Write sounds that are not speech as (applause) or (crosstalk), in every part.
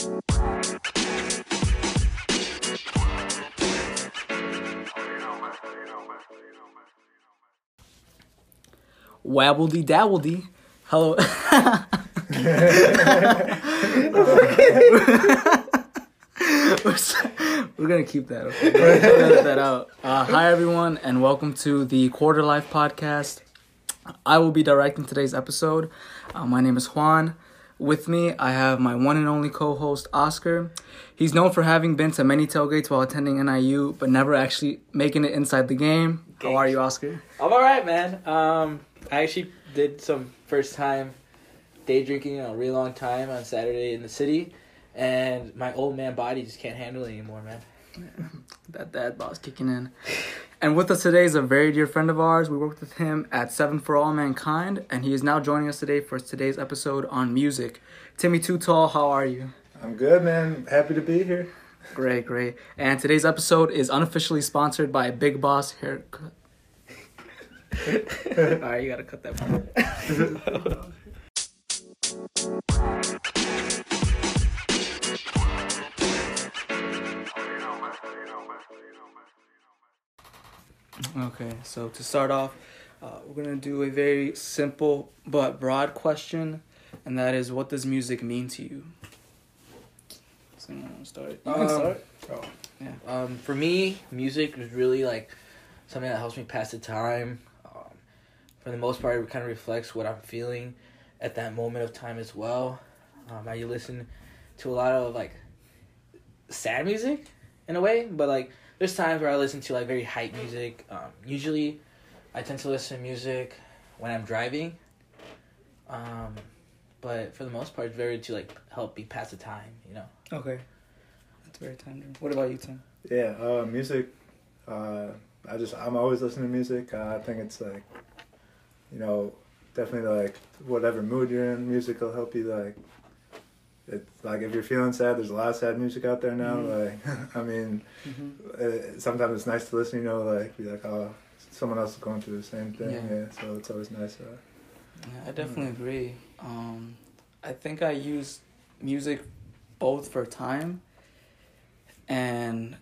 Wabbledy dabbledy. Hello. (laughs) We're gonna keep that. Okay? Edit that out. Uh, hi everyone, and welcome to the Quarter Life Podcast. I will be directing today's episode. Uh, my name is Juan. With me, I have my one and only co-host Oscar. He's known for having been to many tailgates while attending NIU, but never actually making it inside the game. How are you, Oscar? I'm all right, man. Um, I actually did some first time day drinking in a really long time on Saturday in the city, and my old man body just can't handle it anymore, man. (laughs) that dad boss kicking in. And with us today is a very dear friend of ours. We worked with him at Seven for All Mankind, and he is now joining us today for today's episode on music. Timmy Too Tall, how are you? I'm good, man. Happy to be here. Great, great. And today's episode is unofficially sponsored by Big Boss Haircut. (laughs) All right, you gotta cut that part. (laughs) Okay, so to start off, uh, we're gonna do a very simple but broad question, and that is, what does music mean to you? So you wanna start? You can Um, start. Oh. Yeah. Um, for me, music is really like something that helps me pass the time. Um, for the most part, it kind of reflects what I'm feeling at that moment of time as well. Um, I listen to a lot of like sad music in a way, but like there's times where I listen to like very hype music. Um, usually, I tend to listen to music when I'm driving. Um, but for the most part, it's very to like help me pass the time. You know. Okay, that's very tender. What about you, Tim? Yeah, uh, music. Uh, I just I'm always listening to music. Uh, I think it's like, you know, definitely like whatever mood you're in, music will help you like. It's like if you're feeling sad, there's a lot of sad music out there now. Mhm. Like, (laughs) I mean, Mm-hmm. uh, sometimes it's nice to listen. You know, like be like, oh, someone else is going through the same thing. Yeah. Yeah, so it's always nice. Uh, Yeah, I definitely agree. Um, I think I use music both for time and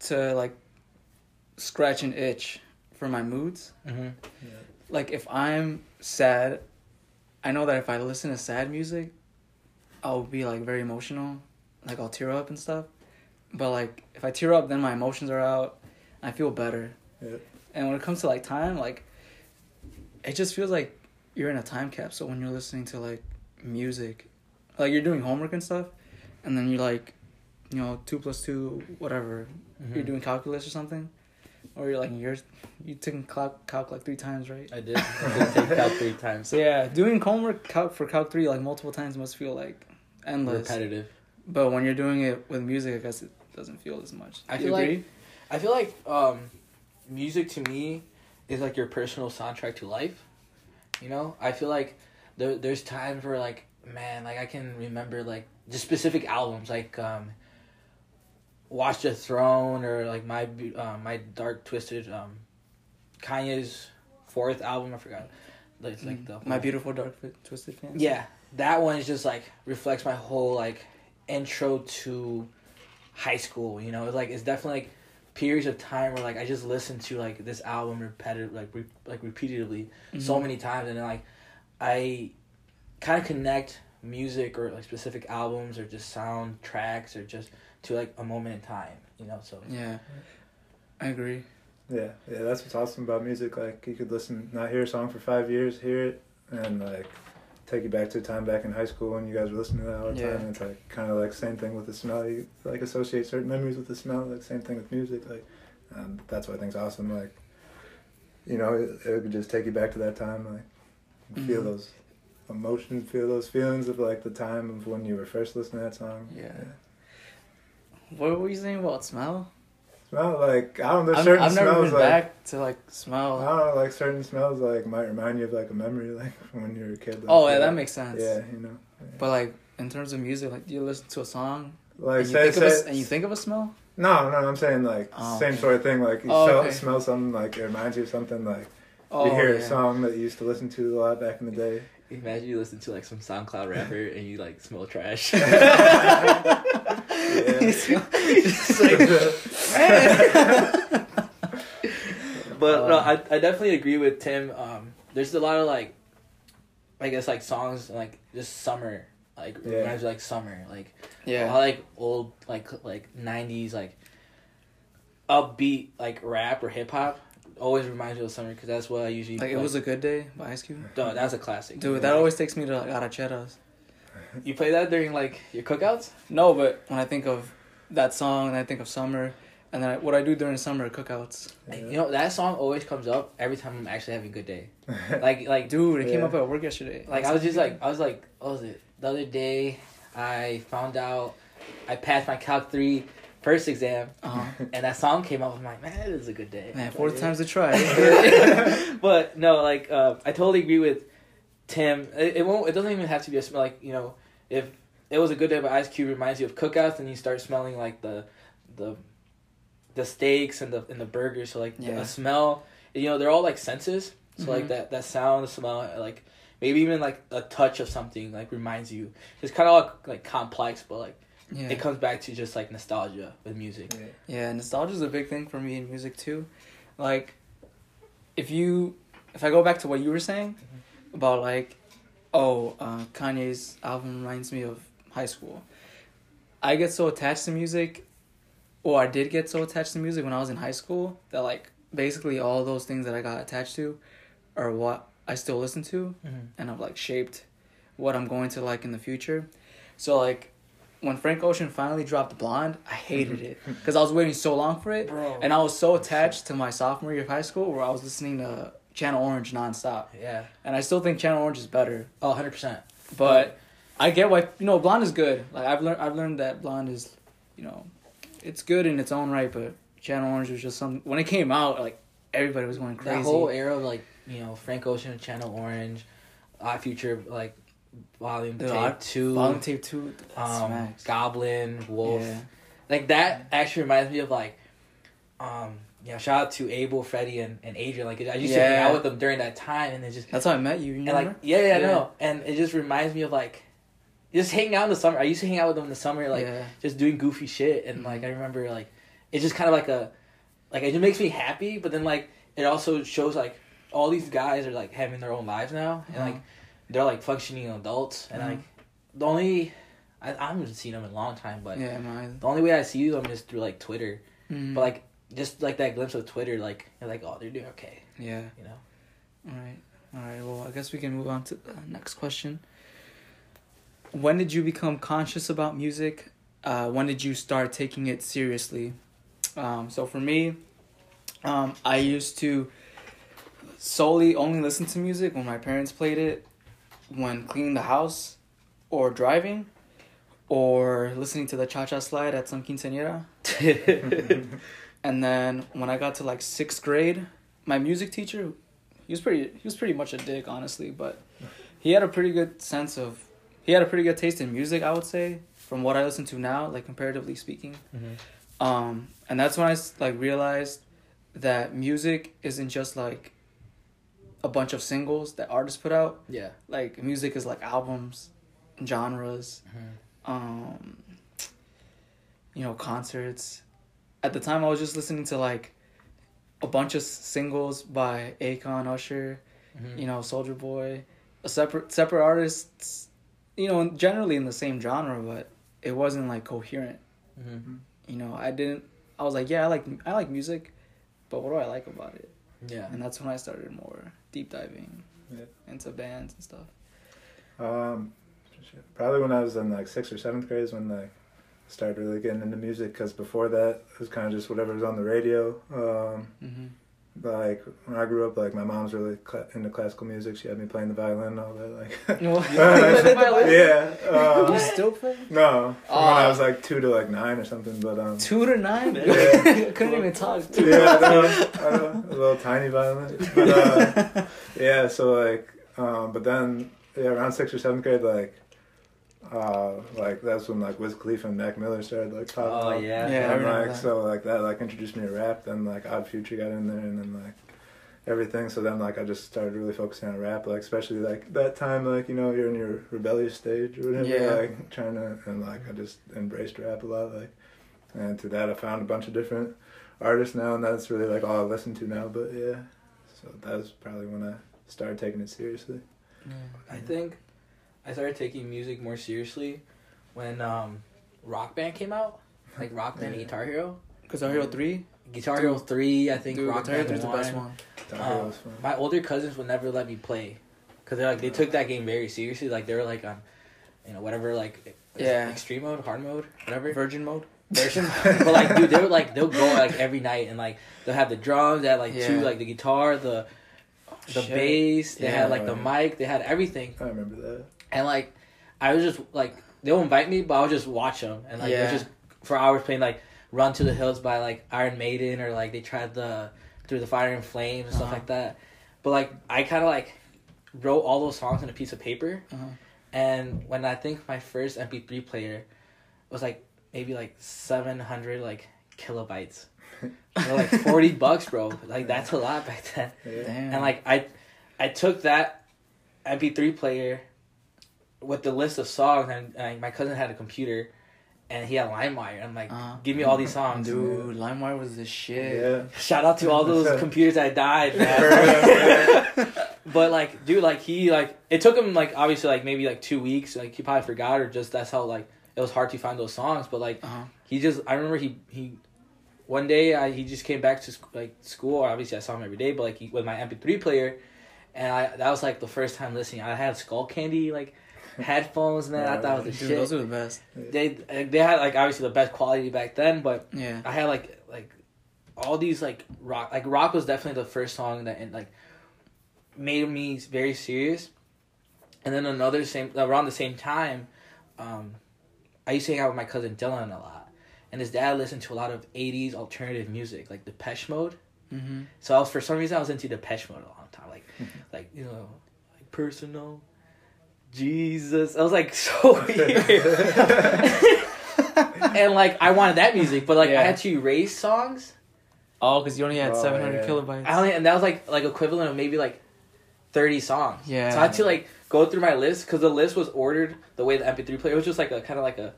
to like scratch an itch for my moods. Mm-hmm. yeah. Like if I'm sad, I know that if I listen to sad music, I'll be like very emotional, like I'll tear up and stuff. But like if I tear up, then my emotions are out. I feel better. Yeah. And when it comes to like time, like it just feels like you're in a time capsule when you're listening to like music. Like you're doing homework and stuff, and then you're like, you know, two plus two, whatever. You're mm-hmm. doing calculus or something, or you're like you're you taking calc, calc like three times, right? I did. I did take out three (laughs) times. So yeah, doing homework calc for calc three like multiple times must feel like endless. Repetitive. But when you're doing it with music, I guess it doesn't feel as much. I feel you like- agree? I feel like um, music to me is like your personal soundtrack to life. You know, I feel like there there's times where like man, like I can remember like just specific albums like um, Watch the Throne or like my uh, my Dark Twisted um, Kanye's fourth album. I forgot. It's like the my beautiful dark twisted fantasy. Yeah, that one is just like reflects my whole like intro to high school. You know, it's like it's definitely like periods of time where like I just listened to like this album repetitive like re- like repeatedly so Mhm. many times, and then like I kind of connect music or like specific albums or just soundtracks or just to like a moment in time. You know, so Yeah, I agree. Yeah, yeah, that's what's awesome about music. Like you could listen, not hear a song for five years, hear it, and like take you back to a time back in high school when you guys were listening to that all the Yeah. time. It's like kind of like same thing with the smell. You like associate certain memories with the smell. Like same thing with music. Like um, that's what I think's awesome. Like you know, it, it could just take you back to that time. Like feel Mhm. those emotions, feel those feelings of like the time of when you were first listening to that song. Yeah. What were you saying about smell? Smell like I don't know. I've, Certain I've never smells been like. back to like smell. I don't know, like certain smells like might remind you of like a memory (laughs) like when you were a kid. Like, Oh yeah, that makes sense. Yeah, you know. Yeah. But like in terms of music, like do you listen to a song like and you, say, think of a, say and you think of a smell? no, no, I'm saying like Oh, same okay. sort of thing. Like you Oh, smell, okay. smell something like it reminds you of something. Like Oh you hear yeah. a song that you used to listen to a lot back in the day. Imagine you listen to like some SoundCloud rapper and you like smell trash. (laughs) Just (laughs) (laughs) like, but no, I, I definitely agree with Tim. Um, there's a lot of like, I guess like songs like just summer, like Yeah. reminds me like summer, like I Yeah. like old like like '90s like upbeat like rap or hip hop. Always reminds me of summer because that's what I usually Like it was a good day by Ice Cube. Duh, that's a classic. Dude, that Like, always takes me to like Arracheras. you play that during like your cookouts. No, but when I think of that song, and I think of summer, and then I, what I do during summer cookouts. You know that song always comes up every time I'm actually having a good day. (laughs) Like like Dude, it came up at work yesterday. like I was just like I was like what was it the other day I found out I passed my Calc three first exam uh and that song came up. I'm like man, it is a good day. man, fourth Like, time's a try. (laughs) but no, like uh, I totally agree with Tim. It, it won't. It doesn't even have to be a smell. Like you know, if it was a good day, but Ice Cube reminds you of cookouts, and you start smelling like the, the, the steaks and the and the burgers. So like Yeah. a smell. You know, they're all like senses. So like Mhm. that that sound, the smell, like maybe even like a touch of something like reminds you. It's kind of like, like complex, but like yeah. it comes back to just like nostalgia with music. Yeah, nostalgia is a big thing for me in music too. Like, if you, if I go back to what you were saying about like, oh, uh, Kanye's album reminds me of high school. I get so attached to music, or I did get so attached to music when I was in high school that like basically all those things that I got attached to, are what I still listen to Mm-hmm. and have like shaped what I'm going to like in the future. So like when Frank Ocean finally dropped Blonde, I hated mm-hmm. it because I was waiting so long for it, Bro. and I was so attached to my sophomore year of high school where I was listening to Channel Orange nonstop, Yeah. and I still think Channel Orange is better. Oh, 100 percent. But I get why you know Blonde is good. Like I've learned, I've learned that Blonde is, you know, it's good in its own right. But Channel Orange was just some when it came out, like everybody was going crazy. That whole era of like you know Frank Ocean, Channel Orange, Odd Future, like Volume Dude, Tape Two, Volume Tape Two, um. Goblin, Wolf. Yeah. Like that actually reminds me of like, um, know, shout out to Abel, Freddie, and, and Adrian. Like I used to hang out with them during that time, and it just That's how I met you. You and remember? like yeah, yeah, I Yeah. know, and it just reminds me of like. Just hanging out in the summer. I used to hang out with them in the summer, like yeah. just doing goofy shit and like I remember like it's just kind of like a like it just makes me happy but then like it also shows like all these guys are like having their own lives now and like. They're like functioning adults and Mhm. like the only I, I haven't seen them in a long time but yeah, the only way I see them is through like Twitter Mm. but like just like that glimpse of Twitter like you're like oh they're doing okay yeah. you know All right. All right. Well, I guess we can move on to the next question. When did you become conscious about music? Uh, when did you start taking it seriously? Um, so for me, um, I used to solely only listen to music when my parents played it, when cleaning the house, or driving, or listening to the cha cha slide at some quinceañera. (laughs) And then when I got to like sixth grade, my music teacher, he was pretty he was pretty much a dick, honestly, but he had a pretty good sense of he had a pretty good taste in music, I would say, from what I listen to now, like comparatively speaking. Um, and that's when I like realized that music isn't just like a bunch of singles that artists put out. yeah Like music is like albums, genres, um, you know, concerts. At the time, I was just listening to like a bunch of singles by Akon, Usher, Mm-hmm. you know, Soulja Boy, a separate separate artists, you know, generally in the same genre, but it wasn't like coherent. Mhm. You know, I didn't. I was like, yeah, I like I like music, but what do I like about it? yeah And that's when I started more deep diving Yeah. into bands and stuff. Um, probably when I was in like sixth or seventh grade is when I started really getting into music. Because before that, it was kind of just whatever was on the radio. Um, hmm like when I grew up, like my mom's really cla into classical music. She had me playing the violin and all that. Like, (laughs) (laughs) You yeah. Um, still play? no, from when I was like two to like nine or something. But um, Two to nine? Yeah. (laughs) Couldn't even talk. yeah, I know, I know, a little tiny violin. But uh, yeah, so like, um, but then yeah, around sixth or seventh grade, like, uh, like that's when like Wiz Khalifa and Mac Miller started like popping oh up. yeah Yeah. And like that. so like that like introduced me to rap. Then like Odd Future got in there, and then like everything. So then like I just started really focusing on rap, like especially like that time, like you know you're in your rebellious stage or whatever, Yeah. like trying to and like I just embraced rap a lot, like, and through that I found a bunch of different artists now, and that's really like all I listen to now. But yeah, so that was probably when I started taking it seriously. I think I started taking music more seriously when um, Rock Band came out, like Rock Band and Guitar Hero. Guitar Hero Three. Guitar Hero Three, I think Dude, Rock Guitar Hero Band 3 is the best 1. Um, Hero was fun. My older cousins would never let me play, cause they're like they took that game very seriously. Like they were like on, you know, whatever like, Yeah. extreme mode, hard mode, whatever Virgin mode. version. (laughs) but like, dude, they were like they'll go like every night and like they'll have the drums, they had like two like the guitar, the the Shit. bass, they Yeah. had like the mic, they had everything, I remember that. And like I was just like they'll invite me, but I'll just watch them and like Yeah. just for hours playing like Run to the Hills by like Iron Maiden or like they tried the Through the Fire and Flames and stuff Uh-huh. like that. But like I kind of like wrote all those songs on a piece of paper, Uh-huh. and when I think my first MP3 player was like maybe like seven hundred like kilobytes, (laughs) like forty bucks, bro. Like that's a lot back then. Yeah. And like I, I took that MP3 player with the list of songs, and, and my cousin had a computer, and he had LimeWire. I'm like, Uh-huh. give me all these songs. Dude, LimeWire was the shit. Yeah. Shout out to all (laughs) those computers that died, man. (laughs) (laughs) but like, dude, like he like it took him like obviously like maybe like two weeks. Like he probably forgot or just that's how like it was hard to find those songs. But like Uh-huh. he just I remember he he one day I, he just came back to sc- like school. Obviously I saw him every day, but like he, with my MP3 player, and I that was like the first time listening. I had Skullcandy like headphones, man. I thought it was the Dude, shit. those are the best. they they had like obviously the best quality back then, but Yeah. I had like like all these like rock like rock was definitely the first song that like made me very serious. And then another same around the same time, um, I used to hang out with my cousin Dylan a lot, and his dad listened to a lot of '80s alternative music like Depeche Mode. Mm-hmm. So I was for some reason I was into Depeche Mode a long time, like (laughs) like you know like personal. Jesus, I was like (laughs) so weird. and like I wanted that music, but like Yeah. I had to erase songs. Oh, because you only had Oh, 700 yeah. kilobytes. I only and that was like like equivalent of maybe like thirty songs. Yeah. So I had to like go through my list because the list was ordered the way the MP3 player was just like a kind of like a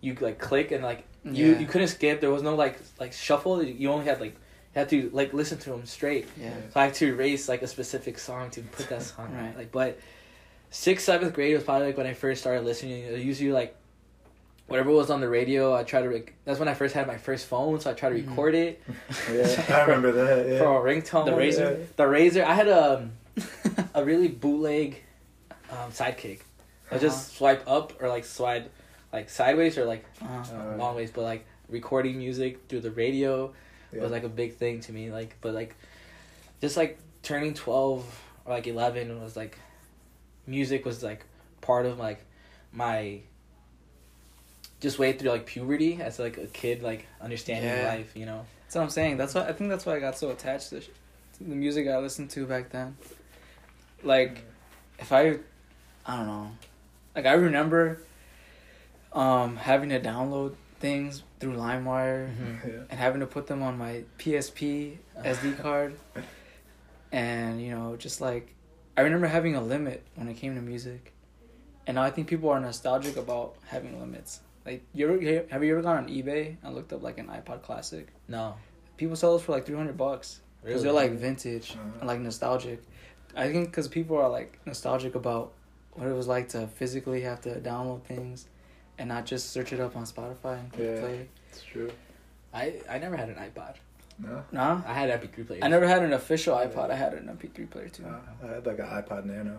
you like click and like you Yeah. you couldn't skip. There was no like like shuffle. You only had like you had to like listen to them straight. yeah. So I had to erase like a specific song to put that song Right. right. Like, but sixth, seventh grade was probably like when I first started listening. I usually like whatever was on the radio. I try to. Rec- that's when I first had my first phone, so I try to Mhm. record it (laughs) Yeah, I (laughs) remember that. Yeah. for a ringtone. The Razor? The razor. I had a a really bootleg um, sidekick. I Uh-huh. just swipe up or like swipe like sideways or like Uh-huh. uh, long ways, but like recording music through the radio Yeah. was like a big thing to me. Like, but like, just like turning twelve or like eleven was like, music was like part of like my. Just way through like puberty as like a kid, like understanding Yeah. life, you know. That's what I'm saying. That's why I think that's why I got so attached to, sh- to the music I listened to back then. Like, if I, I don't know, like I remember, um, having to download things through LimeWire Yeah. and having to put them on my PSP SD card, (laughs) and you know, just like I remember having a limit when it came to music, and now I think people are nostalgic about having limits. Like, you ever have you ever gone on eBay and looked up like an iPod Classic? No, People sell those for like three hundred bucks because really. they're like vintage Uh-huh. and like nostalgic. I think because people are like nostalgic about what it was like to physically have to download things and not just search it up on Spotify and Yeah. play. It's true. I I never had an iPod. No. No? I had MP3 players. I never had an official iPod. I had an MP3 player too. Uh, I had like an iPod Nano.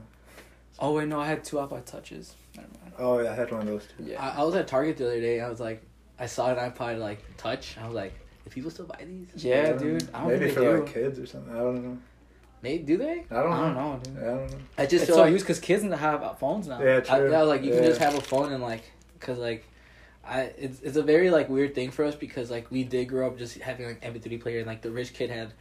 Oh wait, no, I had two iPod touches. Never mind. Oh yeah, I had one of those too. Yeah. I, I was at Target the other day. I was like, I saw an iPod like Touch. I was like, do people still buy these? yeah, Um, dude. I don't Maybe think for they do. like kids or something. I don't know. Maybe do they? I don't know. I don't know, dude. Yeah, I don't know. I just It's feel so like, used because kids don't have phones now. Yeah, I, true. yeah, like you can just have a phone and like, cause like, I it's it's a very like weird thing for us because like we did grow up just having like MP3 player and like the rich kid had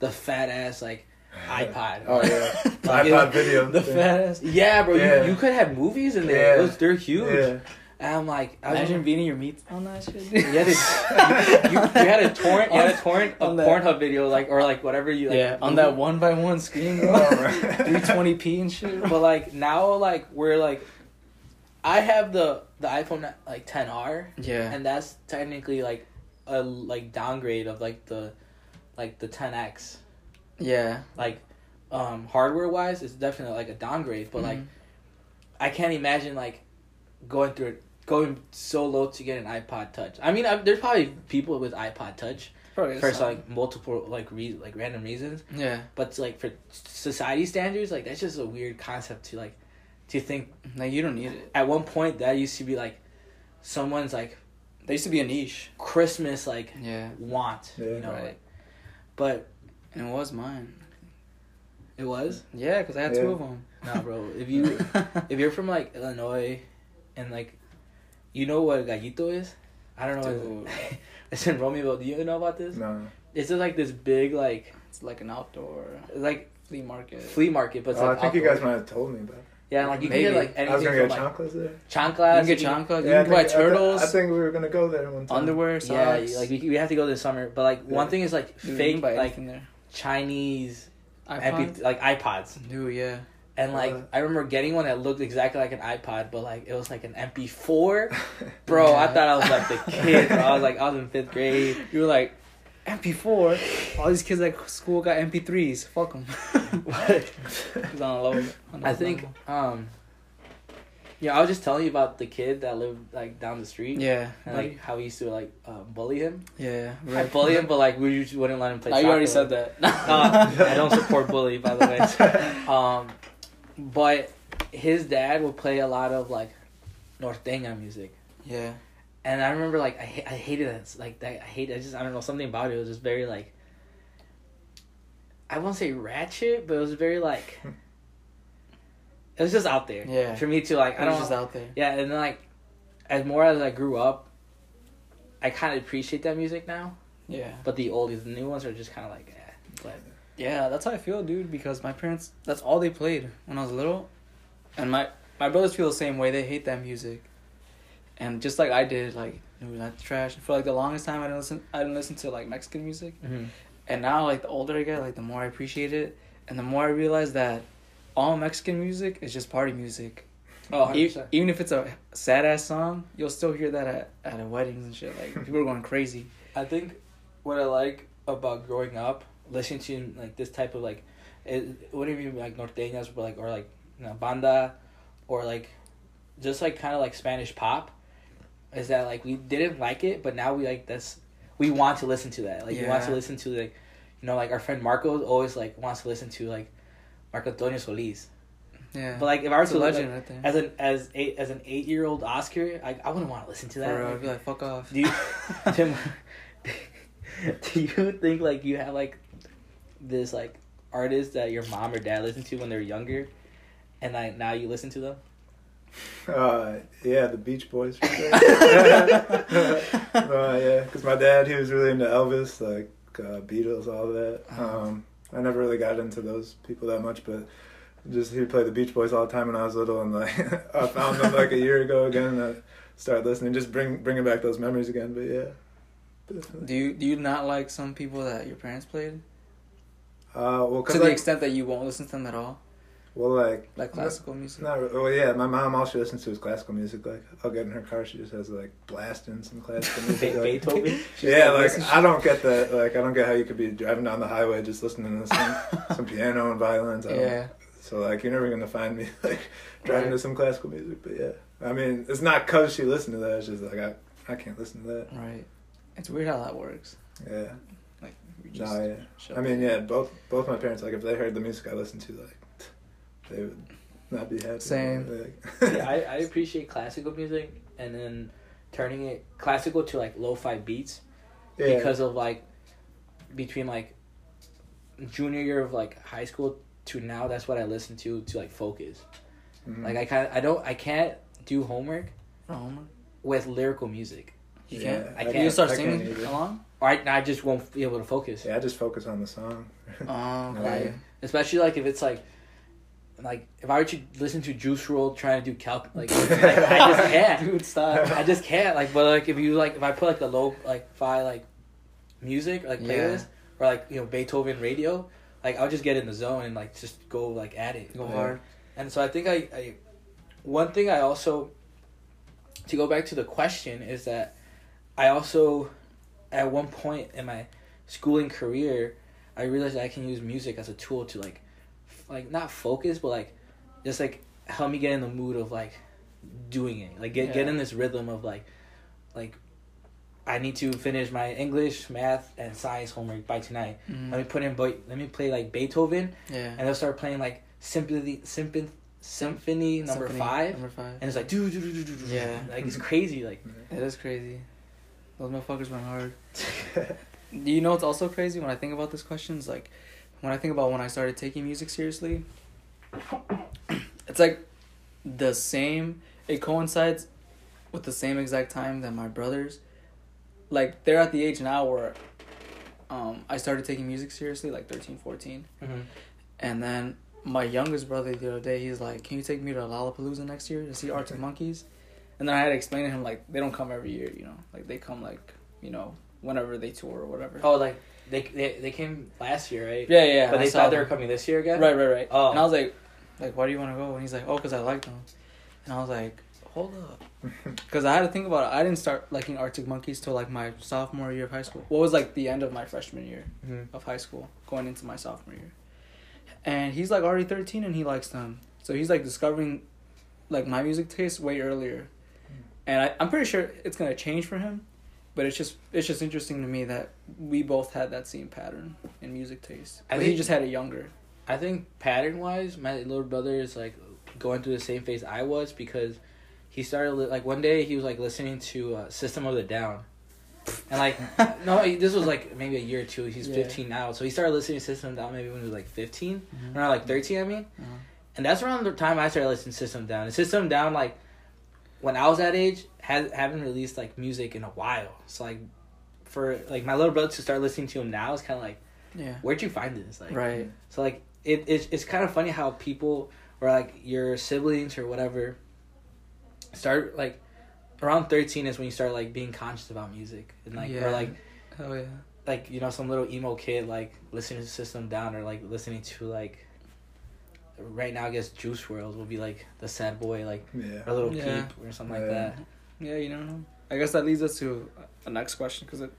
the fat ass like (laughs) iPod. Oh yeah, (laughs) Like, iPod it- video. the thing. fat ass. Yeah, bro. Yeah. You, you could have movies in there. Yeah. Those they're huge. Yeah. And I'm like, I was Imagine beating your meat on that shit. (laughs) you had, a, you, you had a torrent, you had a torrent of that- Pornhub video, like or like whatever you like. yeah, on that one by one screen, bro. 320p and shit. But like now, like we're like, I have the the iPhone like 10R, Yeah. and that's technically like a like downgrade of like the like the 10X. Yeah. Like, um, hardware wise, it's definitely like a downgrade. But like, Mhm. I can't imagine like going through it, going so low to get an iPod Touch. I mean, I, there's probably people with iPod Touch Probably for some- like multiple like re- like random reasons. Yeah. But like for society standards, like that's just a weird concept to like to think. Like you don't need it. At one point, that used to be like someone's like There used to be a niche. Christmas like Yeah. want, Yeah. you know. Right. Like, but And it was mine. it was Yeah, because I had two of them. nah, bro. If you (laughs) if you're from like Illinois, and like, you know what a gallito is? I don't know. Dude. What, (laughs) listen, Romeo, do you know about this? no. It's just like this big like It's like an outdoor like flea market. flea market, but it's Oh, like I think you guys might have told me about it. Yeah, like you Maybe. can get like I was anything gonna from get like chocolates there. chanclas. You can get chanclas. You Yeah, I can buy think- I thi- turtles, I, think we were gonna go there one time. underwear, socks. Yeah, like we, we have to go this summer. But like one thing is like Dude, fake can buy like anything there. Chinese iPod. MP, like iPods, Dude, yeah. and like Uh. I remember getting one that looked exactly like an iPod, but like it was like an MP4. (laughs) Bro, I thought I was like the kid. Bro. I was like I was in fifth grade. (laughs) You were like, MP4. All these kids at school got MP3s. Fuck them. On a low. on I think um. Yeah, I was just telling you about the kid that lived like down the street. Yeah. And like how we used to like uh, bully him. yeah. I bully him, but like we just wouldn't let him play. Oh, you already said that. (laughs) Uh, I don't support bully, by the way. (laughs) Um, but his dad would play a lot of like norteña music, Yeah. And I remember like I I hated it. Like that, I hate. I just I don't know something about it. It was just very like. I won't say ratchet, but it was very like. (laughs) It was just out there. Yeah. For me to like, I I don't. It was just out there. Yeah, and then like, as more as I grew up, I kind of appreciate that music now. Yeah. But the oldies, the new ones are just kind of like, eh. But Yeah, that's how I feel, dude. Because my parents, that's all they played when I was little, and my my brothers feel the same way. They hate that music, and just like I did, like dude, that's trash. For like the longest time, I didn't listen. I didn't listen to like Mexican music, mm-hmm. and now like the older I get, like the more I appreciate it, and the more I realize that all Mexican music is just party music. oh, E- 100%. even if it's a sad ass song, you'll still hear that at at a weddings and shit. Like people are going crazy. I think what I like about growing up, listening to like this type of like, it wouldn't even be like norteñas, but like or like you know, banda, or like, just like kind of like Spanish pop, is that like we didn't like it, but now we like that's we want to listen to that. Like we want to listen to like, you know, like our friend Marco always like wants to listen to like, Marco Antonio Solis. Yeah, But like if I were a to legend like, right as an as eight as an eight year old Oscar, I I wouldn't want to listen to that. Like, I'd be like, fuck off. do you, (laughs) Tim, (laughs) do you think like you have like this like artist that your mom or dad listened to when they were younger, and like now you listen to them? (laughs) Uh, yeah, the Beach Boys. For sure. (laughs) (laughs) uh, yeah, because my dad he was really into Elvis, like uh, Beatles, all that. Um, I never really got into those people that much, but just he would play the Beach Boys all the time when I was little, and like I found them like a year ago again, and I started listening, just bring bringing back those memories again. But yeah. definitely. Do you do you not like some people that your parents played Uh, well, to the extent that you won't listen to them at all, well, like like classical music? Not re- well, yeah. My mom all she listens to is classical music. Like I'll get in her car, she just has like blasting some classical (laughs) music. Be- like- Beethoven. (laughs) yeah, like I don't get that. Like I don't get how you could be driving down the highway just listening to some, (laughs) some piano and violins. I don't- Yeah, So like you're never gonna find me like driving Right. to some classical music. But yeah, I mean it's not cause she listened to that. It's just like I I can't listen to that. right. It's weird how that works. Yeah. Like, we No, yeah. I mean, yeah. Both both my parents like if they heard the music I listened to, like they would not be happy. Same. Like, (laughs) yeah, I, I appreciate classical music, and then turning it classical to like lo-fi beats yeah. because of like between like junior year of like high school to now. That's what I listen to to like focus. Mhm. Like I kind I don't I can't do homework For homework? with lyrical music. You Yeah, can't. I You can't- start I singing along. Or I, I just won't be able to focus. Yeah, I just focus on the song. Oh, (laughs) Right. okay. Especially like if it's like like if I were to listen to Juice WRLD trying to do calc like, like (laughs) I just can't. (laughs) Dude, stop. I just can't. Like, but like if you like if I put like the low like fi like music like Yeah. playlist or like you know Beethoven radio, like I'll just get in the zone and like just go like at it. Go Yeah. hard. And so I think I, I one thing I also to go back to the question is that I also at one point in my schooling career I realized I can use music as a tool to like f- like not focus but like just like help me get in the mood of like doing it like get get in this rhythm of like like I need to finish my English, math, and science homework by tonight. Mhm. Let me put in, Be- let me play like Beethoven, Yeah. and they'll start playing like symphony symphony symphony number Symphony five Number five. and it's like do do do do do do Yeah. like it's crazy like (laughs) It is crazy. Those motherfuckers went hard. (laughs) Do you know what's also crazy when I think about this question? Is like when I think about when I started taking music seriously. It's like the same. It coincides with the same exact time that my brothers, like they're at the age now where, um, I started taking music seriously, like 13, 14. And then my youngest brother the other day, he's like, "Can you take me to Lollapalooza next year to see Arctic Monkeys?" And then I had to explain to him like they don't come every year, you know, like they come like you know whenever they tour or whatever. oh like they they, they came last year right yeah, yeah. but I they thought they were them. coming this year again Right, right, right. Oh. And I was like, like, why do you want to go? And he's like, oh, cause I like them. And I was like, hold up, (laughs) cause I had to think about it. I didn't start liking Arctic Monkeys till like my sophomore year of high school. What was like the end of my freshman year. Mhm. of high school, going into my sophomore year. And he's like already 13 and he likes them. So he's like discovering like my music taste way earlier. And I, I'm pretty sure it's gonna change for him. But it's just it's just interesting to me that we both had that same pattern in music taste. I But he just had it younger. I think pattern wise, my little brother is like going through the same phase I was because he started li- like one day he was like listening to uh, System of the Down, and like (laughs) no, he- this was like maybe a year or two. He's Yeah. fifteen now, so he started listening to System of the Down maybe when he was like 15 Mhm. or like thirteen. I mean, Uh-huh. and that's around the time I started listening to System Down. And System Down like when I was that age had haven't released like music in a while. So like for like my little brother to start listening to him now is kind of like Yeah. where'd you find this like Right. so like it it's it's kind of funny how people or like your siblings or whatever start like around 13 is when you start like being conscious about music and like Yeah. or like Oh yeah. like you know some little emo kid like listening to System Down or like listening to like right now I guess Juice WRLD will be like the sad boy like yeah. or little Yeah. peep or something like that. Yeah, you don't know. I guess that leads us to the next question because it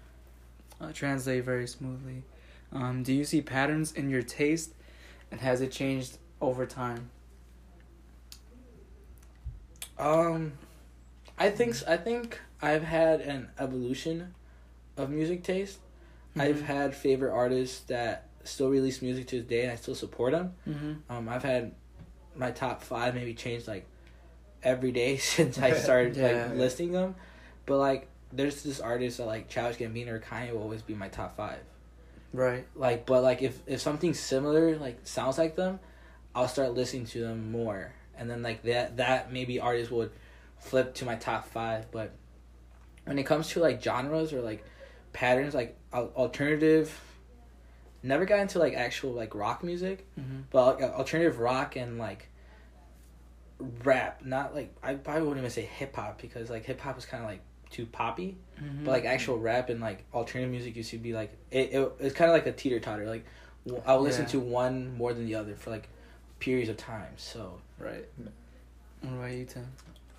uh, translates very smoothly. Um, do you see patterns in your taste, and has it changed over time? Um, I think s- I think I've had an evolution of music taste. I've Mhm. had favorite artists that still release music to this day, and I still support them. Mm-hmm. Um, I've had my top five maybe change like every day (laughs) since I started Yeah. like listing them, but like there's this artist that like Childish Gambino or Kanye will always be my top five. Right. Like, but like if if something similar like sounds like them, I'll start listening to them more, and then like that that maybe artist would flip to my top five. But when it comes to like genres or like patterns, like alternative, never got into like actual like rock music, Mm-hmm. but like, alternative rock and like rap, not like I probably wouldn't even say hip hop because like hip hop is kind of like too poppy. Mm-hmm. But like actual rap and like alternative music used to be like it, it it's kind of like a teeter totter. Like w- I'll listen Yeah. to one more than the other for like periods of time. So right. What about you, Tim?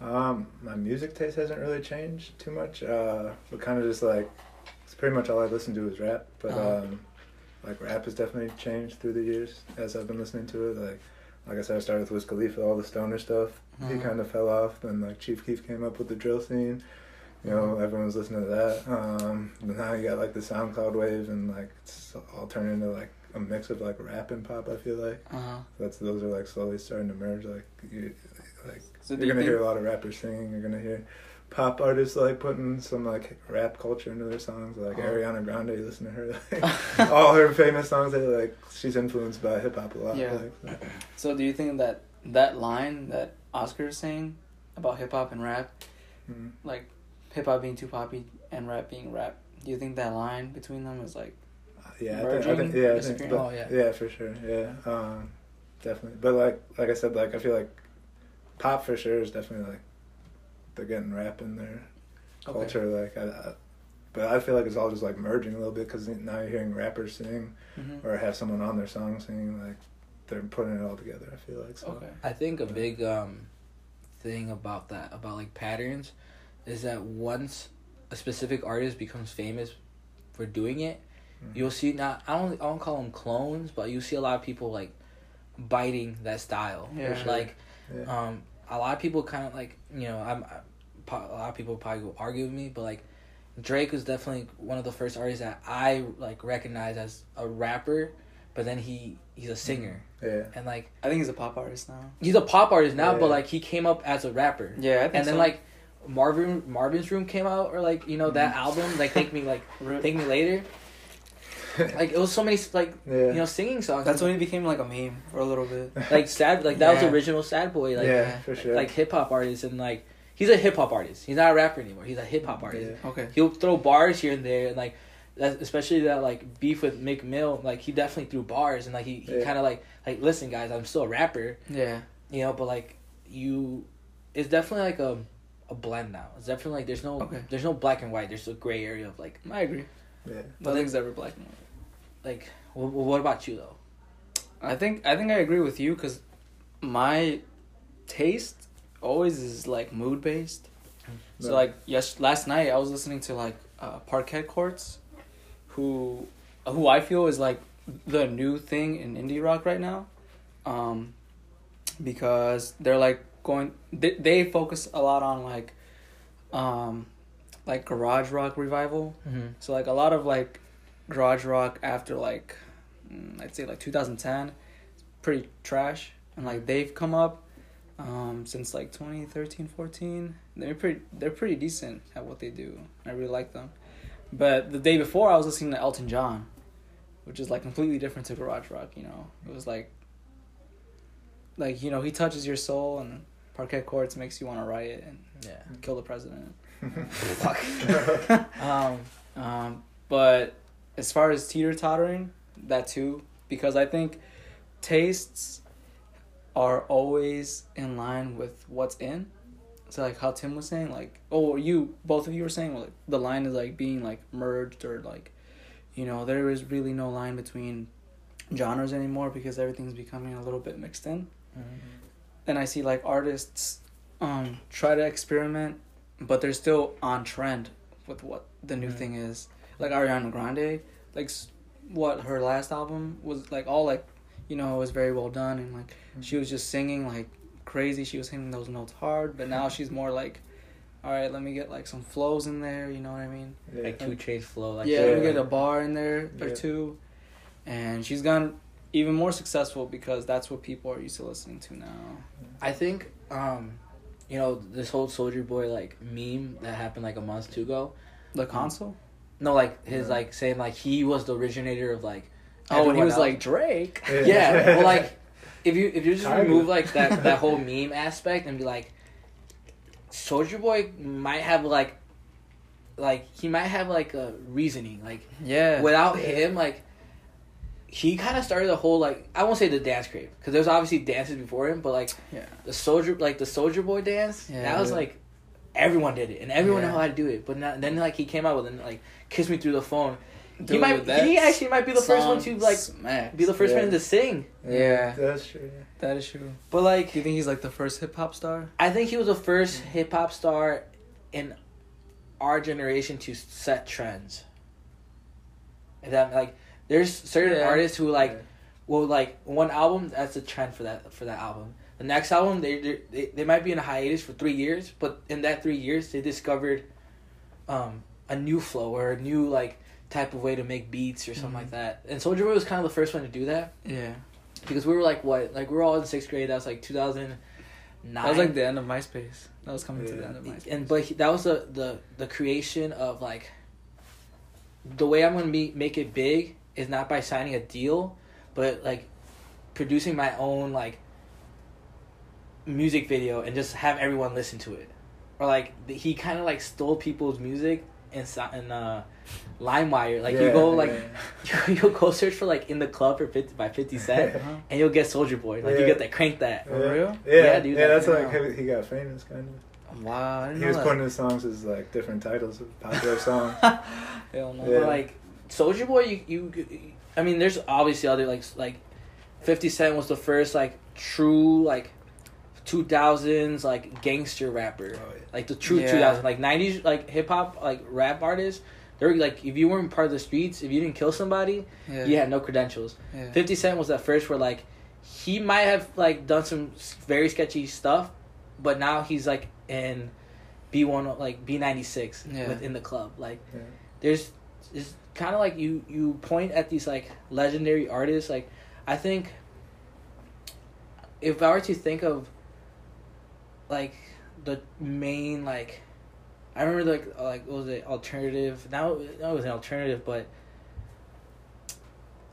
Um, my music taste hasn't really changed too much. Uh, but kind of just like it's pretty much all I listen to is rap. But Uh-huh. um, like rap has definitely changed through the years as I've been listening to it. Like like I said, I started with Wiz Khalifa, all the stoner stuff. He Uh-huh. kind of fell off. Then like Chief Keef came up with the drill scene. You know, everyone was listening to that. Um, but now you got like the SoundCloud wave, and like it's all turned into like a mix of like rap and pop. I feel like Uh huh. that's those are like slowly starting to merge. Like you, like so you're you gonna think? hear a lot of rappers singing. You're gonna hear pop artists like putting some like rap culture into their songs. Like Oh. Ariana Grande, you listen to her. (laughs) Like, all her famous songs, they like she's influenced by hip hop a lot. Yeah. Like, so. (clears throat) So do you think that that line that Oscar is saying about hip hop and rap, Mhm. like hip hop being too poppy and rap being rap, do you think that line between them is like Yeah, I think, I think yeah, I think, but, Oh, yeah. yeah, for sure, yeah. Um, definitely. But like like I said, like I feel like pop for sure is definitely like they're getting rap in their Okay. culture. Like, I, I, but I feel like it's all just like merging a little bit because now you're hearing rappers sing Mhm. or have someone on their song singing. Like they're putting it all together. I feel like so. Okay. I think a big um, thing about that, about like patterns, is that once a specific artist becomes famous for doing it, Mhm. you'll see not I don't I don't call them clones, but you see a lot of people like biting that style. Yeah. Sure. Like Yeah. um, a lot of people kind of like you know I'm I, po- a lot of people probably will argue with me, but like Drake was definitely one of the first artists that I like recognized as a rapper, but then he he's a singer yeah. and like I think he's a pop artist now. he's a pop artist now, Yeah. but like he came up as a rapper. Yeah, I think and then so. like Marvin Marvin's Room came out, or like you know that Mhm. album, like Thank Me like (laughs) Rip. Thank Me Later. (laughs) Like it was so many like yeah. you know singing songs. That's when he became like a meme for a little bit. (laughs) like sad like that was original Sad Boy like yeah, for sure. like hip hop artist and like he's a hip hop artist. He's not a rapper anymore. He's a hip hop artist. Yeah. Okay. He'll throw bars here and there and like that, especially that like beef with Meek Mill. Like he definitely threw bars and like he, he Yeah. kind of like like listen guys, I'm still a rapper. Yeah. you know but like you it's definitely like a a blend now it's definitely like there's no Okay. there's no black and white there's a gray area of like I agree. yeah. Nothing's ever black and white. Like what, what about you though I think I think I agree with you because my taste always is like mood based. So like yes, last night I was listening to like uh, Parquet Courts, who who I feel is like the new thing in indie rock right now, um, because they're like going they, they focus a lot on like, um, like garage rock revival. mm-hmm. So like a lot of like garage rock after like mm, I'd say like 2010, it's pretty trash. And like they've come up um, since like 2013, 14. They're pretty they're pretty decent at what they do. I really like them. But the day before I was listening to Elton John, which is like completely different to garage rock, you know. It was like like you know, he touches your soul and Parquet Courts makes you want to riot and yeah kill the president. (laughs) fuck (laughs) (laughs) um Um, but as far as teeter tottering, that too, because I think tastes are always in line with what's in. So like how Tim was saying, like oh you both of you were saying like the line is like being like merged or like, you know there is really no line between genres anymore because everything's becoming a little bit mixed in and I see like artists um try to experiment, but they're still on trend with what the new Mhm. thing is. Like Ariana Grande, like what her last album was like all like, you know, it was very well done and like she was just singing like crazy. She was hitting those notes hard, but now she's more like, all right, let me get like some flows in there. You know what I mean? yeah. like 2 Chainz flow like yeah, Yeah. let me get a bar in there or Yeah. two, and she's gotten even more successful because that's what people are used to listening to now. I think um you know this whole Soulja Boy like meme that happened like a month two ago The console. No like his Yeah. like saying like he was the originator of like Oh, and he was else. like Drake. yeah well (laughs) like if you if you just Tiger. remove like that that whole (laughs) meme aspect and be like Soulja Boy might have like like he might have like a reasoning like Yeah. without Yeah. him like he kind of started the whole like i won't say the dance crave because there's obviously dances before him but like yeah. the soldier like the Soulja Boy dance Yeah. that was like everyone did it and everyone Yeah. knew how to do it but not, then like he came out with it like kiss me through the phone he might he actually might be the first one to like smacks. be the first Yeah. one to sing Yeah. That's true. yeah. That is true. but like Do you think he's like the first hip hop star? I think he was the first hip hop star in our generation to set trends. If that like, there's certain Yeah. artists who like Yeah. will like one album that's a trend for that for that album. The next album they they they, might be in a hiatus for three years, but in that three years they discovered um a new flow or a new like type of way to make beats or something Mhm. like that. And Soulja Boy was kind of the first one to do that Yeah. because we were like what like we were all in sixth grade. That was like two thousand nine. That was like the end of MySpace. That was coming to the end of MySpace. and but he, that was the, the the creation of like the way I'm gonna be make it big is not by signing a deal, but like producing my own like music video and just have everyone listen to it, or like he kind of like stole people's music in Si- in uh, LimeWire. Like you go like yeah. (laughs) you'll go search for like in the club for 50 by Fifty (laughs) Cent, Uh-huh. and you'll get Soulja Boy. Like you get that crank that. For real? Yeah, Yeah, yeah, dude, that's that- like he, he got famous kind of. Wow, I didn't He know was that. putting his songs as like different titles of popular (laughs) songs. Hell no. Yeah. But like Soulja Boy, you, you I mean, there's obviously other like like Fifty Cent was the first like true like two thousands like gangster rapper. Oh, yeah. Like the true Yeah. two thousand like nineties like hip hop like rap artists. They're like if you weren't part of the streets, if you didn't kill somebody, Yeah. you had no credentials. yeah. Fifty Cent was that first where like he might have like done some very sketchy stuff, but now he's like in B one like B ninety six Yeah. within the club. Like Yeah. there's it's kind of like you you point at these like legendary artists. Like I think if I were to think of like the main like I remember like like what was it alternative now no it was an alternative but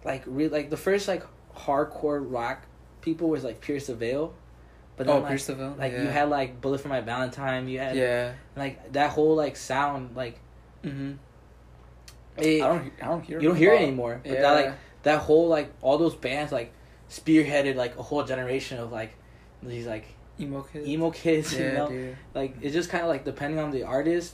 like re- like the first like hardcore rock people was like Pierce the Veil but then oh, like, Pierce the Veil. like yeah. you had like Bullet for My Valentine you had Yeah. like that whole like sound like Mm-hmm. it, I don't. I don't hear. you don't hear it anymore but Yeah. that like that whole like all those bands like spearheaded like a whole generation of like these like emo kids. emo kids Yeah, you know dude. like it's just kind of like depending on the artist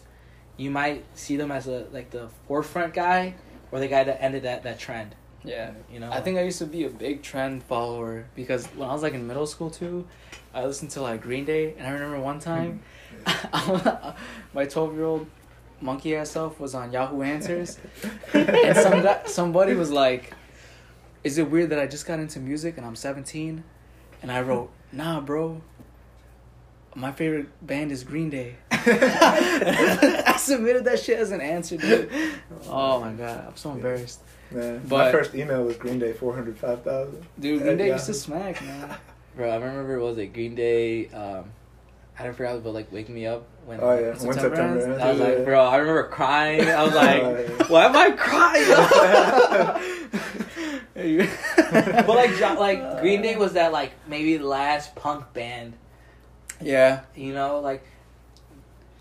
you might see them as a like the forefront guy or the guy that ended that that trend Yeah. you know I think I used to be a big trend follower because when I was like in middle school too, I listened to like Green Day, and I remember one time, (laughs) my twelve year old monkey ass self was on Yahoo Answers, (laughs) and some guy, somebody was like, "Is it weird that I just got into music and I'm 17?" And I wrote, "Nah, bro. My favorite band is Green Day." (laughs) (laughs) I submitted that shit as an answer, dude. Oh my god, I'm so embarrassed. Man, my first email was Green Day four hundred five thousand. Dude, Green Day Yeah. used to smack, man. (laughs) bro i remember what was it green day um i don't forget but like wake me up when Oh yeah, September September. ends? I was yeah. like, bro, I remember crying. I was like, Oh, yeah. why am I crying? but like, like Green Day was that like maybe last punk band, yeah, you know, like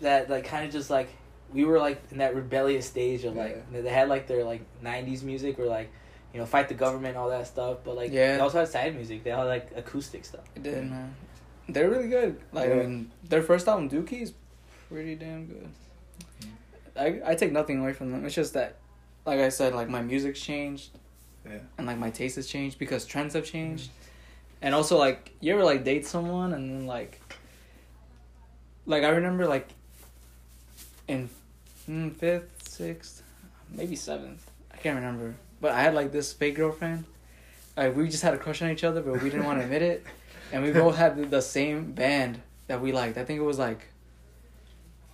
that like kind of just like we were like in that rebellious stage of like they had like their like '90s music where like you know fight the government all that stuff, but like Yeah. they also had sad music. They had like acoustic stuff. it did, man. They're really good. Like, I mean, their first album, Dookie, is pretty damn good. I I take nothing away from them. It's just that, like I said, like my music's changed Yeah. and like my taste has changed because trends have changed, mm-hmm. and also like you ever like date someone and then like, like I remember like, in mm, fifth, sixth, maybe seventh, I can't remember, but I had like this fake girlfriend. Like we just had a crush on each other, but we didn't want to admit it, (laughs) and we both had the, the same band that we liked. I think it was like,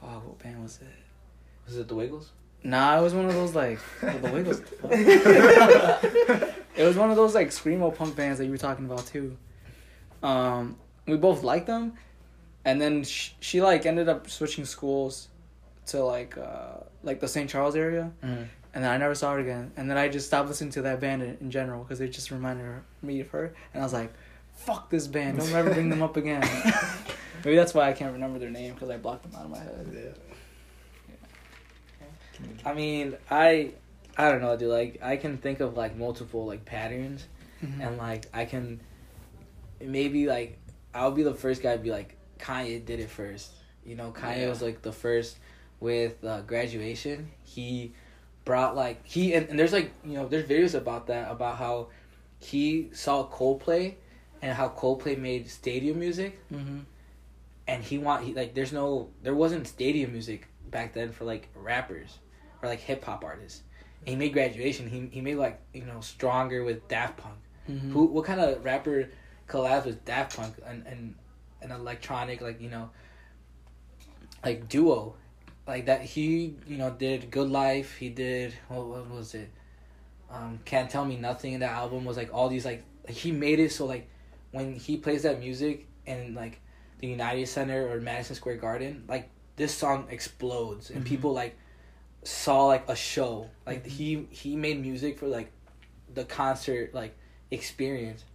oh, what band was it? Was it the Wiggles? Nah, it was one of those like well, the Wiggles. (laughs) it was one of those like screamo punk bands that you were talking about too. Um, we both liked them, and then she, she like ended up switching schools to like uh like the St. Charles area, Mm-hmm. and then I never saw her again. And then I just stopped listening to that band in, in general because it just reminded her, me of her, and I was like, "Fuck this band! Don't ever bring them up again." (laughs) Maybe that's why I can't remember their name because I blocked them out of my head. Yeah. I mean, I I don't know, dude. Like, I can think of like multiple like patterns, and like I can maybe like I'll be the first guy to be like Kanye did it first. You know, Kanye Yeah. was like the first with uh, graduation. He brought like he and, and there's like you know there's videos about that about how he saw Coldplay and how Coldplay made stadium music Mm-hmm. and he want he like there's no there wasn't stadium music back then for like rappers or like hip hop artists. And he made graduation. He he made like you know stronger with Daft Punk. Mm-hmm. Who what kind of rapper collabs with Daft Punk and and an electronic like you know like duo like that he you know did Good Life. He did what, what was it? Um, Can't Tell Me Nothing. In that album was like all these like he made it so like when he plays that music in like the United Center or Madison Square Garden, like this song explodes and Mhm. people like saw like a show. Like Mhm. he he made music for like the concert like experience,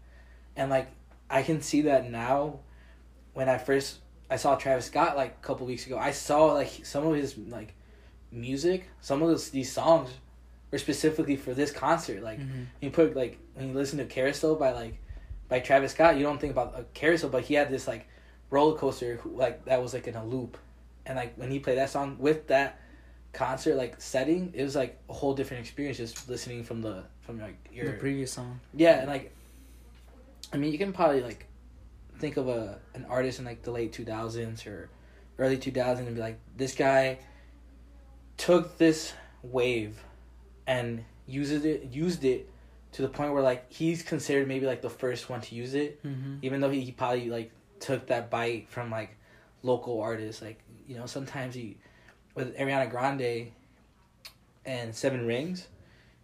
and like I can see that now. When I first I saw Travis Scott like a couple weeks ago, I saw like some of his like music, some of those, these songs were specifically for this concert. Like Mhm. you put like when you listen to Carousel by like by Travis Scott, you don't think about a carousel, but he had this like roller coaster like that was like in a loop, and like when he played that song with that concert like setting, it was like a whole different experience just listening from the from like your the previous song. yeah, and like, I mean, you can probably like think of a an artist in like the late two thousands or early two thousands and be like, this guy took this wave and uses it used it to the point where like he's considered maybe like the first one to use it, Mm-hmm. even though he, he probably like took that bite from like local artists. Like you know, sometimes he with Ariana Grande and Seven Rings,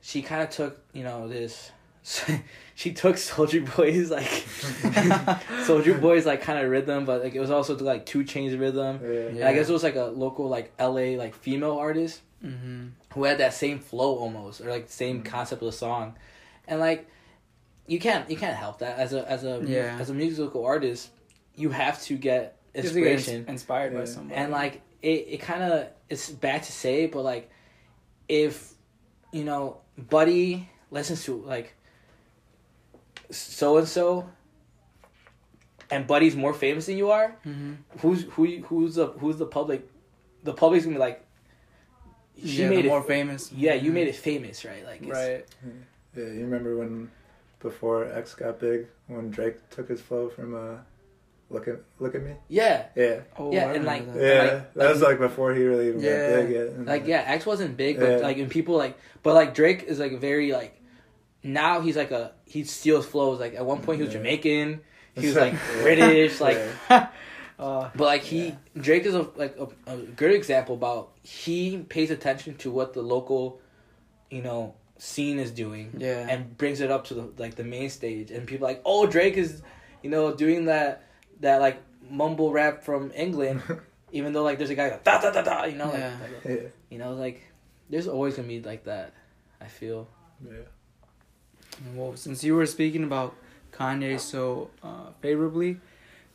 she kind of took you know this. (laughs) she took Soulja Boy's like (laughs) Soulja Boy's like kind of rhythm, but like it was also like 2 Chainz rhythm. Yeah. And I guess it was like a local like L.A. like female artist Mm-hmm. who had that same flow almost or like same concept of the song, and like you can't you can't help that as a as a Yeah. as a musical artist, you have to get Inspiration. inspiration inspired by someone and like it, it kind of it's bad to say but like if you know buddy listens to like so and so and buddy's more famous than you are hmm who's who who's the who's the public the public's gonna be like she yeah, made it more famous. yeah you Mhm. made it famous right like it's, right. Yeah, you remember when before X got big when Drake took his flow from uh, look at look at me. yeah Yeah, Oh, Yeah, I and, remember like- that. yeah, like- that was like before he really even Yeah. got big yet. And, like yeah x wasn't big but Yeah. like and people like but like drake is like very like now he's like a he steals flows like at one point he was Yeah. jamaican (laughs) he was like british like Yeah. (laughs) Uh, But like he Yeah. Drake is a like a, a good example about he pays attention to what the local, you know, scene is doing yeah. and brings it up to the like the main stage and people are like oh Drake is, you know, doing that that like mumble rap from England, (laughs) even though like there's a guy like, da da da da you know like, Yeah. like, yeah, you know like there's always gonna be like that. I feel yeah. Well, since you were speaking about Kanye so uh, favorably,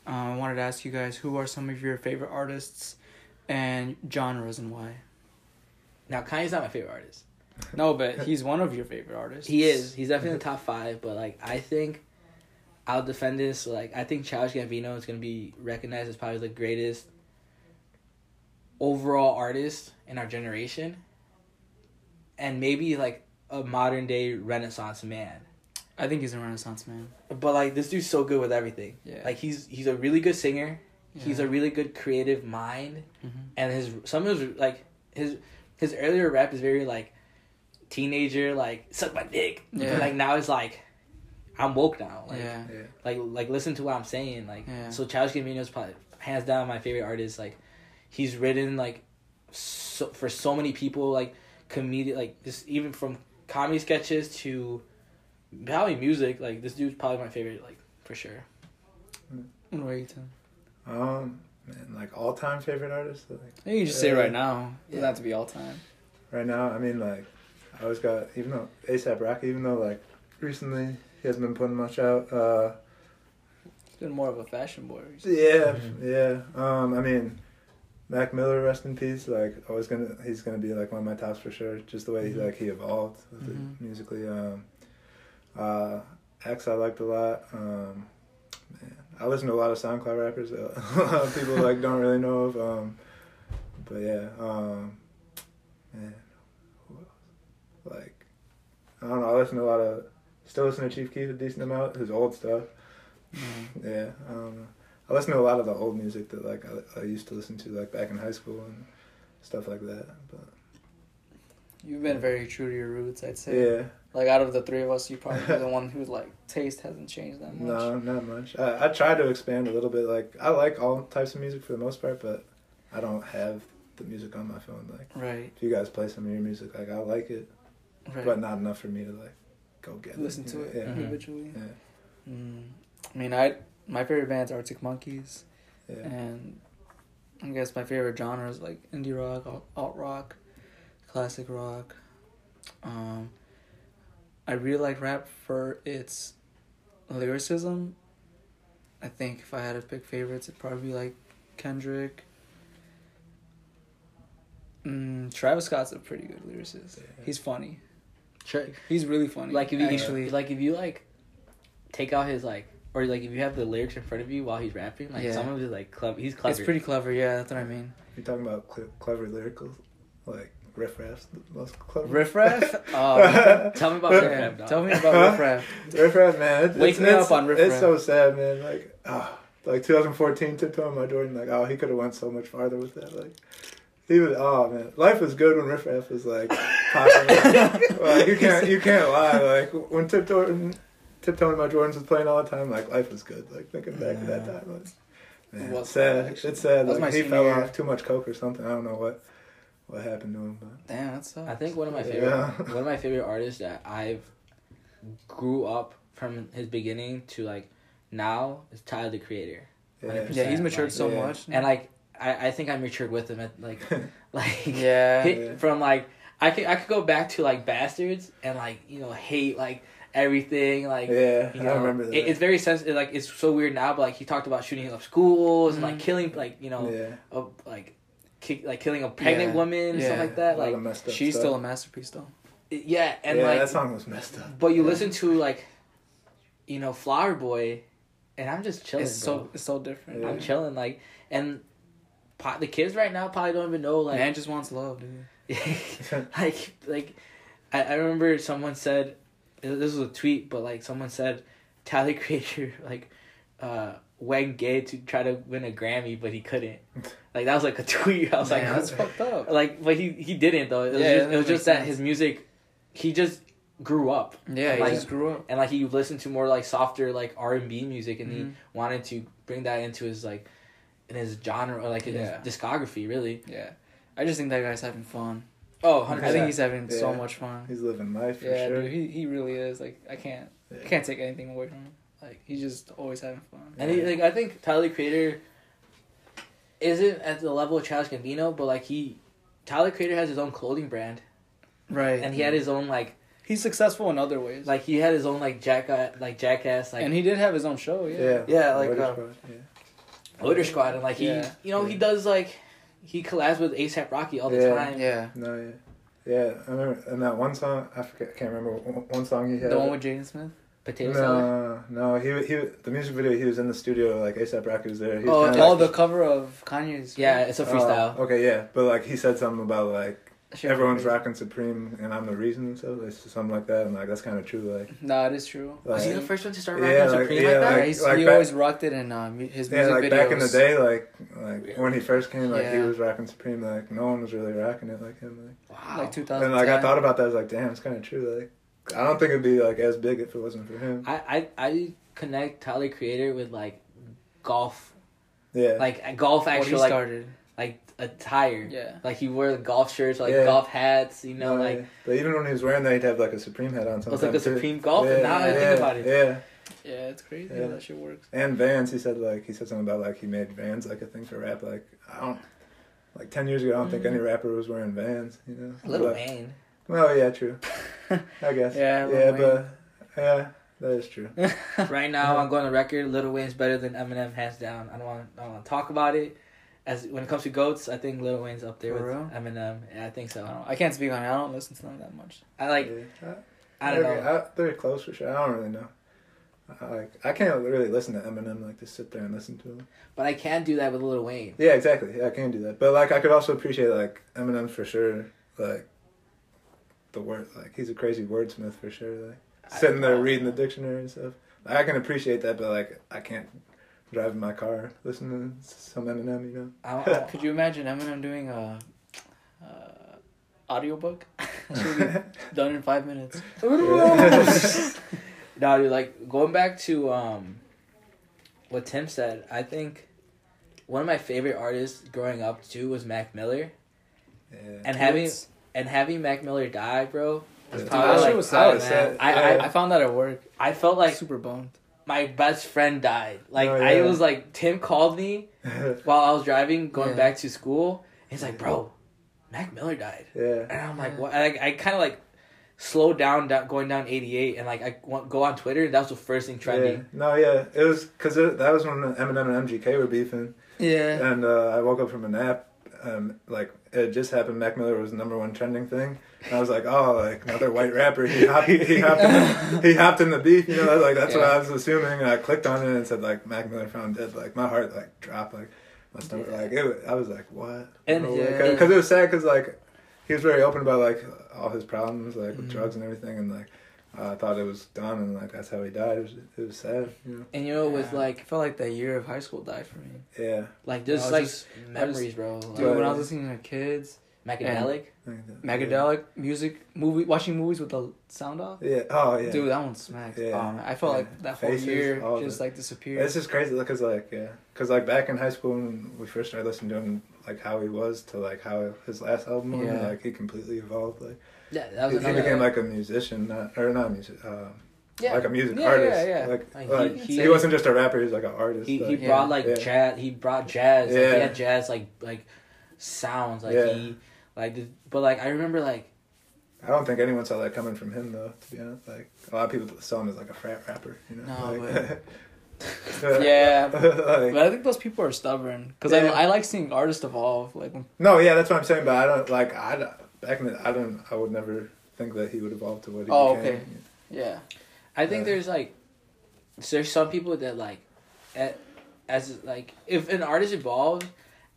uh, I wanted to ask you guys who are some of your favorite artists and genres and why. now Kanye's not my favorite artist. No, but he's one of your favorite artists. He is. He's definitely in the top five, but like I think I'll defend this. Like I think Childish Gambino is gonna be recognized as probably the greatest overall artist in our generation, and maybe like a modern day Renaissance man. I think he's a Renaissance man. But like this dude's so good with everything. Yeah. Like he's he's a really good singer. Yeah. He's a really good creative mind, Mhm. and his some of his like his his earlier rap is very like teenager like suck my dick. Yeah. But, like now it's like I'm woke now. Like yeah. yeah. like like listen to what I'm saying. Like Yeah. so Childish Gambino is probably hands down my favorite artist. Like he's written like so for so many people like comedian like just even from comedy sketches to probably music. Like this dude's probably my favorite like for sure. What about you, Tim? Um, man, like all time favorite artist. Like You can just say right now. It doesn't have to be all time. right now, I mean, like I always got even though ASAP Rocky, even though like recently he hasn't been putting much out. Uh, It's been more of a fashion boy. yeah, Mhm. yeah. Um, I mean, Mac Miller, rest in peace. Like always gonna, he's gonna be like one of my tops for sure. Just the way he Mhm. like he evolved with Mhm. it musically. Um, uh, X I liked a lot. Um, man, I listen to a lot of SoundCloud rappers. that (laughs) a lot of people like don't really know of. Um, but yeah, um, man, who else? Like, I don't know. I listen to a lot of. Still listen to Chief Keef a decent amount. His old stuff. Mhm. Yeah, I don't know. I listen to a lot of the old music that like I, I used to listen to like back in high school and stuff like that. But You've been very true to your roots, I'd say. yeah, Like out of the three of us, you probably the (laughs) one whose like taste hasn't changed that much. no, not much. I, I try to expand a little bit. Like I like all types of music for the most part, but I don't have the music on my phone. Like Right. if you guys play some of your music, like I like it, Right. but not enough for me to like go get Listen it. to it Yeah, individually. yeah, Mm. I mean, I my favorite band's Arctic Monkeys, yeah. and I guess my favorite genre is like indie rock, alt- alt rock, classic rock. Um, I really like rap for its lyricism. I think if I had to pick favorites, it'd probably be like Kendrick, Mm, Travis Scott's a pretty good lyricist. He's funny. Sure. He's really funny. Like if you actually, like if you like take out his like or like if you have the lyrics in front of you while he's rapping, like Yeah. some of his like clever. He's clever. it's pretty clever. Yeah, that's what I mean. You're talking about cle clever lyrical, like riff raffs, the most clever. Riff Raff. (laughs) Oh, Tell me about. Riff Raff, dog. Tell me about Riff Raff. (laughs) riff raff, man. It's, Wake it's, me it's, up on Riff raff. It's so sad, man. Like, ah, like 2014, tiptoeing my door and Like, oh, he could have went so much farther with that. Like, he was. Oh man, life was good when Riff Raff was like (laughs) popular. like, you can't, you can't lie. Like when tiptoeing, tiptoeing my Jordans was playing all the time. Like life was good. Like thinking back to that time. Like, man, It it's was sad. actually. It's sad. That Like he fell year. off too much coke or something. I don't know what what happened to him, but. Damn, that sucks. I think one of my favorite Yeah. favorite (laughs) one of my favorite artists that I've grew up from his beginning to like now is Tyler the Creator. Yeah, Yeah, he's matured Like, so yeah. much. And like I, I think I matured with him at like (laughs) like yeah, hit- Yeah. from like I could I could go back to like bastards and like you know hate like everything like yeah, you I remember that. It, it's very sensitive. Like it's so weird now, but like he talked about shooting up schools and like Mhm. killing like you know yeah, a, like ki- like killing a pregnant Yeah. woman and Yeah. stuff like that. a lot Like of up she's stuff. still a masterpiece though. yeah, and yeah, like that song was messed up. but you Yeah. listen to like you know Flower Boy, and I'm just chilling. It's bro. so it's so different. Yeah. I'm chilling like and. po- The kids right now probably don't even know like Man just wants love, dude. (laughs) like like I, I remember someone said this was a tweet but like someone said Tyler (laughs) Creator like uh went gay to try to win a Grammy but he couldn't (laughs) like that was like a (laughs) tweet I was Man, like that's fucked up. like but he he didn't though it was Yeah, just, that it was just that his music he just grew up Yeah, he Like- just grew up. and like he listened to more like softer like R and B music and Mhm. he wanted to bring that into his like in his genre or like in Yeah. his discography really Yeah, I just think that guy's having fun. Oh 100%. I think he's having so much fun. He's living life for Yeah, sure. dude, he he really is. Like I can't Yeah. can't take anything away from him. Like he's just always having fun. And he, like I think Tyler the Creator isn't at the level of Childish Gambino, but like he, Tyler the Creator has his own clothing brand, Right, and he had his own like he's successful in other ways. like he had his own like jack like jackass like and he did have his own show. Yeah, Yeah, Yeah, like, Motor uh, Squad, yeah. Loiter Squad, and like he Yeah. you know he does like he collabs with ASAP Rocky all the Yeah. time. yeah. No, yeah, yeah. I remember in that one song. I forget. I can't remember one one song he had. The one with Jaden Smith. Potato salad. no, no. He he the music video. He was in the studio. Like ASAP Rocky was there. He was Oh, kinda Oh, like- the cover of Kanye's. Yeah, it's a freestyle. Oh, okay, yeah, but like he said something about like Shit, everyone's crazy. rocking Supreme and I'm the reason So. It's something like that, and like that's kind of true. Like, Nah, it is true. Was he the first one to start Yeah, rapping like- Supreme yeah, like that? like- he's, like he back- always rocked it in um, his music yeah, like videos. back in the day, like like when he first came, like he was rocking Supreme. Like no one was really rocking it like him. Like, wow. like 2010. and like I thought about that. I was like, damn, it's kind of true. Like, I don't think it'd be like as big if it wasn't for him. I, I I connect Tyler Creator with like golf, Yeah, like golf actually he like started. like attire. Yeah. Like he wore the golf shirts, like Yeah. golf hats, you know, No, like. But even when he was wearing that, he'd have like a Supreme hat on. Sometimes. it was Sometimes like a. Supreme golf. Yeah, now I think about it. Yeah, Yeah, it's crazy Yeah. how that shit works. and Vans. He said like he said something about like he made Vans like a thing for rap. Like I don't. Like ten years ago, I don't think Mhm. any rapper was wearing Vans. You know. Little But- Wayne. Well, yeah, true. (laughs) I guess. Yeah, Lil yeah, Wayne. but yeah, that is true. (laughs) right now, I'm going to record. Little Wayne's better than Eminem, hands down. I don't want. I don't want to talk about it. As when it comes to goats, I think Little Wayne's up there For with real? Eminem. Yeah, I think I, so. don't. I can't speak on it. I don't listen to them that much. I like. Yeah. I don't they're, know. I, they're close for sure. I don't really know. I, like I can't really listen to Eminem like just sit there and listen to him. But I can do that with Little Wayne. Yeah, exactly. Yeah, I can do that. But like I could also appreciate like Eminem for sure. Like the word, like he's a crazy wordsmith for sure. Like sitting there reading the dictionary and stuff. Like, I can appreciate that, but like I can't drive in my car listening to some Eminem. You I don't, I Could you imagine Eminem doing a, uh audiobook? Should be know. done in five minutes. (laughs) no, dude, like going back to um, what Tim said. I think one of my favorite artists growing up too was Mac Miller, yeah. and having It's- and having Mac Miller die, bro. Was Yeah. probably that like, shit was I sad, was man. sad. I- Yeah. I found that at work. I felt like super bummed. My best friend died. Like Oh, I was like Tim called me (laughs) while I was driving going Yeah. back to school. He's like, bro, Mac Miller died, yeah. and I'm like, Yeah. what? I, I kind of like slowed down, down going down 88, and like I went, go on Twitter, that was the first thing Yeah. trending. No, yeah. It was because that was when Eminem and MGK were beefing. Yeah. And uh, I woke up from a nap, um, like it just happened. Mac Miller was the number one trending thing, and I was like, oh, like another white rapper. He hopped, he hopped, in, (laughs) he hopped in the beef. You know, like that's what I was assuming. And I clicked on it and said like Mac Miller found dead. Like my heart like dropped. Like my stomach. Yeah. Like it. was- I was like, what? And- Yeah. because it was sad. Because like he was very open about like all his problems, like with Mhm. drugs and everything, and like. uh, I thought it was done, and like that's how he died. It was, it was sad, you know. And you know, with Yeah. like I felt like that year of high school died for me. Yeah, like just like just- memories, bro. Like, Dude, when I was listening to kids, Macadelic. like that. Macadelic music, movie, watching movies with the sound off. Yeah. Oh yeah. Dude, that one smacked. Yeah. Oh, man, I felt Yeah. like that whole Faces, year just it. like disappeared. It's just crazy because like yeah, because like back in high school when we first started listening to him, like how he was to like how his last album, Yeah. like he completely evolved. Like Yeah, that was he, he became like a musician, not or not a music, uh, yeah. like a music Yeah, artist. yeah, yeah. Like, Like, like, he- he, he- wasn't just a rapper; he was like an artist. he he like, Yeah. brought like Yeah. jazz. He brought jazz. Like, Yeah. he had jazz like like sounds. Like Yeah. he like. the- But like I remember like I don't think anyone saw that coming from him though. To be honest, like a lot of people saw him as like a frat rapper. You know. No, like, (laughs) Yeah, (laughs) like, but I think those people are stubborn because Yeah. I, I like seeing artists evolve. Like, no, yeah, that's what I'm saying. But I don't like I back in the, I don't I would never think that he would evolve to what he Oh, became. okay. yeah, I think Yeah. there's like there's some people that like at, as like if an artist evolves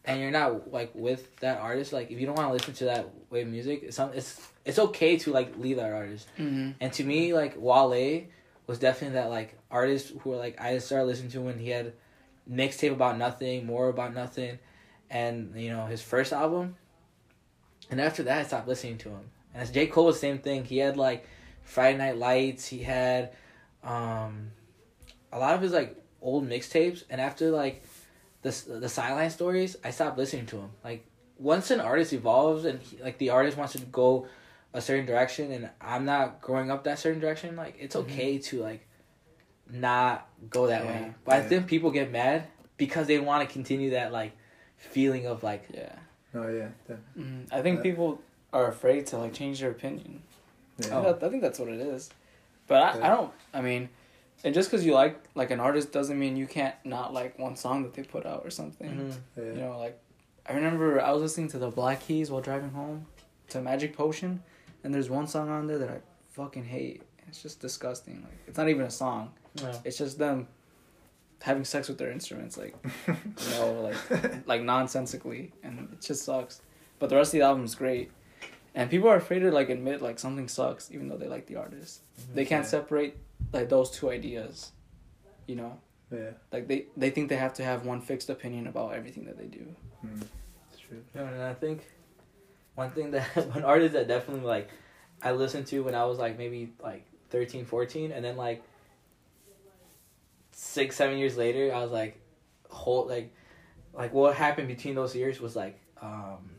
and you're not like with that artist like if you don't want to listen to that way of music it's it's it's okay to like leave that artist. Mm-hmm. and to me like Wale was definitely that like artist who like I started listening to when he had mixtape about nothing more about nothing and you know his first album. And after that I stopped listening to him. And as J. Cole was the same thing. He had like Friday Night Lights. He had um a lot of his like old mixtapes. And after like the the sideline stories I stopped listening to him like once an artist evolves and he, like the artist wants to go a certain direction and I'm not growing up that certain direction like it's Mhm. okay to like not go that Yeah. way but I think people get mad because they want to continue that like feeling of like yeah. Oh yeah. that- mm I think Uh, people are afraid to like change their opinion. yeah. I, I think that's what it is. But I, I don't. I mean, and just because you like like an artist doesn't mean you can't not like one song that they put out or something. mhm. yeah. You know, like I remember I was listening to the Black Keys while driving home to Magic Potion, and there's one song on there that I fucking hate. It's just disgusting. Like it's not even a song. Yeah. It's just them having sex with their instruments, like (laughs) you know, like like nonsensically, and it just sucks. But the rest of the album is great, and people are afraid to like admit like something sucks, even though they like the artist. They can't Yeah. separate like those two ideas. You know, yeah. like they they think they have to have one fixed opinion about everything that they do. Mm. It's true. No, and I think one thing that (laughs) one artist that definitely like I listened to when I was like maybe like 13, 14 and then like six, seven years later I was like whole like like what happened between those years was like um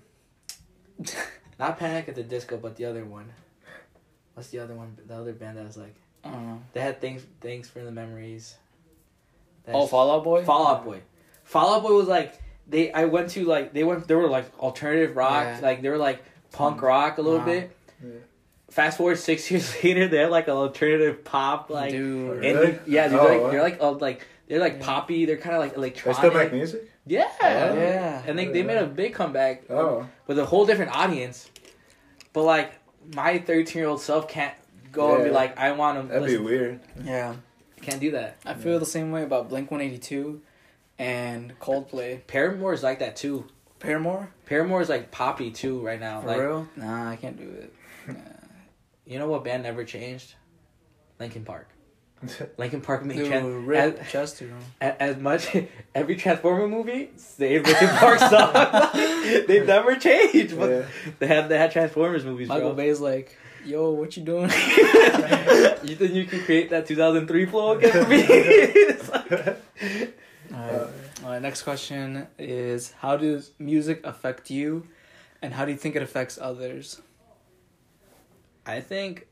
(laughs) not Panic at the Disco but the other one. What's the other one? The other band that was like I don't know. they had things things for the memories. Oh, That's- Fallout Boy. Fallout Boy. Fallout Boy was like they. I went to like they went. They were like alternative rock. Yeah. Like they were like punk rock a little Wow. bit. Yeah. Fast forward six (laughs) years later, they had like an alternative pop. Like Dude. and Really? yeah, dude, Oh, they're like wow. they're like uh, like they're like Yeah. poppy. They're kind of like They electronic. still make music. Yeah. Oh. Yeah. And they they made a big comeback Oh. with a whole different audience. But like my thirteen year old self can't go and be like, I want to. That'd be weird. Yeah. Can't do that. I feel the same way about Blink One Eighty Two, and Coldplay. Paramore is like that too. Paramore. Paramore is like poppy too right now. For like real? Nah, I can't do it. Nah. (laughs) you know what band never changed? Linkin Park. (laughs) Linkin Park made Dude, tran- rip as, Chester. a- as much (laughs) every Transformer movie saved Linkin Park song. (laughs) they never changed, but Yeah. they had they had Transformers movies, Michael bro. Bay's like, yo, what you doing? you think you can create that 2003 flow again for me? It's like- Alright. Alright, next question is How does music affect you, and how do you think it affects others? I think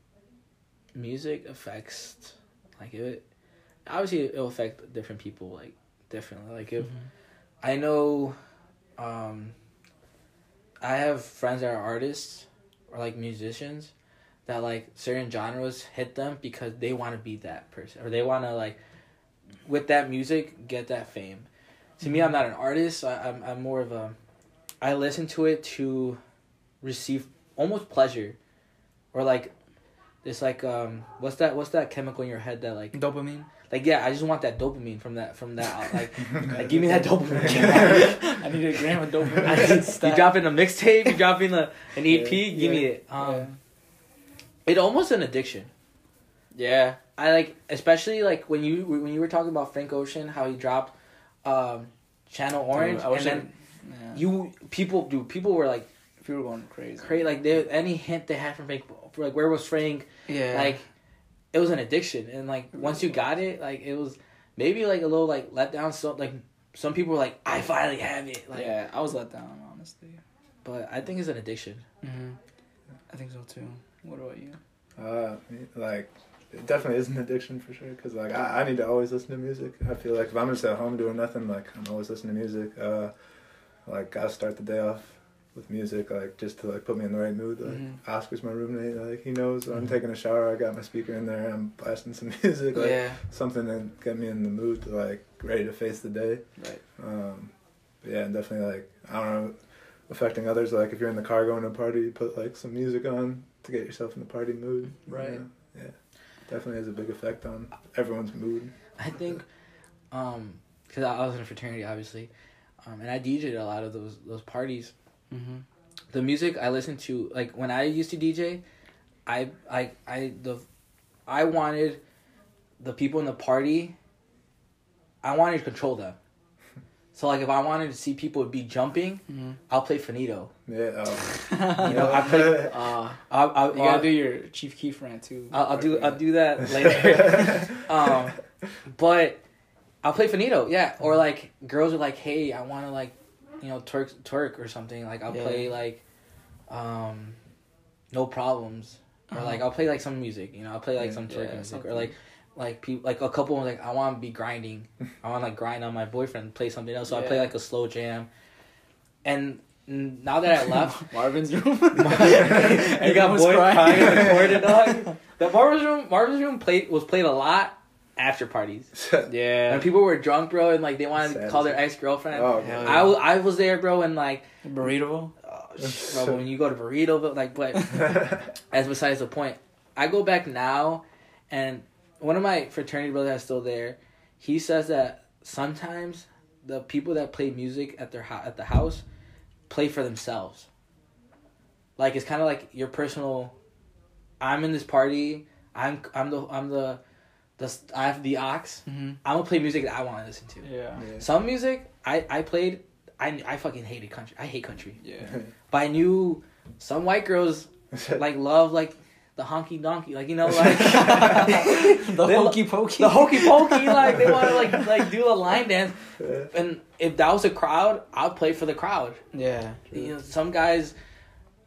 music affects like it. Obviously, it'll affect different people like differently. Like if I know, um, I have friends that are artists or like musicians that like certain genres hit them because they want to be that person or they want to like with that music get that fame. To me, I'm not an artist. I, I'm I'm more of a I listen to it to receive almost pleasure, or like, it's like um, what's that? What's that chemical in your head that like Dopamine. like yeah? I just want that dopamine from that from that (laughs) like like give me that (laughs) dopamine. I (laughs) need a gram of dopamine. need- you Stat. dropping a mixtape, you dropping a an EP, Yeah. give me it. Um, yeah. it almost an addiction. yeah. I like especially like when you when you were talking about Frank Ocean, how he dropped um, Channel Orange, I wish and then yeah. you people do people were like people were going crazy. crazy like they any hint they had from Frank like where was Frank Yeah. like it was an addiction and like once you got it like it was maybe like a little like let down so like some people were like I finally have it like yeah, I was let down honestly. but I think it's an addiction Mm-hmm. I think so too. What about you? Uh, like, it definitely is an addiction for sure. Cause like I, I need to always listen to music. I feel like if I'm just at home doing nothing, like I'm always listening to music. Uh, like I start the day off with music, like just to like put me in the right mood. Like Mhm. Oscar's my roommate. Like he knows when I'm taking a shower. I got my speaker in there. I'm blasting some (laughs) music. Like yeah. something to get me in the mood to like ready to face the day. Right. Um, but yeah, and definitely like I don't know, affecting others. Like if you're in the car going to a party, you put like some music on to get yourself in the party mood. you Right. know? Yeah. Definitely has a big effect on everyone's mood. I think um because I I was in a fraternity obviously um, and I DJed a lot of those those parties Mm-hmm. the music I listened to, like when I used to DJ, I I I the I wanted the people in the party. I wanted to control them. (laughs) So like if I wanted to see people be jumping, Mm-hmm. I'll play Faneto. Yeah. Oh. (laughs) You know, I play. (laughs) uh, I'll, I'll, you gotta do your Chief Keef rant too. I'll, I'll do I'll do that later. um, but I'll play Faneto, yeah. Or like girls are like, hey, I want to like, you know, twerk twerk or something. Like I'll Yeah. play like, um, no problems. Or Uh-huh. like I'll play like some music, you know. I'll play like some twerk Yeah, music or like. Like people, like a couple, like I want to be grinding. I want to like grind on my boyfriend, play something else. So I play like a slow jam. And now that I (laughs) left, Marvin's room. (laughs) you (laughs) got boy crying. crying in the corner, dog. The Marvin's room, Marvin's room played was played a lot after parties. (laughs) yeah. When people were drunk, bro, and like they wanted to call their ex girlfriend. Oh, Hell God. I, I was there, bro, and like, Burrito. oh, sh- bro, when you go to Burrito, like, but (laughs) as besides the point. I go back now, and one of my fraternity brothers that's still there. He says that sometimes the people that play music at their ho- at the house play for themselves. Like it's kind of like your personal. I'm in this party. I'm I'm the I'm the, the I have the aux. Mm-hmm. I'm gonna play music that I want to listen to. Yeah. Yeah. Some music I I played. I I fucking hated country. I hate country. Yeah. (laughs) But I knew some white girls (laughs) like love like the honky donkey, like you know, like (laughs) the They- hokey pokey. the hokey pokey, like they want to like like do a line dance. Yeah. And if that was a crowd, I'll play for the crowd. Yeah. You know, some guys,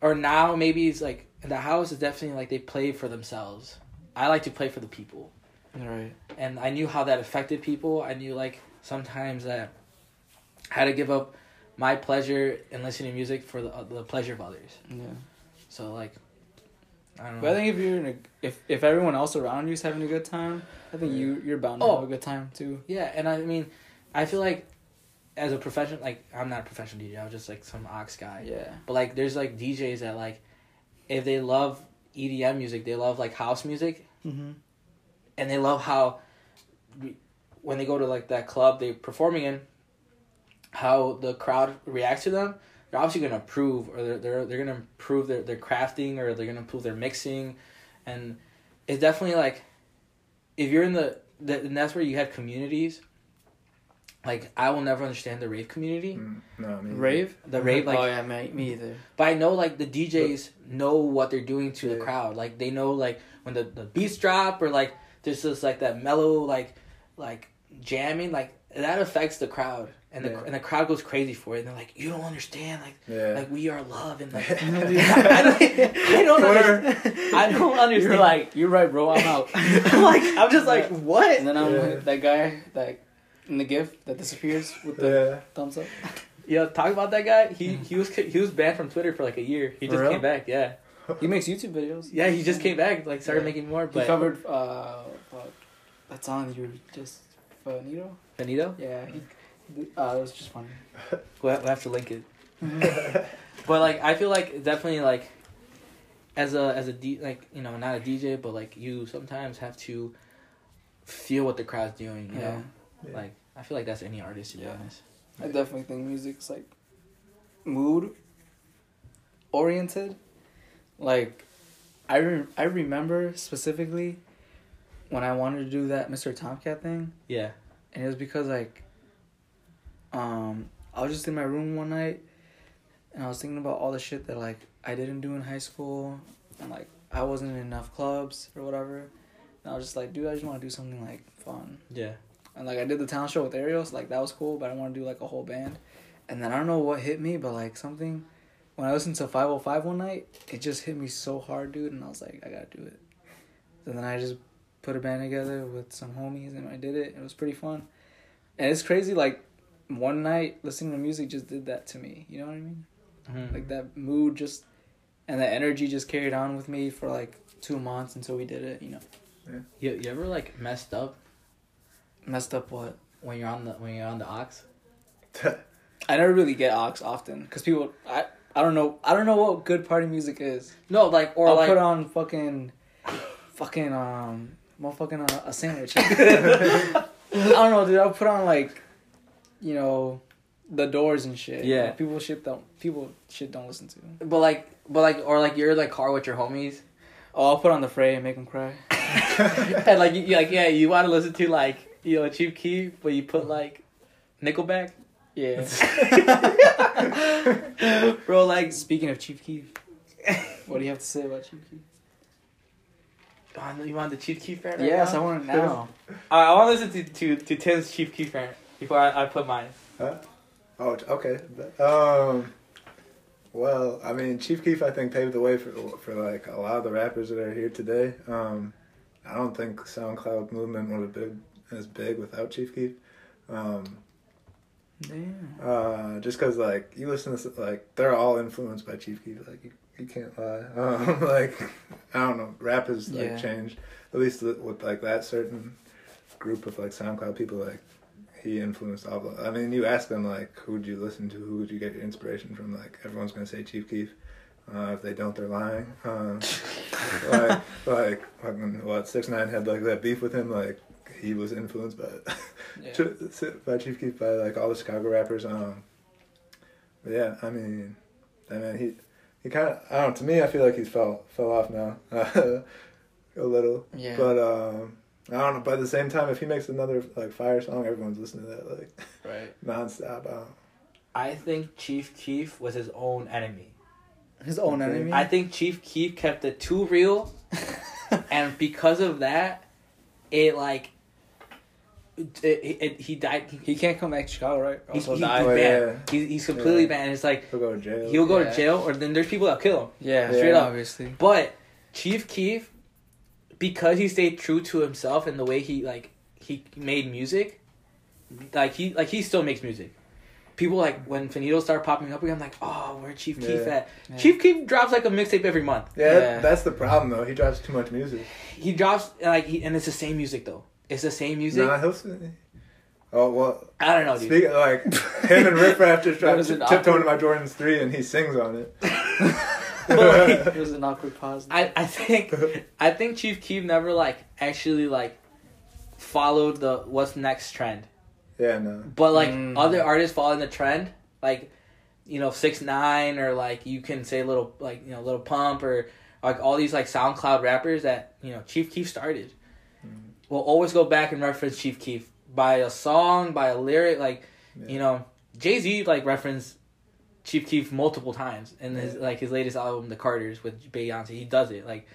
or now maybe it's like the house is definitely like they play for themselves. I like to play for the people, Right. and I knew how that affected people. I knew like sometimes that I had to give up my pleasure in listening to music for the the pleasure of others. Yeah. So like, I don't know. But I think if you're in a, if if everyone else around you is having a good time, I think you you're bound to Oh. have a good time too. Yeah, and I mean, I feel like as a professional, like I'm not a professional DJ. I'm just like some aux guy. Yeah. But like, there's like DJs that like, if they love EDM music, they love like house music, Mm-hmm. And they love how when they go to like that club they're performing in, how the crowd reacts to them. They're obviously gonna improve, or they're they're, they're gonna improve their, their crafting, or they're gonna improve their mixing, and it's definitely like, if you're in the, the and that's where you have communities. Like I will never understand the rave community, Mm, no, I mean, Rave. the rave like oh yeah, me, me either. but I know like the DJs know what they're doing to the crowd. Like they know like when the, the beats drop or like there's just like that mellow like like jamming like that affects the crowd and the Yeah. and the crowd goes crazy for it and they're like you don't understand like Yeah. like we are love and like (laughs) (laughs) I don't I don't understand I don't (laughs) understand You're like, you're right, bro. I'm out. I'm like I'm just like what and then I'm Yeah. that guy that in the GIF that disappears with the yeah. thumbs up. yeah talk about that guy he mm-hmm. he was he was banned from Twitter for like a year he just real? came back yeah He makes YouTube videos. yeah he just came back like started Yeah. making more He covered uh, that song you just Faneto. Benito Yeah, he. Uh, it was just funny. (laughs) we'll have, we'll have to link it (laughs) but like I feel like definitely like as a as a D like you know not a DJ but like you sometimes have to feel what the crowd's doing. You Yeah. know, Yeah. like I feel like that's any artist to be Yeah. honest. I definitely think music's like mood oriented. Like I re- I remember specifically when I wanted to do that Mr. Tomcat thing, Yeah. and it was because like um I was just in my room one night and I was thinking about all the shit that like I didn't do in high school and like I wasn't in enough clubs or whatever. And I was just like, dude, I just want to do something like fun. Yeah. And like I did the talent show with Ariel, so like that was cool, but I want to do like a whole band. And then I don't know what hit me, but like something when I listened to 505 one night, it just hit me so hard, dude, and I was like, I gotta do it. And then I just put a band together with some homies and I did it. It was pretty fun. And it's crazy, like one night listening to music just did that to me. You know what I mean? Mhm. Like that mood just and the energy just carried on with me for like two months until we did it, you know. Yeah. You, you ever like messed up Messed up what? when you're on the when you're on the aux? (laughs) I never really get aux often because people I I don't know I don't know what good party music is. No, like or I'll like put on fucking fucking um motherfucking uh, a sandwich. (laughs) (laughs) I don't know, dude. I'll put on like you know the doors and shit. Yeah. Like, people shit don't people shit don't listen to. but like but like or like you're like car with your homies Oh, I'll put on the fray and make them cry. (laughs) and like you like yeah you want to listen to like you know Chief Keef but you put like Nickelback. Yeah. (laughs) Bro, like Speaking of Chief Keef, what do you have to say about Chief Keef? oh, you want the Chief Keef rant right yes, I want it now. (laughs) I, I want to listen to, to, to Tim's Chief Keef rant before I, I put mine. Huh? Oh, okay. Um, well, I mean, Chief Keef, I think, paved the way for for like a lot of the rappers that are here today. Um, I don't think SoundCloud movement would have been as big without Chief Keef. Um, Damn. uh, just because like you listen to like they're all influenced by Chief Keef. Like you, you can't lie. (laughs) Um, like I don't know, rap has like Yeah. changed at least with like that certain group of like SoundCloud people. Like he influenced all. The, I mean, you ask them like who'd you listen to, who would you get your inspiration from? Like everyone's gonna say Chief Keef. Uh, if they don't, they're lying. Um, (laughs) like like fucking what six nine had like that beef with him. Like he was influenced by Yeah. (laughs) by Chief Keef by like all the Chicago rappers. Um, but yeah, I mean, I mean he he kind of I don't know. To me, I feel like he's fell fell off now (laughs) a little. Yeah. But um, I don't know. But at the same time, if he makes another like fire song, everyone's listening to that like right. (laughs) nonstop. I don't- I think Chief Keef was his own enemy. His own Okay. enemy. I think Chief Keef kept it too real, (laughs) and because of that, it like it, it, it- he died. He, he can't come back to Chicago, right? Or he's, he's he'll. Oh, banned. yeah. He's, he's completely Yeah. banned. It's like He'll go to jail. he'll go Yeah. to jail, or then there's people that kill him. Yeah, Yeah. straight up, obviously. But Chief Keef, because he stayed true to himself and the way he like he made music, like he like he still makes music. People like when Faneto start popping up again, I'm like, oh, where Chief Keef Yeah. at? Yeah. Chief Keef drops like a mixtape every month. yeah, Yeah. that's the problem though. He drops too much music. He drops like he, and it's the same music though. It's the same music. Nah, he'll. s- Oh well, I don't know, dude. Speaking like him and Riff Raff just That dropped was an tiptoeing awkward- to my Jordans three, and he sings on it. (laughs) it was an awkward pause. I, I think I think Chief Keef never like actually like followed the what's next trend. yeah, no. But like Mm. other artists following the trend, like you know six nine or like you can say little like you know little pump or like all these like SoundCloud rappers that you know Chief Keef started. We'll always go back and reference Chief Keef by a song, by a lyric. Like Yeah. you know Jay Z like referenced Chief Keef multiple times in his Yeah. like his latest album, The Carters with Beyonce. He does it like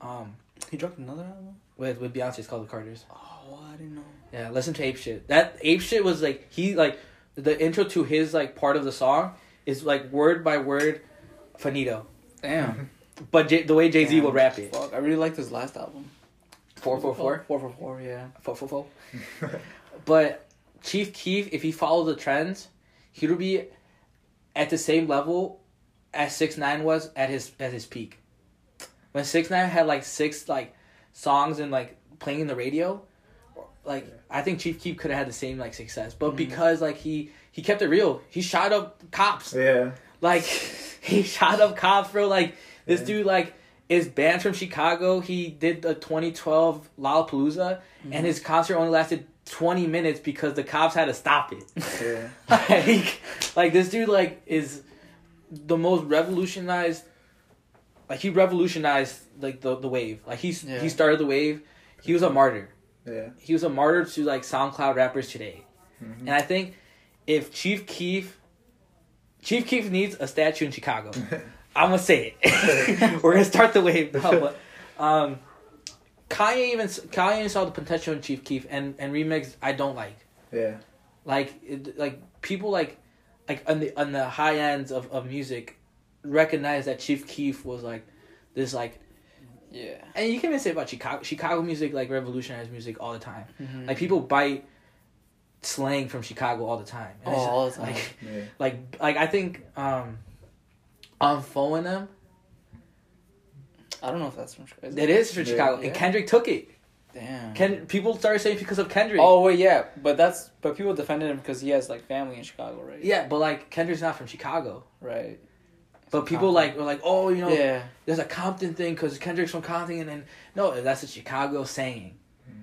um he dropped another album. with with Beyonce. It's called The Carters. Oh, I didn't know. Yeah, listen to Ape Shit. That Ape Shit was like he like the intro to his like part of the song is like word by word faneto. Damn. But J- the way Jay Z will rap it. Fuck, I really liked his last album. Four four four. Four four four. Yeah. Four four four. (laughs) But Chief Keef, if he followed the trends, he would be at the same level as six nine was at his at his peak. When six nine had like six like songs and like playing in the radio, like I think Chief Keef could have had the same like success, but Mhm. because like he he kept it real, he shot up cops. Yeah. Like (laughs) he shot up cops, bro. Like this Yeah. dude like is banned from Chicago. He did the 2012 Lollapalooza, Mm-hmm. and his concert only lasted 20 minutes because the cops had to stop it. Yeah. (laughs) like, like this dude like is the most revolutionized. Like he revolutionized like the the wave. Like he's Yeah. he started the wave. He was a martyr. Yeah. He was a martyr to like SoundCloud rappers today. Mhm. And I think if Chief Keef, Chief Keef needs a statue in Chicago. (laughs) I'm gonna say it. (laughs) We're gonna start the wave now, but (laughs) um, Kanye even Kanye saw the potential in Chief Keef, and and remix I don't like. yeah. Like it, like people like like on the on the high ends of, of music recognize that Chief Keef was like this like Yeah. and you can even say about Chicago Chicago music like revolutionized music all the time. Mhm. Like people bite slang from Chicago all the time. Oh, all the time. Like, (laughs) Yeah. like like I think um phone them I don't know if that's from Chicago. it is from Yeah. Chicago Yeah. and Kendrick took it. Damn. Ken people started saying because of Kendrick. Oh wait, yeah, but that's but people defended him because he has like family in Chicago, right? yeah, but like Kendrick's not from Chicago. Right. But people like were like, oh, you know, Yeah. there's a Compton thing because Kendrick's from Compton, and then no, that's a Chicago saying. Mm-hmm.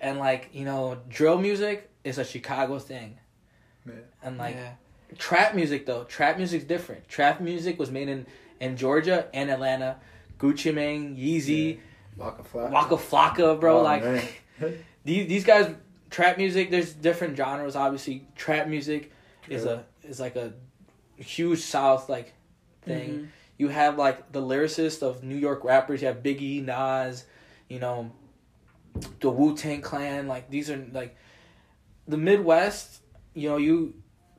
And like you know, drill music is a Chicago thing, Yeah. and like. Trap music though, trap music's different. Trap music was made in in Georgia and Atlanta. Gucci Mane, Yeezy, Waka Flocka. Waka Flocka, bro. Oh, like (laughs) these these guys, trap music. There's different genres. Obviously, trap music is a is like a huge South like thing. Mhm. You have like the lyricists of New York rappers. You have Biggie, Nas, you know, the Wu Tang Clan. Like these are like the Midwest. You know, you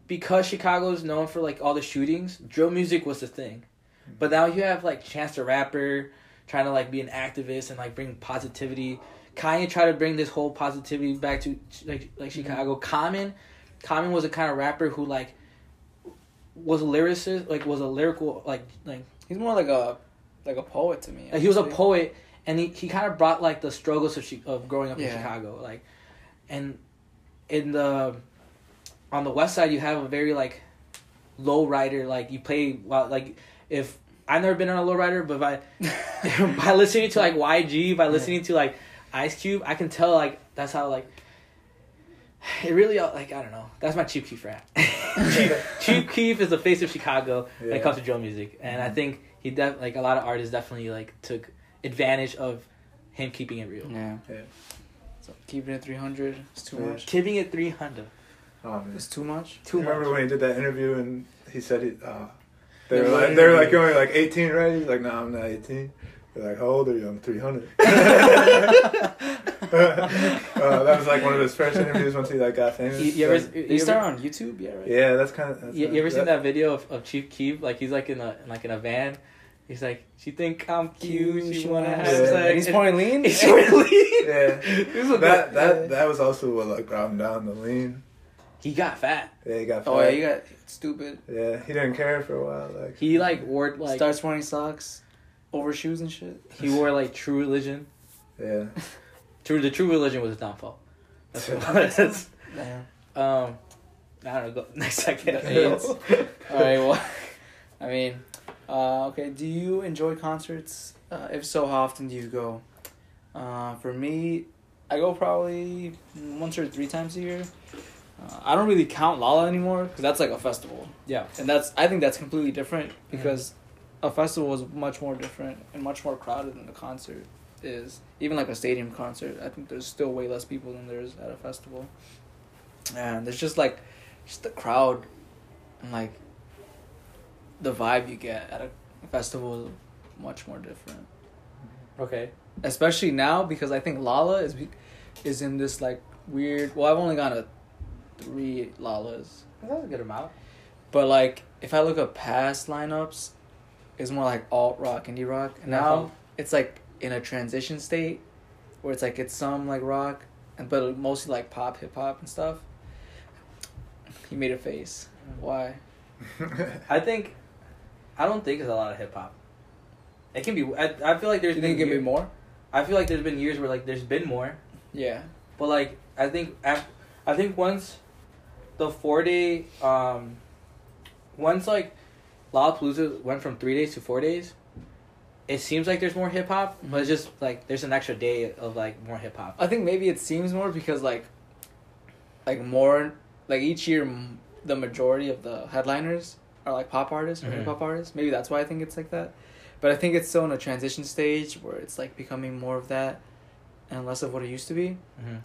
because Chicago is known for like all the shootings. Drill music was the thing, but now you have like Chance the Rapper trying to like be an activist and like bring positivity. Kanye tried to bring this whole positivity back to like like mm-hmm. Chicago. Common, Common was a kind of rapper who like was a lyricist, like was a lyrical like like He's more like a like a poet to me. like, he was a poet, and he, he kind of brought like the struggles of of growing up in Chicago, like, and in the on the west side you have a very like low rider, like you play well, like if I've never been on a low rider, but by (laughs) (laughs) by listening to like YG, by listening to like Ice Cube, I can tell like that's how like it really uh, like I don't know. That's my Chief Keef rap. Chief, Chief Keef is the face of Chicago when it comes to drill music, and I think he def- like a lot of artists definitely like took advantage of him keeping it real, Yeah. Yeah. So keeping it three hundred is too Yeah. much. keeping it three hundred. Oh, man. It's too much. Too Remember much. when he did that interview and he said he, uh, they Yeah, were like, they were like, interview? you're only like 18, right? He's like, no, I'm not 18. They're like, how old are you? I'm 300. (laughs) uh, that was like one of his first interviews once he like got famous. You, you ever, Like, you, They ever, start on YouTube, yeah, right? yeah, that's kind of. you, you ever seen that video of, of Chief Keef? Like he's like in a like in a van. He's like, she think I'm cute. She, wanna have Yeah. sex. And he's pouring lean. (laughs) He's really. Yeah. (laughs) This That good. that that was also what like brought him down the lean. He got fat. Yeah, he got. Fat. Oh yeah, he got stupid. Yeah, he didn't care for a while. Like He like wore like Starts wearing socks over shoes and shit. he wore like True Religion. yeah, (laughs) True, the True Religion was his downfall. That's what it was. Damn. Um, I don't know. Go (laughs) next second. The AIDS. (laughs) All right. Well, I mean, uh, okay. Do you enjoy concerts? Uh, if so, how often do you go? Uh, for me, I go probably once or three times a year. Uh, I don't really count Lolla anymore because that's like a festival, Yeah. and that's I think that's completely different because a festival is much more different and much more crowded than a concert is. Even like a stadium concert, I think there's still way less people than there is at a festival. And there's just like, just the crowd, and like, the vibe you get at a festival is much more different. Okay. Especially now because I think Lolla is is in this like weird. Well, I've only gone to three Lollas, That's a good amount. but like if I look at past lineups, it's more like alt rock, indie rock. And now all. it's like in a transition state, where it's like it's some like rock, and but mostly like pop, hip hop, and stuff. He made a face. Why? (laughs) I think, I don't think there's a lot of hip hop. It can be. I, I feel like there's you been think it could be more? I feel like there's been years where like there's been more, Yeah. But like I think af- I think once the four day um once like Lollapalooza went from three days to four days, it seems like there's more hip hop, but it's just like there's an extra day of like more hip hop. I think maybe it seems more because like, like more like each year, m- the majority of the headliners are like pop artists or Mhm. hip hop artists. Maybe that's why I think it's like that. But I think it's still in a transition stage where it's like becoming more of that, and less of what it used to be. Mm-hmm.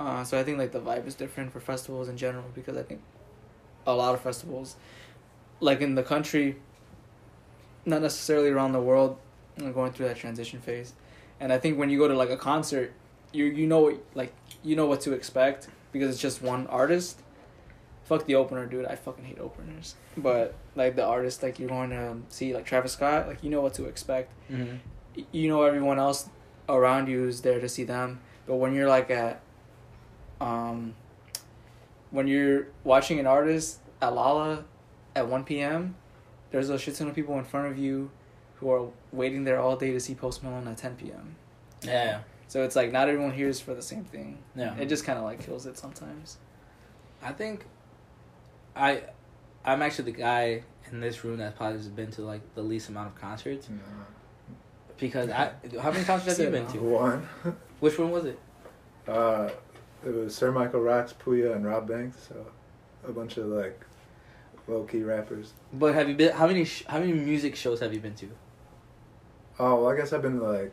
Uh, so I think like the vibe is different for festivals in general because I think a lot of festivals, like in the country, not necessarily around the world, are going through that transition phase, and I think when you go to like a concert, you you know what like you know what to expect because it's just one artist. Fuck the opener, dude. I fucking hate openers. But like the artist, like you're going to see like Travis Scott, like you know what to expect Mm-hmm. you know everyone else around you is there to see them but when you're like at um when you're watching an artist at Lolla at 1 p.m there's a shit ton of people in front of you who are waiting there all day to see post malone at 10 p.m Yeah, so it's like not everyone here is for the same thing yeah. it just kind of like kills it sometimes I think I I'm actually the guy in this room that's probably just been to like the least amount of concerts No. because (laughs) I how many concerts have you been to? One. Which one was it? Uh, it was Sir Michael Rocks, Pouya, and Rob Banks. So a bunch of like low key rappers. But have you been? How many? Sh- how many music shows have you been to? Oh, well, I guess I've been to like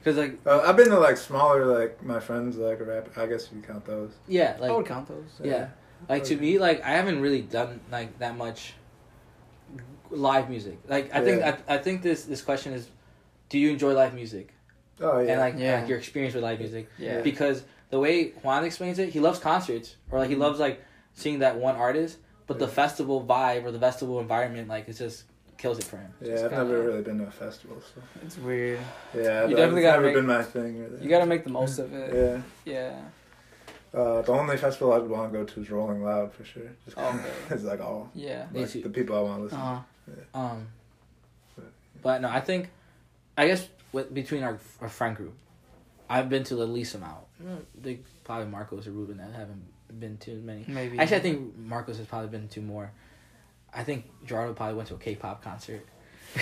Because like uh, I've been to like smaller like my friends like rap. I guess you count those. yeah, like i would count those yeah, like to me like I haven't really done like that much live music. Like I think I, I think this this question is, do you enjoy live music Oh yeah. and like, Yeah. like your experience with live music? yeah because the way Juan explains it, he loves concerts or like he Mhm. loves like seeing that one artist, but the festival vibe or the festival environment like it just kills it for him. yeah, I've kinda- never really been to a festival, so it's weird yeah, You that- definitely it's gotta never make- been my thing. Really. you gotta make the most of it Yeah. yeah Uh, the only festival I'd want to go to is Rolling Loud for sure. Just Oh, okay. (laughs) it's like all yeah like, the people I want to listen. to. uh-huh. Um, But- but no, I think, I guess with, between our our friend group, I've been to the least amount. Mm, They probably Marcos or Ruben that haven't been to as many. maybe Actually, I think Marcos has probably been to more. I think Gerardo probably went to a K-pop concert, (laughs)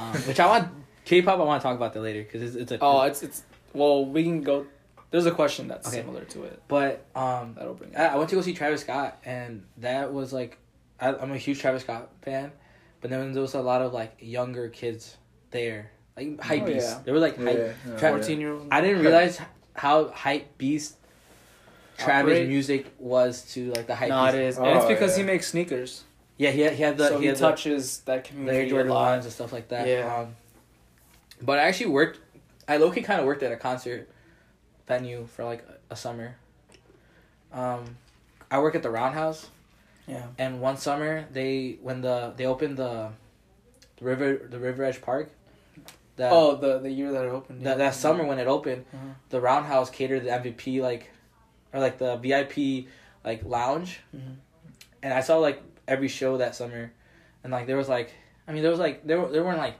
um, which I want K-pop. I want to talk about that later because it's, it's a. Oh, it's it's well, we can go. There's a question that's Okay. similar to it. but um, That'll bring. I, I went to go see Travis Scott, and that was like, I, I'm a huge Travis Scott fan, but then there was a lot of like younger kids there, like hype Oh, yeah. There were like hype. yeah, yeah. Fourteen year old. I didn't realize how hype beast Travis Operate? music was to like the hype. No, it beast. is, and it's Oh, because yeah. he makes sneakers, Yeah, he had, he had the so he he, had the- touches that the Air community a Jordan lot. lines and stuff like that. Yeah. Um, but I actually worked. I low key kind of worked at a concert venue for like a, a summer. Um, I work at the Roundhouse, Yeah. and one summer they when the they opened the, the river the River Edge Park. That, oh, the the year that it opened. that that summer when it opened, Uh-huh. the Roundhouse catered the MVP like, or like the VIP like lounge, Mhm. and I saw like every show that summer, and like there was like I mean there was like there there weren't like,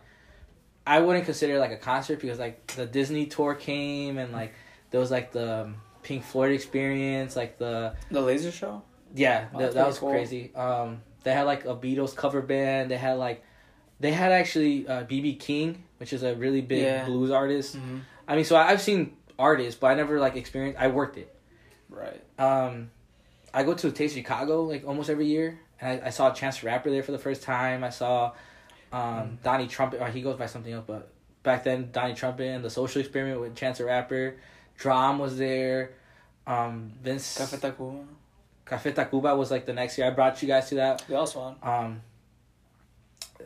I wouldn't consider it, like a concert because like the Disney tour came and like there was like the um, Pink Floyd experience like the The laser show. yeah Oh, that, that was cool. crazy. Um, they had like a Beatles cover band. They had like, they had actually uh, BB King, which is a really big Yeah. blues artist. Mm-hmm. I mean, so I've seen artists, but I never like experienced. I worked it. Right. Um, I go to Taste Chicago like almost every year, and I, I saw Chance the Rapper there for the first time. I saw um, Mm. Donnie Trumpet, or he goes by something else, but back then Donnie Trumpet and the Social Experiment with Chance the Rapper. Drum was there. Um, Vince Café Tacuba. Café Tacuba was like the next year. I brought you guys to that. They also won. Um,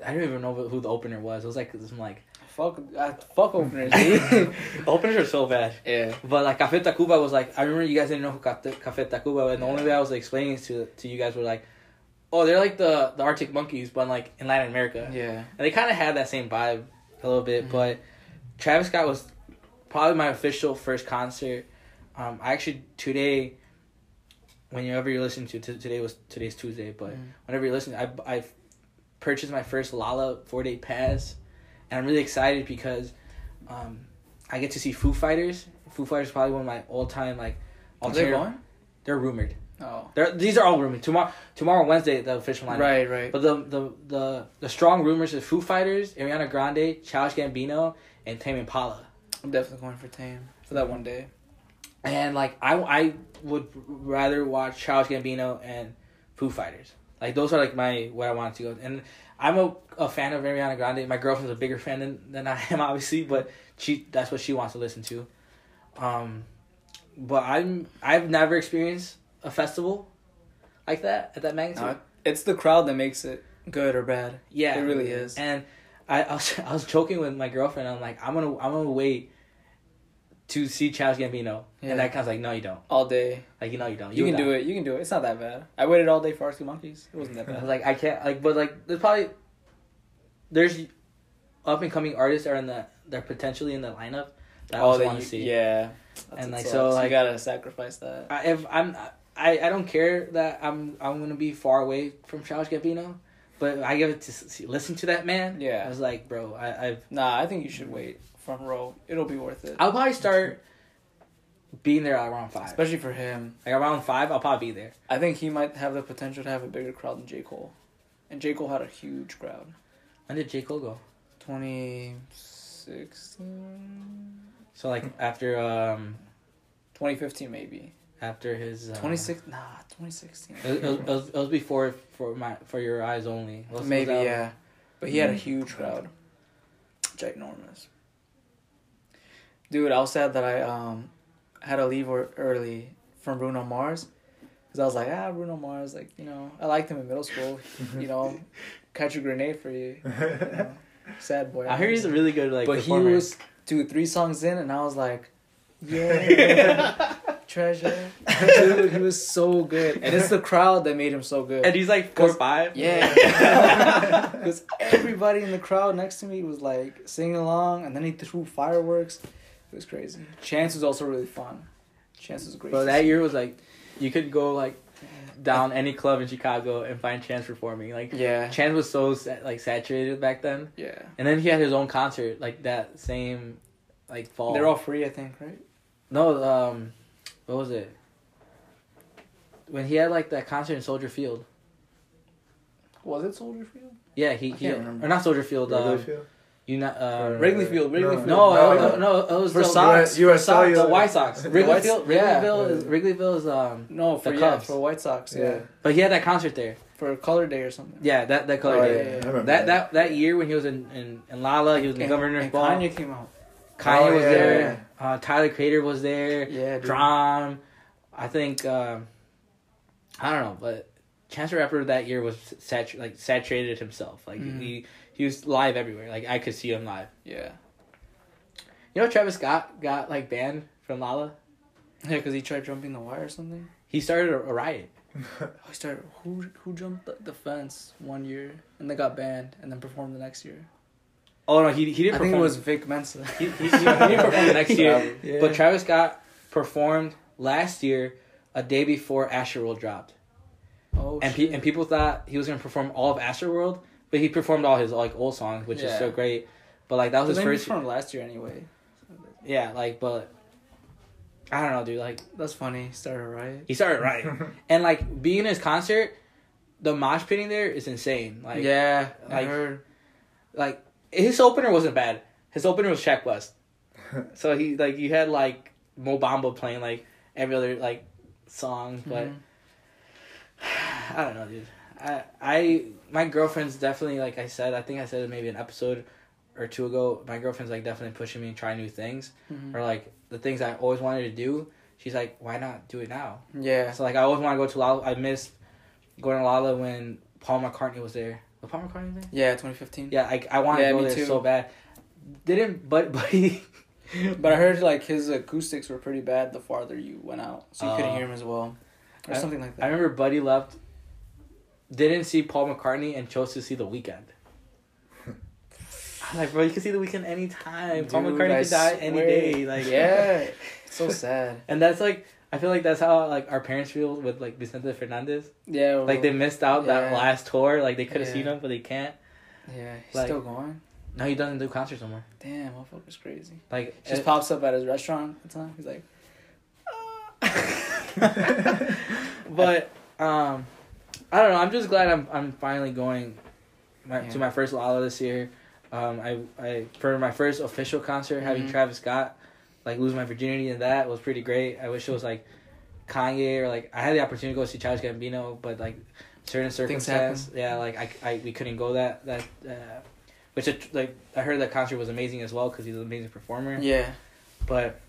I don't even know who the opener was. It was like some like Fuck. Uh, fuck openers. (laughs) openers are so bad. yeah. But like Café Tacuba was like I remember you guys didn't know who Café Café Tacuba was, and the only way I was like, explaining it to to you guys were like, oh they're like the the Arctic Monkeys, but like in Latin America, Yeah. and they kind of had that same vibe a little bit. Mhm. But Travis Scott was probably my official first concert. Um, I actually today, whenever you're listening to t- today was today's Tuesday, but Mm. whenever you're listening, I I purchased my first Lolla four day pass, and I'm really excited because um, I get to see Foo Fighters. Foo Fighters is probably one of my all time like. Are they alternative- going? They're rumored. Oh. They're, these are all rumored. Tomorrow, tomorrow Wednesday, the official lineup. Right, right. But the the the the strong rumors is Foo Fighters, Ariana Grande, Childish Gambino, and Tame Impala. I'm definitely going for Tame for that one day. And like I I would rather watch Childish Gambino and Foo Fighters. Like those are like my what I want to go. And I'm a, a fan of Ariana Grande. My girlfriend's a bigger fan than, than I am, (laughs) obviously, but she that's what she wants to listen to. Um, but I'm I've never experienced a festival like that at that magnitude. It's the crowd that makes it good or bad. Yeah, It really is. And I, I was (laughs) I was joking with my girlfriend. I'm like, I'm gonna I'm gonna wait to see Childish Gambino, Yeah. and that kind of like, no, you don't. All day. Like, you know, you don't. You, can do it. You can do it. It's not that bad. I waited all day for Arctic Monkeys. It wasn't that (laughs) bad. I was like, I can't. Like, but like, there's probably there's up and coming artists are in the they're potentially in the lineup that I oh, that want to see. yeah. That's And, like, so, like- you gotta sacrifice that. I, if I'm I, I don't care that I'm I'm gonna be far away from Childish Gambino, but I give it to see, listen to that man. Yeah. I was like, bro, I I've Nah, I think you should wait front row. It'll be worth it, I'll probably start being there around five. especially for him. Like around five, I'll probably be there. I think he might have the potential to have a bigger crowd than J Cole, and J Cole had a huge crowd. When did J Cole go? Twenty sixteen. So like after um 2015 maybe. after his uh, 26 nah, 2016. It, it, was, it, was, before for my for your eyes only. What's- Maybe yeah. But he had a Mhm. huge crowd. Ginormous. Dude, I was sad that I um had to leave early from Bruno Mars. Cause I was like, ah, Bruno Mars, like you know, I liked him in middle school. (laughs) you know, catch a grenade for you. you know. (laughs) Sad boy. I hear he's a really good like. but performer. he was dude three songs in, and I was like, yeah, (laughs) treasure. Dude, he was so good, and it's the crowd that made him so good. and he's like four Cause- five. Yeah. Because everybody in the crowd next to me was like singing along, and then he threw fireworks. It was crazy. Chance was also really fun. Chance was great. But that year was like, you could go like down any club in Chicago and find Chance performing. Like Yeah. Chance was so like saturated back then, Yeah. and then he had his own concert like that same like fall. They're all free, I think, right? no um, what was it? When he had like that concert in Soldier Field. Was it Soldier Field? Yeah, he I he can't remember. or not Soldier Field. Wrigley Um, Field? You not um, Wrigley Field. Wrigley No. Field. No, No, uh, no. no, no, it was For the Sox. You are Sox, cellular. the White Sox. The Wrigley White- Field, yeah. Wrigleyville is Wrigleyville is um, No, for The yeah, Cubs. for White Sox. Yeah. Yeah. but he had that concert there. For Color Day or something. Yeah, that that color Oh, day. yeah, yeah, yeah. I That that that year when he was in in, in Lolla, he was in And- Governor's and Ball. Kanye, Kanye came out. Oh, was yeah, there. Uh, Tyler Creator was there. Yeah. dude. Drum. I think um, I don't know, but Chance the Rapper that year was sat like saturated himself. Like Mhm. he he was live everywhere. Like I could see him live. Yeah. You know, Travis Scott got like banned from Lolla. Yeah, because he tried jumping the wire or something. He started a, a riot. (laughs) Oh, he started. Who who jumped the, the fence one year and then got banned and then performed the next year? Oh no, he he didn't. I think it perform- was Vic Mensa. He, he, he didn't perform the next year. (laughs) Yeah. But Travis Scott performed last year, a day before Astroworld dropped, oh and shit. pe- and people thought he was gonna perform all of Astroworld, but he performed all his like old songs, which is so great. But like that was But his then he first. performed last year anyway. Yeah, like but I don't know, dude. Like That's funny. He started right. he started right, (laughs) and like being in his concert, the mosh pitting there is insane. Like yeah, I like- heard. like his opener wasn't bad. His opener was Sheck Wes. (laughs) so he like you had like Mo Bamba playing like every other like song, but Mhm. (sighs) I don't know, dude. I I my girlfriend's definitely like I said. I think I said it maybe an episode or two ago. My girlfriend's like definitely pushing me to try new things Mhm. or like the things I always wanted to do. She's like, why not do it now? yeah, So like I always want to go to Lolla. I missed going to Lolla when Paul McCartney was there. Was Paul McCartney there? yeah, 2015. Yeah, I I want to Yeah, go me there too. so bad. Didn't but (laughs) but he But I heard like his acoustics were pretty bad the farther you went out, so you couldn't Oh. hear him as well, or I- something like that. I remember Buddy left. Didn't see Paul McCartney and chose to see the Weeknd. I'm like, bro, you can see the Weeknd anytime. Paul McCartney I could die any day. Like yeah, it's (laughs) so sad. and that's like I feel like that's how like our parents feel with like Vicente Fernandez. Yeah, Like they missed out that last tour. Like they could have Yeah. 'seen him, but they can't. Yeah, he's like- still going. No, he doesn't do concerts no more. Damn, motherfucker's crazy. Like Just uh, pops up at his restaurant at the time. He's like, (laughs) "Ah." (laughs) but um, I don't know. I'm just glad I'm I'm finally going my, Yeah. to my first Lolla this year. Um, I I for my first official concert having Mhm. Travis Scott, like lose my virginity and that was pretty great. I wish it was like Kanye or like I had the opportunity to go see Childish Gambino, but like certain circumstances, yeah, like I, I we couldn't go that that. Uh, which it, like I heard that concert was amazing as well because he's an amazing performer. yeah, But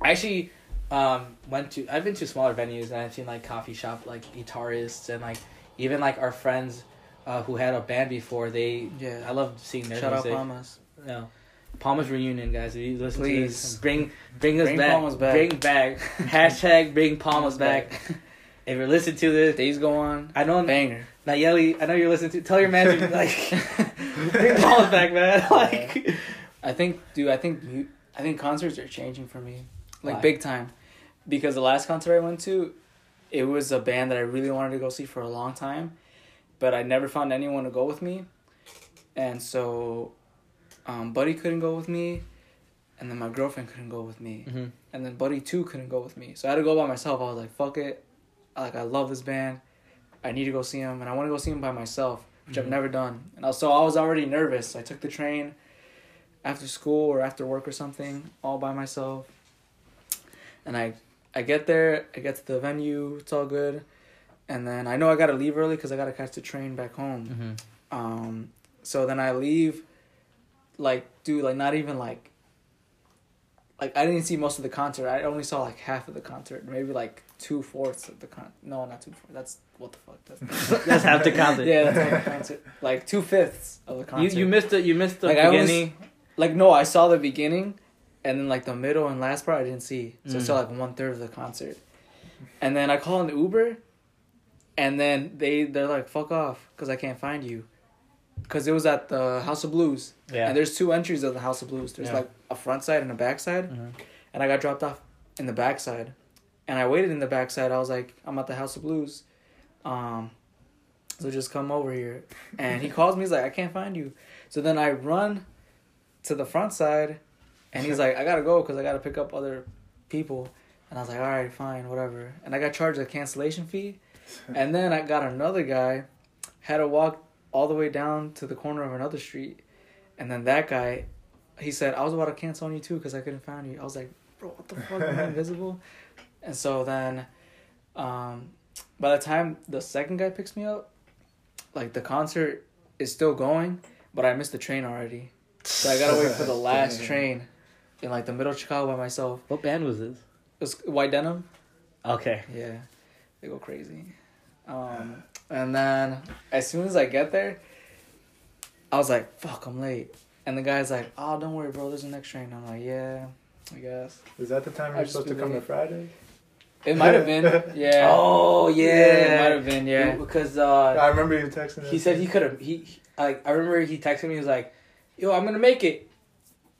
I actually um, went to I've been to smaller venues and I've seen like coffee shop like guitarists and like even like our friends uh, who had a band before they yeah. I love seeing their Shout out music. Palmas. No. Palmas reunion, guys. If you listen to Please. this, bring bring us Bring back. Palmas back. Bring back. (laughs) Hashtag bring Palmas back. (laughs) If you're listening to this, Days go on. I know Banger. Nayeli. I know you're listening to. Tell your manager (laughs) like bring Palmas back, man. Like I think, dude. I think, I think concerts are changing for me, like Why? big time, because the last concert I went to, it was a band that I really wanted to go see for a long time, but I never found anyone to go with me, and so, um, Buddy couldn't go with me, and then my girlfriend couldn't go with me, Mhm. and then Buddy too couldn't go with me, so I had to go by myself. I was like, fuck it, like I love this band, I need to go see him, and I want to go see him by myself, which I've Mhm. never done, and so I was already nervous. I took the train after school or after work or something, all by myself. And I, I get there, I get to the venue, it's all good, and then I know I gotta leave early because I gotta catch the train back home. Mhm. Um, so then I leave, like, dude, like not even like. Like I didn't see most of the concert. I only saw like half of the concert, maybe like two fourths of the con. No, not two fourths. That's what the fuck. That's (laughs) That's half the concert. yeah, that's half the concert. Like two fifths of the concert. you missed it. you missed the Like, I was- beginning. like no, I saw the beginning, and then like the middle and last part I didn't see. So I Mm. saw like one third of the concert, and then I call an Uber, and then they they're like fuck off because I can't find you, because it was at the House of Blues, yeah. and there's two entries of the House of Blues. There's Yeah. like a front side and a back side, Mhm. and I got dropped off in the back side, and I waited in the back side. I was like, I'm at the House of Blues, um, so just come over here. And he calls me. He's like, I can't find you. So then I run to the front side, and he's like, I gotta go because I gotta pick up other people. And I was like, all right, fine, whatever. And I got charged a cancellation fee, and then I got another guy, had to walk all the way down to the corner of another street, and then that guy, he said, I was about to cancel on you too because I couldn't find you. I was like, bro, what the fuck, am I (laughs) invisible? And so then, um, by the time the second guy picks me up, like the concert is still going, but I missed the train already. So I gotta wait for the last train in like the middle of Chicago by myself. What band was this? It was White Denim. Okay. Yeah, they go crazy. Um, and then as soon as I get there, I was like, "Fuck, I'm late." And the guy's like, "Oh, don't worry, bro. There's the next train." I'm like, "Yeah, I guess." Is that the time you're supposed to been come to. Friday? It might have been. (laughs) Yeah. Oh Yeah, yeah. it might have been. Yeah. Because uh, I remember you texting. he us. said he could have. He, he like I remember he texted me. He was like, "Yo, I'm gonna make it.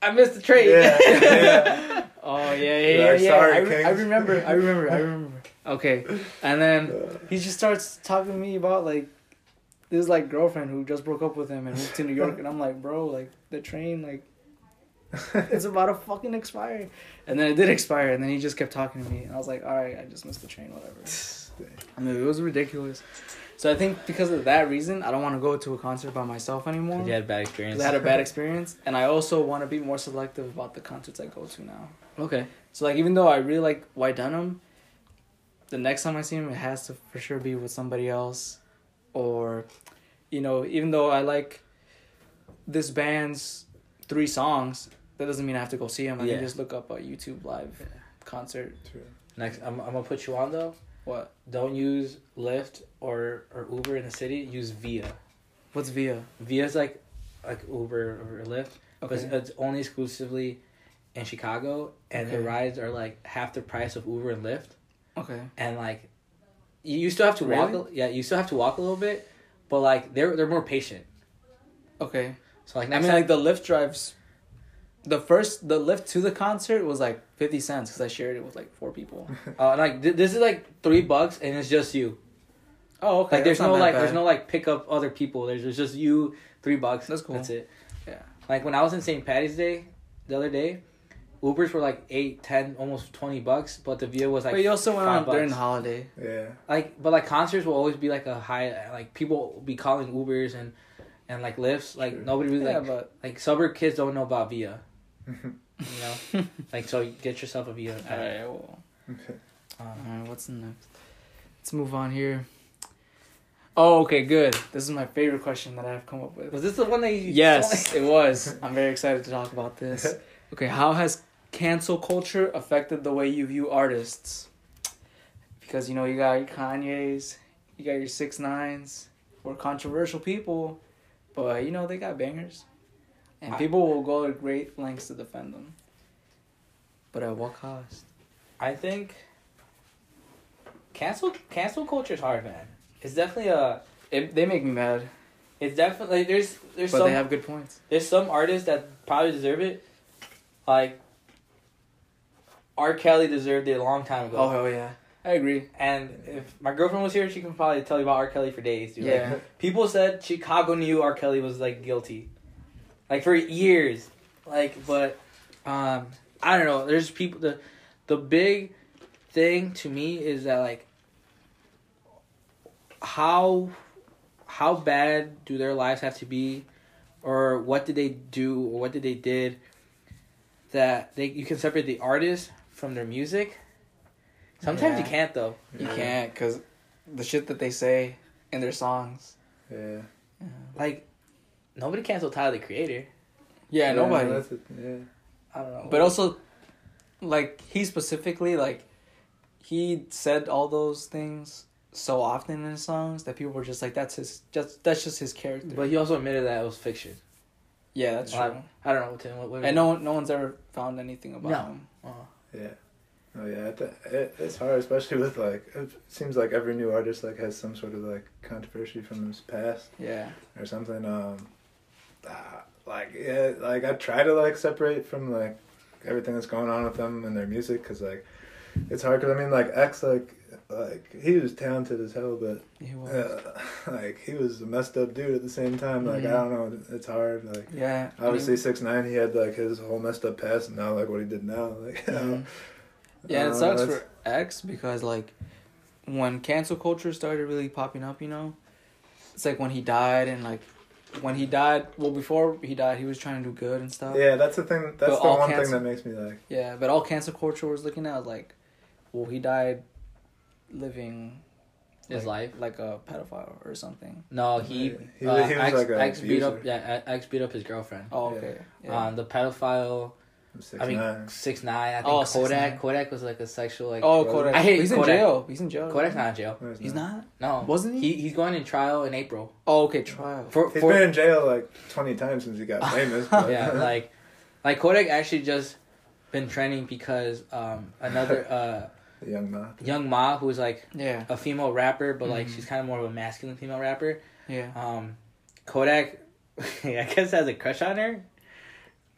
I missed the train." Yeah, yeah. (laughs) Oh yeah, yeah, yeah. yeah. "Sorry, I, re- I remember. I remember. I remember. (laughs) Okay, and then he just starts talking to me about like this like girlfriend who just broke up with him and moved to New York, and I'm like, bro, like the train, like it's (laughs) about to fucking expire, and then it did expire, and then he just kept talking to me, and I was like, all right, I just missed the train, whatever. I mean, it was ridiculous. So I think because of that reason, I don't want to go to a concert by myself anymore. You had a bad experience. I had a bad experience, and I also want to be more selective about the concerts I go to now. Okay. So like, even though I really like White Denim, the next time I see him, it has to for sure be with somebody else, or, you know, even though I like this band's three songs, that doesn't mean I have to go see him. I Yeah. can just look up a YouTube live concert. True. Next, I'm, I'm gonna put you on though. What? Don't use Lyft or or Uber in the city. Use Via. What's Via? Via's like like Uber or Lyft, but it's, it's only exclusively in Chicago, and the rides are like half the price of Uber and Lyft, Okay. and like you, you still have to walk. Really? A, yeah, you still have to walk a little bit, but like they're they're more patient. Okay. So like I mean, time, like the Lyft drives. The first, the Lyft to the concert was like fifty cents because I shared it with like four people. (laughs) uh, like th- this is like three bucks, and it's just you. Oh, okay. Like there's that's no that like bad. there's no like pick up other people. There's, there's just you three bucks. That's cool. That's it. Yeah. Like when I was in St. Patty's Day the other day, Ubers were like eight, ten, almost twenty bucks, but the Via was like. but you also went five on during the holiday. Yeah. like but like concerts will always be like a high like people will be calling Ubers and and like Lyfts like Sure. nobody really Yeah, like but like suburb kids don't know about Via (laughs) you know like so you get yourself a Via all right. Well, Okay. um, all right. What's next? Let's move on here. Oh, okay, good. This is my favorite question that I've come up with. was this the one that you Yes, it was. (laughs) I'm very excited to talk about this. (laughs) Okay, how has cancel culture affected the way you view artists? Because you know you got your Kanye's, you got your six nines, or controversial people, but you know they got bangers, and people will go to great lengths to defend them. But at what cost? I think cancel cancel culture is hard man it's definitely a It, they make me mad, it's definitely there's there's but some they have good points. there's some artists that probably deserve it like R. Kelly deserved it a long time ago Oh hell yeah, I agree. And if my girlfriend was here, she can probably tell you about R. Kelly for days, dude. Like, Yeah, people said Chicago knew R. Kelly was like guilty, like for years. Like, but um, I don't know. There's people. The the big thing to me is that like how how bad do their lives have to be, or what did they do, or what did they did that they you can separate the artist from their music. Sometimes you can't though. you Yeah. can't because the shit that they say in their songs. Yeah. Like nobody canceled Tyler the Creator. Yeah, nobody. that's it, yeah. I don't know. But also, like he specifically, like he said all those things so often in his songs that people were just like, "That's his, just that's just his character." But he also admitted that it was fiction. yeah, that's Well, true. I don't know, Tim. What, what And no, one- no one's ever found anything about No. him. Yeah. Oh yeah, I it, it's hard, especially with like it seems like every new artist like has some sort of like controversy from his past Yeah, or something. Um, ah, like yeah, like I try to like separate from like everything that's going on with them and their music because like it's hard. Cause I mean like X like like he was talented as hell, but he was. uh, (laughs) like he was a messed up dude at the same time. Like I Mhm. don't know, it's hard. Like yeah, I obviously six nine, he had like his whole messed up past, and now like what he did now, like (laughs) you know. mhm. yeah, and it sucks that's- for X because like when cancel culture started really popping up, you know, it's like when he died and like when he died. Well, before he died, he was trying to do good and stuff. Yeah, that's the thing. That's But the one cancel- thing that makes me like. Yeah, but all cancel culture was looking at was like, well, he died living His like, life? like a pedophile or something. No, he. He- uh, he was X, like a X beat up. Yeah, X beat up his girlfriend. Oh, okay. Yeah. Um, the pedophile. Six I mean, nine. six nine. I think Oh, Kodak. 6ix9ine. Kodak was like a sexual like. oh, Kodak. Kodak. I hate He's in jail. He's in jail. Kodak's not in jail. No, he's He's not. not. No, Wasn't he? He he's going in trial in April Oh, okay. Trial. for He's for been in jail like twenty times since he got (laughs) famous. (laughs) But yeah, (laughs) like, like Kodak actually just been trending because um another uh the young ma. young Ma who's like Yeah. a female rapper, but like Mhm. she's kind of more of a masculine female rapper. Yeah. Um, Kodak, (laughs) I guess has a crush on her.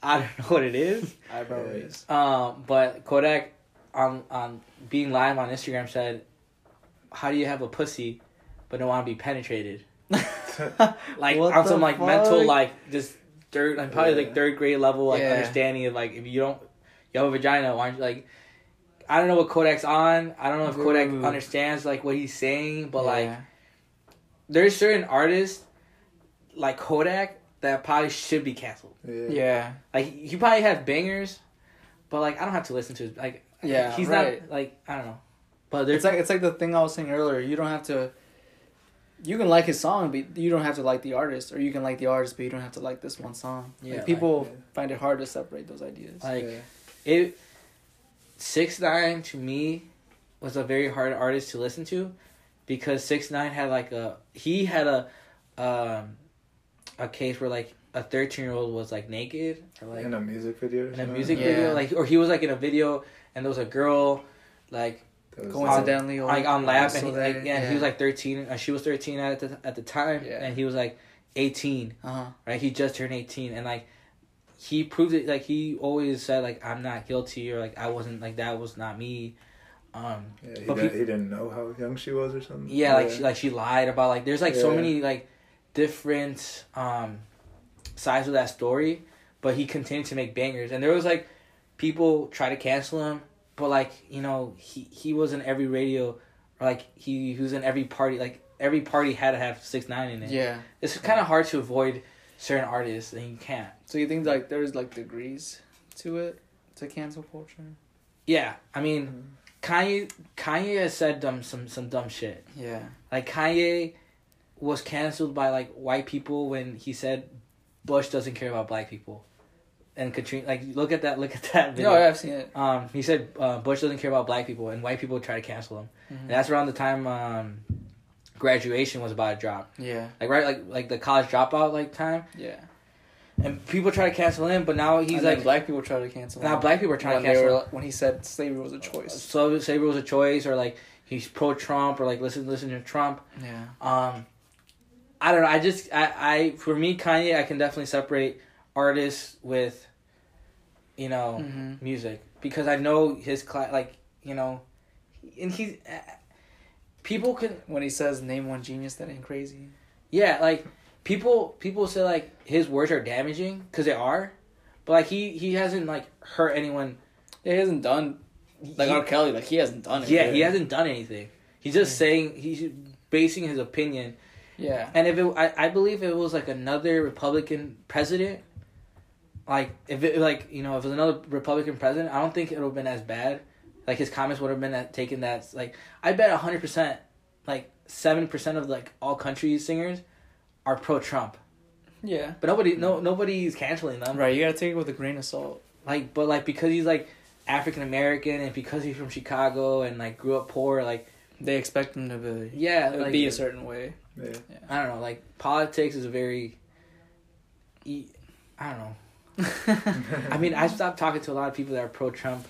I don't know what it is. (laughs) Eyebrow Yeah. raise. Um, but Kodak on on being live on Instagram said, "How do you have a pussy, but don't want to be penetrated?" (laughs) Like What on some like mental like just third like probably Yeah. like third grade level like Yeah. understanding of like if you don't you have a vagina, why aren't you like I don't know what Kodak's on. I don't know if Kodak understands like what he's saying, but like there's certain artists like Kodak that probably should be canceled. Yeah. Yeah. Like he probably has bangers, but like I don't have to listen to his like Yeah. he's right. not like I don't know. But It's like it's like the thing I was saying earlier. You don't have to. You can like his song, but you don't have to like the artist, or you can like the artist, but you don't have to like this one song. Yeah, Like, people like- find it hard to separate those ideas. like Yeah. it six nine to me was a very hard artist to listen to because six nine had like a he had a um a case where like a 13 year old was like naked or like in a music video. Or in a music Yeah. video like or he was like in a video and there was a girl like Coincidentally, or like on lap and he, like, there, yeah, he was like 13 uh, she was 13 at the at the time Yeah. and he was like 18 uh huh. right he just turned 18 and like he proved it like he always said like i'm not guilty or like i wasn't like that was not me um Yeah, he, but did, peop- he didn't know how young she was or something. yeah like she like she lied about like there's like so many like different um sides of that story but he continued to make bangers. And there was like people try to cancel him, but like you know he he was in every radio, or like he, he was in every party. Like every party had to have six nine in it. Yeah. It's kind of hard to avoid certain artists, and you can't. So you think like there's like degrees to it to cancel culture? Yeah, I mean, Kanye Kanye has said dumb some some dumb shit. Yeah. Like Kanye was canceled by like white people when he said Bush doesn't care about black people, and Katrina. Like look at that. Look at that video. No, I've seen it. Um, he said uh, Bush doesn't care about black people, and white people try to cancel him. Mhm. And that's around the time um, graduation was about to drop. Yeah. Like right, like like the college dropout like time, Yeah. and people try to cancel him, but now he's and like black people try to cancel. now him black people are trying when to cancel. were him. when he said slavery was a choice. So slavery was a choice, or like he's pro Trump, or like listen listen to Trump. Yeah. Um, I don't know. I just I, I for me Kanye, I can definitely separate artists with, you know, hmm music because I know his cla- like you know, and he's people can When he says name one genius that ain't crazy. yeah like people people say like his words are damaging because they are, but like he he hasn't like hurt anyone. Yeah, he hasn't done like He- R. Kelly. Like he hasn't done it. yeah, he hasn't done anything. He's just saying he's basing his opinion Yeah. And if it, I, I believe it was like another Republican president, like if it like you know if it was another Republican president, I don't think it would have been as bad. Like his comments would have been that taken that like I bet hundred percent, like seven percent of like all country singers, are pro Trump, Yeah. but nobody no nobody's canceling them. Right. You gotta take it with a grain of salt. Like but like because he's like African American and because he's from Chicago and like grew up poor, like They expect him to be yeah, like be a certain way. Yeah. I don't know, like politics is a very, I don't know. (laughs) I mean, I stopped talking to a lot of people that are pro Trump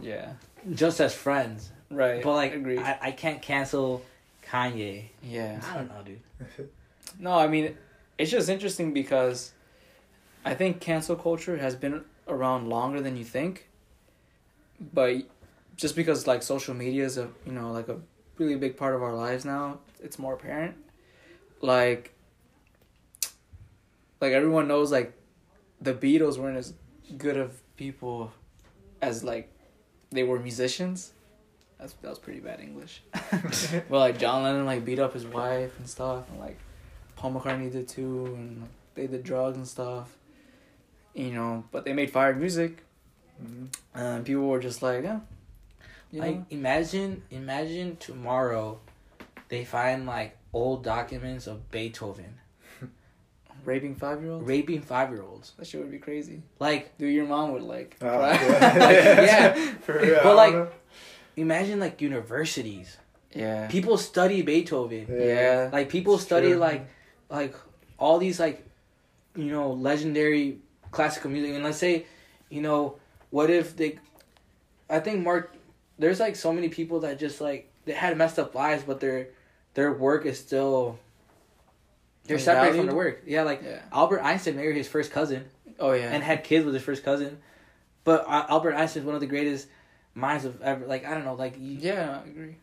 yeah. just as friends, Right. but like Agreed. I, I can't cancel Kanye. yeah. I don't know, dude. (laughs) No, I mean, it's just interesting because I think cancel culture has been around longer than you think. But just because like social media is a you know like a really big part of our lives now, it's more apparent. Like, like everyone knows like the Beatles weren't as good of people as like they were musicians. That's that was pretty bad English. (laughs) (laughs) Well, like John Lennon like beat up his wife and stuff, and like Paul McCartney did too, and they did drugs and stuff. You know, but they made fire music, Mhm. and people were just like, yeah, you Like know? imagine, imagine tomorrow, they find like old documents of Beethoven raping five year olds. raping five year olds. That shit would be crazy. Like Dude, your mom would like. Oh, cry. yeah. (laughs) (laughs) yeah. (laughs) For real, But, like- imagine like universities. yeah, People study Beethoven. yeah, Like people It's study true. like like all these like you know legendary classical music and let's say you know what if they I think Mark there's like so many people that just like they had messed up lives but their their work is still they're Like separated from valued? their work. Yeah, like yeah. Albert Einstein married his first cousin Oh yeah, and had kids with his first cousin. But uh, Albert Einstein is one of the greatest minds of ever like I don't know like you, yeah, I agree.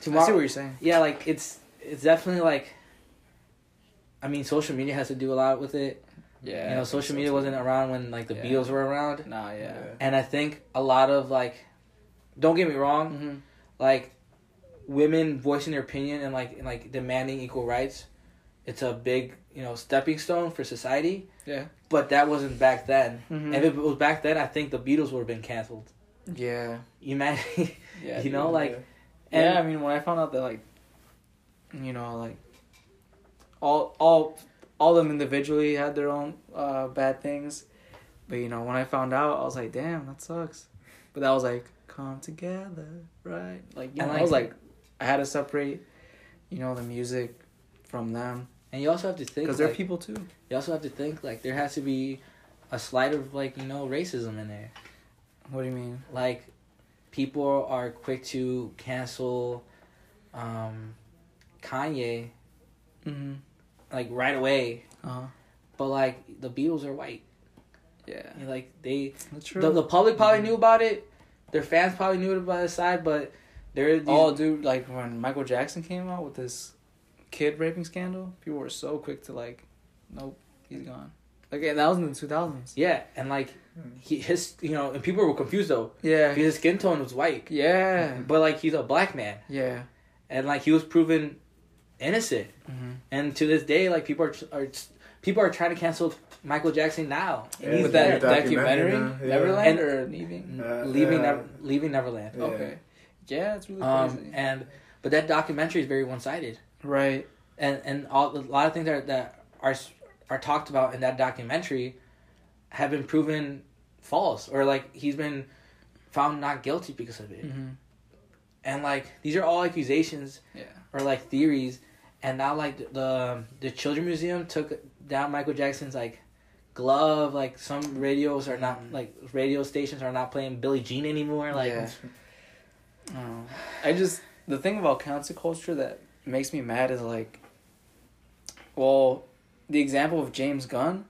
tomorrow (sighs) I see what you're saying. yeah, like it's it's definitely like. I mean, social media has to do a lot with it. Yeah, you know, social media wasn't around when like the Yeah. Beatles were around, Nah, yeah. Yeah. and I think a lot of like, don't get me wrong, Mm-hmm. like, women voicing their opinion and like and, like demanding equal rights, it's a big you know stepping stone for society. Yeah. But that wasn't back then. Mhm. If it was back then, I think the Beatles would have been canceled. Yeah, You imagine, (laughs) yeah. you know, dude. like, yeah, and I mean, when I found out that like, you know, like, all all all of them individually had their own uh, bad things, but you know, when I found out, I was like, damn, that sucks. But that was like, come together, right? Like, you And, know, I was like- like, I had to separate, you know, the music from them and you also have to think because they're people too. You also have to think like there has to be a slight of like you know racism in there. What do you mean? Like people are quick to cancel um, Kanye Mm-hmm. like right away, Uh huh. but like the Beatles are white. Yeah, know, Like they that's true. the, the public probably Mhm. knew about it. Their fans probably knew it about the side, but there. these- Oh, dude, like when Michael Jackson came out with this kid raping scandal, people were so quick to like, nope, he's gone. Like and that was in the two thousands. Yeah, and like he his you know, and people were confused though Yeah. because his skin tone was white, Yeah. but like he's a black man, Yeah. and like he was proven innocent. Mm-hmm. And to this day, like people are, are people are trying to cancel Michael Jackson now. Yeah, With that the documentary, documentary, yeah. Neverland And- or leaving. Uh, leaving uh, Never, leaving Neverland. Yeah. Okay. Yeah, it's really Um, crazy. and but that documentary is very one sided, right. and and all a lot of things that that are are talked about in that documentary have been proven false, or like he's been found not guilty because of it. Mm-hmm. And like these are all accusations Yeah. or like theories, and now like the the Children Museum took down Michael Jackson's like glove. Like some radios are not like radio stations are not playing Billie Jean anymore. Like yeah. (sighs) I just the thing about cancel culture that makes me mad is like, well, the example of James Gunn,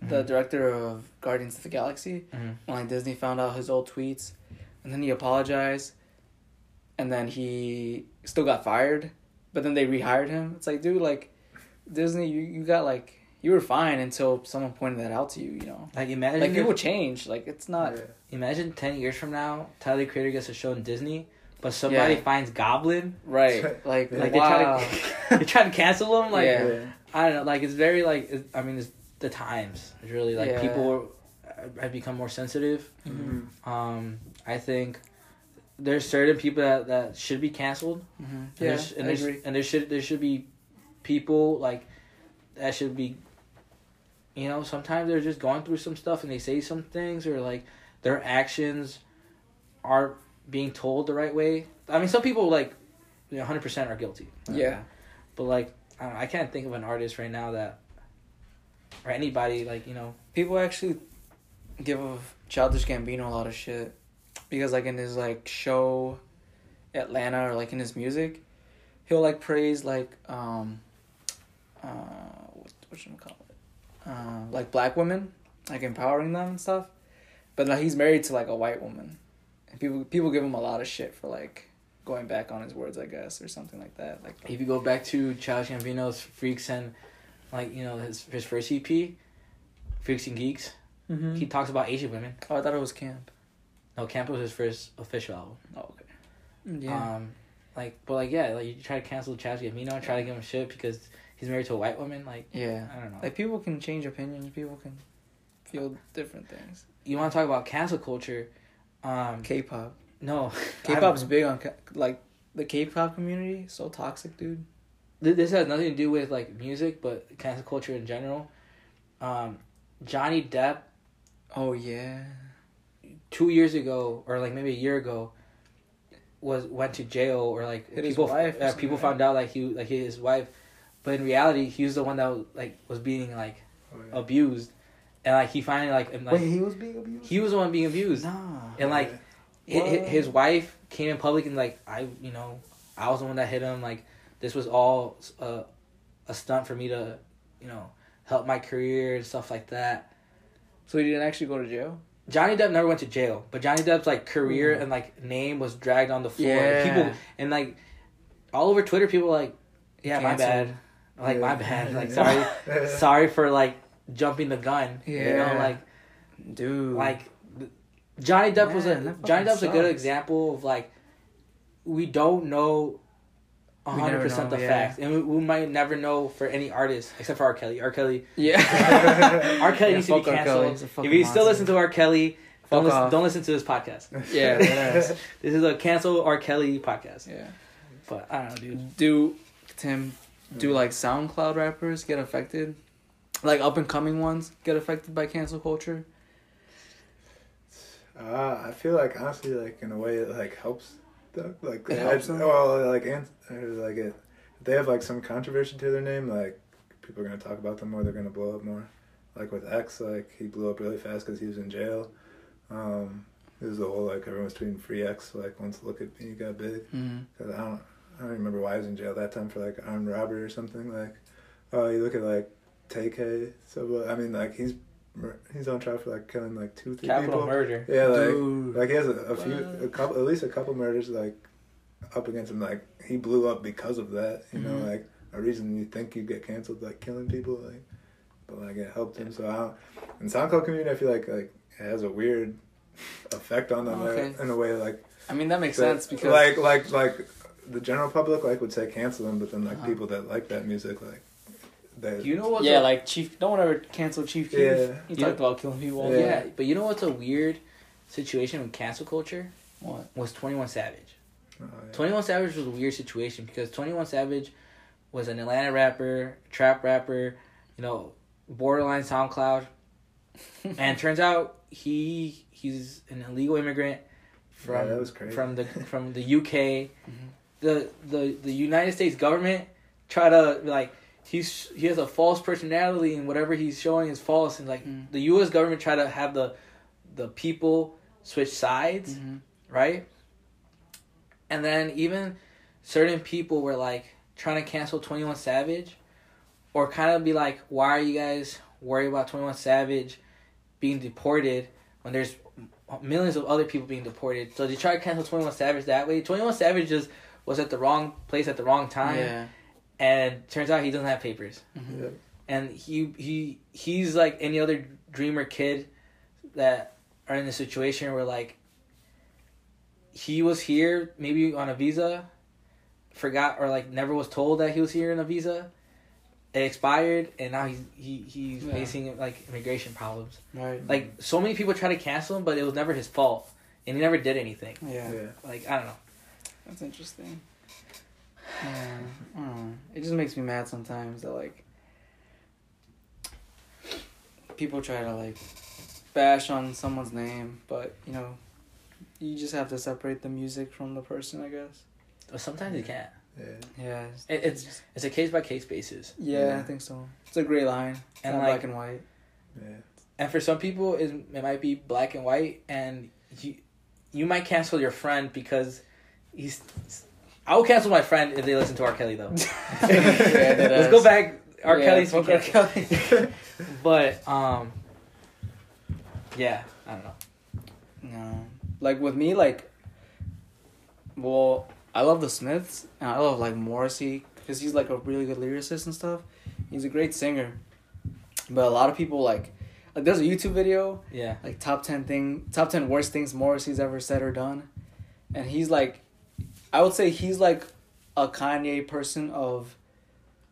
the Mhm. director of Guardians of the Galaxy, Mhm. when like Disney found out his old tweets, and then he apologized, and then he still got fired, but then they rehired him. It's like, dude, like Disney, you you got like you were fine until someone pointed that out to you. You know, like imagine like if- people change. Like it's not. Imagine ten years from now, Tyler the Creator gets a show in Disney, but somebody Yeah. finds Goblin. Right. (laughs) Like, Yeah. Like wow. they try to (laughs) they try to cancel him. Like Yeah. Yeah. I don't know. Like it's very like it, I mean it's the times. It's really like Yeah. people have become more sensitive. Mhm. Um, I think there's certain people that, that should be canceled. Mhm. And Yeah, there's, and I there's, agree. and there should there should be people like that should be. You know, sometimes they're just going through some stuff and they say some things or like their actions aren't being told the right way. I mean, some people like, you know, hundred percent are guilty. Yeah. But like, I, don't know, I can't think of an artist right now that, or anybody like you know. People actually give Childish Gambino a lot of shit because like in his like show Atlanta or like in his music, he'll like praise like um uh what what should call it? Uh like black women, like empowering them and stuff. But like he's married to like a white woman. And people people give him a lot of shit for like going back on his words, I guess, or something like that. Like If you go back to Childish Gambino's Freaks and, like you know his his first EP, Freaks and Geeks, mm-hmm. he talks about Asian women. Oh, I thought it was camp. No, Camp was his first official album. Oh, okay. Yeah. Um, like, but like yeah, like you try to cancel Childish Gambino and try to give him shit because he's married to a white woman. Like yeah. I don't know. Like people can change opinions. People can feel different things. you want to talk about cancel culture? Um, K-pop. no, (laughs) K-pop's big on like the K-pop community. So toxic, dude. This has nothing to do with like music, but cancel culture in general. Um, Johnny Depp Oh yeah. two years ago, or like maybe a year ago, was went to jail or like Hit his people wife uh, people found out like he like his wife, but in reality he was the one that was, like was being like Oh, yeah. abused, and like he finally like, and, like he was being abused. he was the one being abused, Nah. and like hi- hi- What? his wife came in public and like I you know I was the one that hit him like this was all a, a stunt for me to you know help my career and stuff like that. So he didn't actually go to jail. Johnny Depp never went to jail, but Johnny Depp's like career Mhm. and like name was dragged on the floor. And Yeah. people and like all over Twitter, people were like, yeah, my bad, like my bad, like (laughs) sorry, (laughs) sorry for like jumping the gun. you know, like Dude. like Johnny Depp was a Johnny Depp's a good example of like we don't know. We hundred never percent know, the yeah. facts, and we, we might never know for any artist except for R. Kelly. R. Kelly, yeah. (laughs) R. Kelly Yeah, needs to be fuck R. Kelly. canceled. If you still listen to R. Kelly, don't listen, don't listen to this podcast. (laughs) (laughs) Yeah. This is a cancel R. Kelly podcast. yeah. But I don't know, dude. Do Tim? Do mm. like SoundCloud rappers get affected? Like up and coming ones get affected by cancel culture? Uh, I feel like honestly, like in a way, it like helps. Them. Like, It helps them? well, like, and like it, if they have like some controversy to their name, like people are gonna talk about them more. They're gonna blow up more. Like with X, like he blew up really fast because he was in jail. Um, it was the whole like everyone's tweeting free X. Like once look at me got big. Mm-hmm. I don't, I don't remember why I was in jail that time for like armed robbery or something. Like, oh, you look at like Tay-K. So I mean, like he's he's on trial for like killing like two, three Capital people. murder. Yeah, like Dude. like he has a, a few, a couple, at least a couple murders like up against him. Like he blew up because of that. You know, Mhm. like a reason you think you get canceled, like killing people. Like, but like it helped him. So I don't, in SoundCloud community, I feel like like it has a weird effect on them Okay. in a way like I mean that makes sense because like like like the general public like would say cancel them, but then like Uh-huh. people that like that music like they You know what? yeah, a, like Chief. No one ever canceled Chief Keef. Yeah. He You talked about killing people. all the yeah. but you know what's a weird situation with cancel culture What? was Twenty One Savage. oh, yeah. Twenty One Savage was a weird situation because Twenty One Savage was an Atlanta rapper, trap rapper, you know, borderline SoundCloud, (laughs) and turns out he he's an illegal immigrant from Yeah, that was crazy. from the from the UK. Mhm. The the the United States government try to like he's he has a false personality and whatever he's showing is false and like Mm. the U.S. government try to have the the people switch sides Mhm. right? And then even certain people were like trying to cancel Twenty One Savage, or kind of be like, "Why are you guys worried about Twenty One Savage being deported when there's millions of other people being deported?" So they try to cancel Twenty One Savage that way. Twenty One Savage just was at the wrong place at the wrong time, Yeah. And turns out he doesn't have papers Mhm. Yeah. and he he he's like any other dreamer kid that are in a situation where like he was here maybe on a visa forgot or like never was told that he was here on a visa it expired and now he's he, he's Yeah. facing like immigration problems Right. like so many people try to cancel him but it was never his fault and he never did anything yeah. yeah. like i don't know That's interesting. Yeah. I don't know. It just makes me mad sometimes that like people try to like bash on someone's name, but you know, you just have to separate the music from the person, I guess. but sometimes you can't Yeah. Yeah. It- it's it's a case by case basis Yeah, Yeah. I think so. It's a gray line. It's And, not like- black and white. Yeah. and for some people it, it might be black and white and you you might cancel your friend because he's I will cancel my friend if they listen to R. Kelly though. (laughs) (laughs) Yeah, Let's go back R. Yeah, Kelly's fuck R. Kelly. (laughs) but um yeah, I don't know. No. Like with me, like, well, I love the Smiths and I love like Morrissey because he's like a really good lyricist and stuff. He's a great singer, but a lot of people like, like there's a YouTube video Yeah. like top ten thing, top ten worst things Morrissey's ever said or done, and he's like, I would say he's like a Kanye person of,